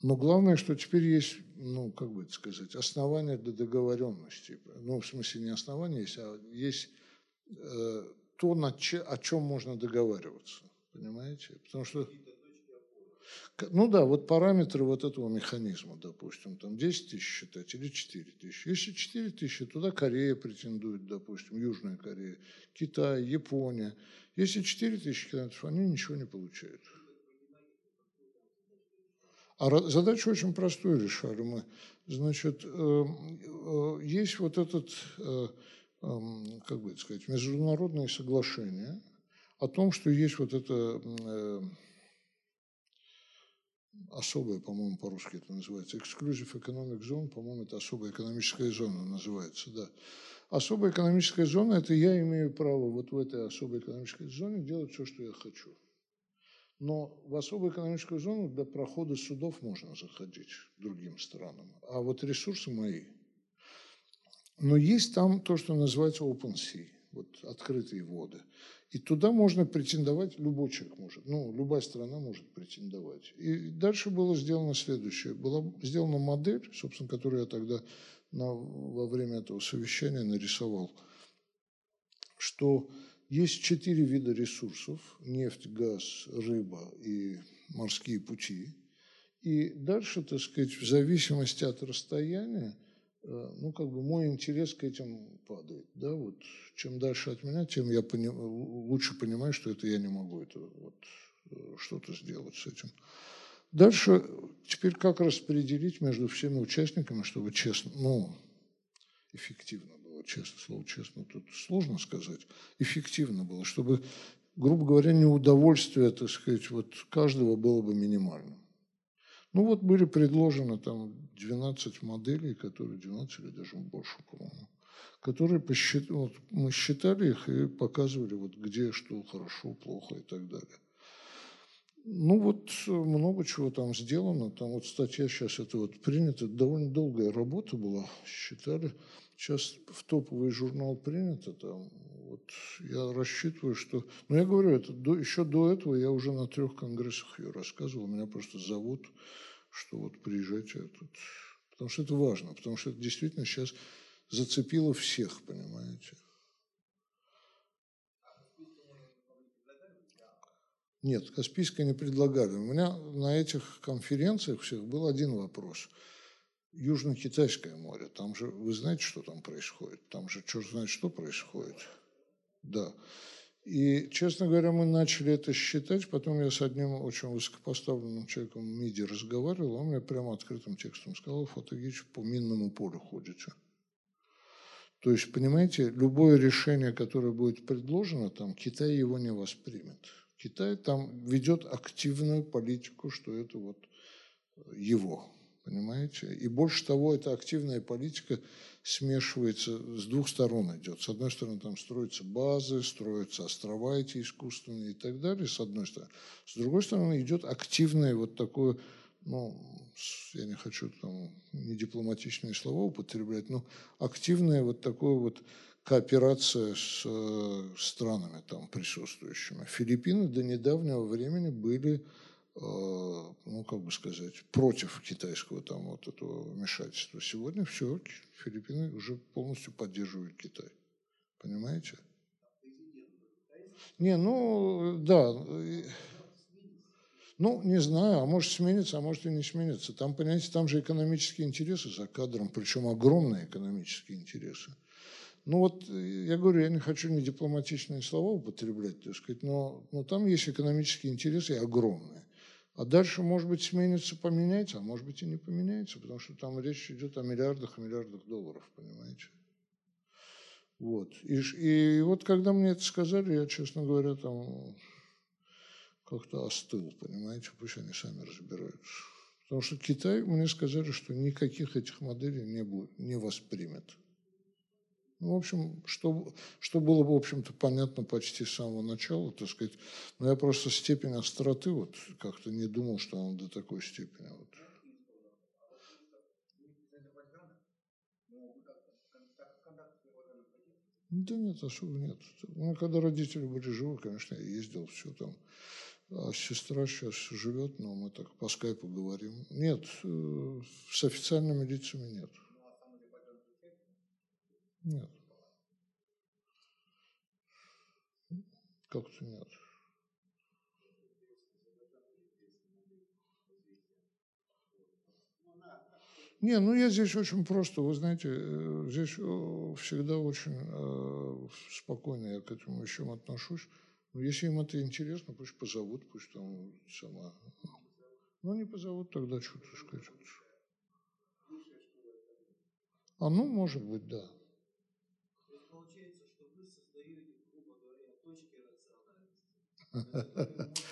Но главное, что теперь есть, ну, как бы это сказать, основания для договоренности. Ну, в смысле, не основания есть, а есть э, то, над че, о чем можно договариваться. Понимаете? Потому что ну да, вот параметры вот этого механизма, допустим, там 10 тысяч считать или 4 тысячи. Если 4 тысячи, туда Корея претендует, допустим, Южная Корея, Китай, Япония. Если 4 тысячи километров, они ничего не получают. А задачу очень простую решали мы. Значит, э, э, есть вот этот, э, эм, как бы сказать, международное соглашение о том, что есть вот это особая, по-моему, по-русски это называется, Exclusive Economic Zone, по-моему, это особая экономическая зона называется, да. Особая экономическая зона – это я имею право вот в этой особой экономической зоне делать все, что я хочу. Но в особую экономическую зону для прохода судов можно заходить другим странам, а вот ресурсы мои. Но есть там то, что называется open sea, вот открытые воды. И туда можно претендовать, любой человек может, ну, любая страна может претендовать. И дальше было сделано следующее. Была сделана модель, собственно, которую я тогда на, во время этого совещания нарисовал, что есть четыре вида ресурсов – нефть, газ, рыба и морские пути. И дальше, так сказать, в зависимости от расстояния, ну, как бы мой интерес к этим падает. Да? Вот, чем дальше от меня, тем я поним, лучше понимаю, что это я не могу это, вот, э, что-то сделать с этим. Дальше, теперь как распределить между всеми участниками, чтобы честно, ну, эффективно было, честно, слово честно тут сложно сказать, эффективно было, чтобы, грубо говоря, неудовольствие, так сказать, вот каждого было бы минимальным. Ну вот были предложены там 12 моделей, которые 12 или даже больше, по-моему, которые посчит... вот, мы считали их и показывали, вот где что хорошо, плохо и так далее. Ну вот много чего там сделано. Там вот статья сейчас это вот принята. Довольно долгая работа была, считали. Сейчас в топовый журнал принято. Там, вот я рассчитываю, что... Ну я говорю, это до, еще до этого я уже на трех конгрессах ее рассказывал. Меня просто зовут что вот приезжайте тут. Потому что это важно, потому что это действительно сейчас зацепило всех, понимаете. Нет, Каспийское не предлагали. У меня на этих конференциях всех был один вопрос. Южно-Китайское море, там же, вы знаете, что там происходит? Там же черт знает, что происходит. Да. И, честно говоря, мы начали это считать. Потом я с одним очень высокопоставленным человеком в МИДе разговаривал. Он мне прямо открытым текстом сказал, Фотогич, по минному полю ходите. То есть, понимаете, любое решение, которое будет предложено, там Китай его не воспримет. Китай там ведет активную политику, что это вот его, понимаете? И больше того, эта активная политика смешивается, с двух сторон идет. С одной стороны, там строятся базы, строятся острова эти искусственные и так далее, с одной стороны. С другой стороны, идет активное вот такое, ну, я не хочу там не дипломатичные слова употреблять, но активная вот такое вот кооперация с э, странами там присутствующими. Филиппины до недавнего времени были ну, как бы сказать, против китайского там вот этого вмешательства. Сегодня все, Филиппины уже полностью поддерживают Китай. Понимаете? Не, ну, да. Ну, не знаю, а может сменится, а может и не сменится. Там, понимаете, там же экономические интересы за кадром, причем огромные экономические интересы. Ну вот, я говорю, я не хочу не дипломатичные слова употреблять, так сказать, но, но там есть экономические интересы огромные. А дальше, может быть, сменится, поменяется, а может быть и не поменяется, потому что там речь идет о миллиардах и миллиардах долларов, понимаете? Вот. И, и вот когда мне это сказали, я, честно говоря, там как-то остыл, понимаете, пусть они сами разбираются. Потому что Китай, мне сказали, что никаких этих моделей не, будет, не воспримет. В общем, что, что было бы, в общем-то, понятно почти с самого начала, так сказать. Но я просто степень остроты вот как-то не думал, что он до такой степени. Вот. Да нет, особо нет. Ну, когда родители были живы, конечно, я ездил, все там. А сестра сейчас живет, но мы так по скайпу говорим. Нет, э, с официальными лицами нет. Нет. Как-то нет. Не, ну я здесь очень просто, вы знаете, э, здесь э, всегда очень э, спокойно я к этому вещам отношусь. Но если им это интересно, пусть позовут, пусть там сама. Ну, не позовут, тогда что-то сказать. А ну, может быть, да. Получается, что вы создаете, грубо говоря, точки рациональности.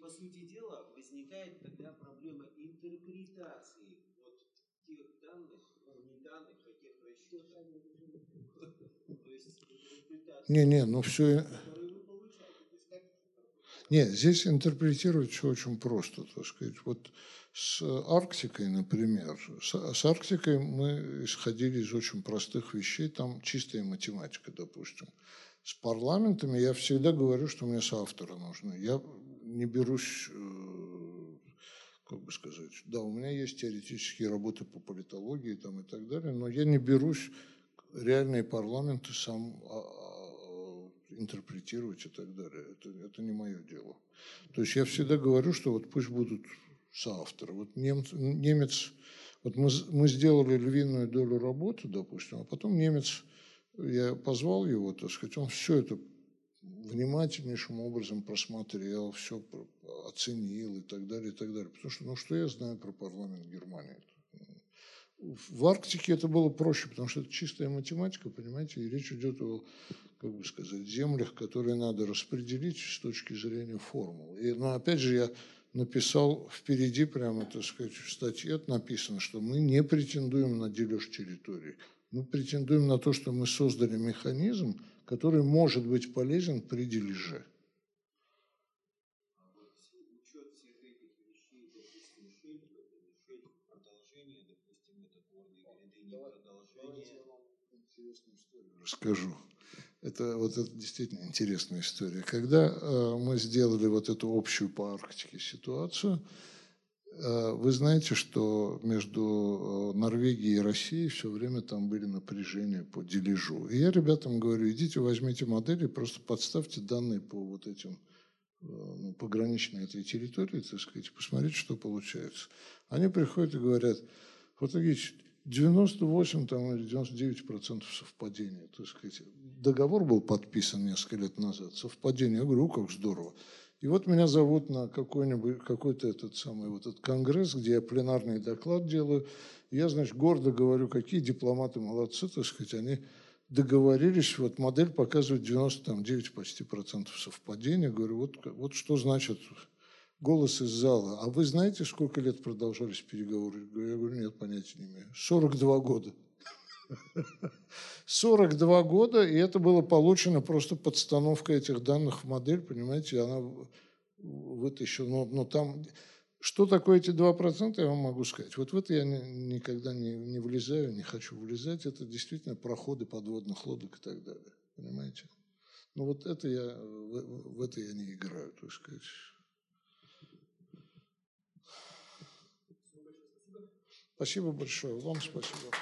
по сути дела, возникает тогда проблема интерпретации вот тех данных, ну, не данных, а тех расчетов. *laughs* То есть интерпретация. Не, не, ну все... Не, здесь интерпретировать все очень просто, так сказать. Вот с Арктикой, например, с, с Арктикой мы исходили из очень простых вещей, там чистая математика, допустим. С парламентами я всегда говорю, что мне соавторы нужны. Я не берусь, э, как бы сказать, да, у меня есть теоретические работы по политологии там и так далее, но я не берусь реальные парламенты сам а, а, интерпретировать и так далее. Это, это не мое дело. То есть я всегда говорю, что вот пусть будут соавторы. Вот немец, немец вот мы, мы сделали львиную долю работы, допустим, а потом немец, я позвал его, так сказать, он все это внимательнейшим образом просмотрел, все оценил и так далее, и так далее. Потому что, ну, что я знаю про парламент Германии? В Арктике это было проще, потому что это чистая математика, понимаете, и речь идет о, как бы сказать, землях, которые надо распределить с точки зрения формул. И, но опять же, я написал впереди прямо, так сказать, в статье написано, что мы не претендуем на дележ территорий. Мы претендуем на то, что мы создали механизм, который может быть полезен при дележе. Расскажу. Это вот это действительно интересная история. Когда э, мы сделали вот эту общую по Арктике ситуацию, Э, вы знаете, что между э, Норвегией и Россией все время там были напряжения по дележу. И я ребятам говорю, идите возьмите модели, просто подставьте данные по вот этим э, ну, пограничной этой территории, так сказать, посмотрите, что получается. Они приходят и говорят, вот Ильич, 98 там, или 99 процентов совпадения. Так сказать. Договор был подписан несколько лет назад, совпадение. Я говорю, как здорово. И вот меня зовут на какой-нибудь, какой-то этот самый вот этот конгресс, где я пленарный доклад делаю. Я, значит, гордо говорю, какие дипломаты молодцы, так сказать, они договорились, вот модель показывает 99 почти процентов совпадения. Говорю, вот, вот что значит голос из зала. А вы знаете, сколько лет продолжались переговоры? Я говорю, нет, понятия не имею. 42 года. *laughs* 42 года, и это было получено просто подстановка этих данных в модель, понимаете, она вытащила, но, но там... Что такое эти 2%, я вам могу сказать. Вот в это я не, никогда не, не влезаю, не хочу влезать. Это действительно проходы подводных лодок и так далее. Понимаете? Ну вот это я, в, в это я не играю, так сказать. Спасибо большое. Вам спасибо.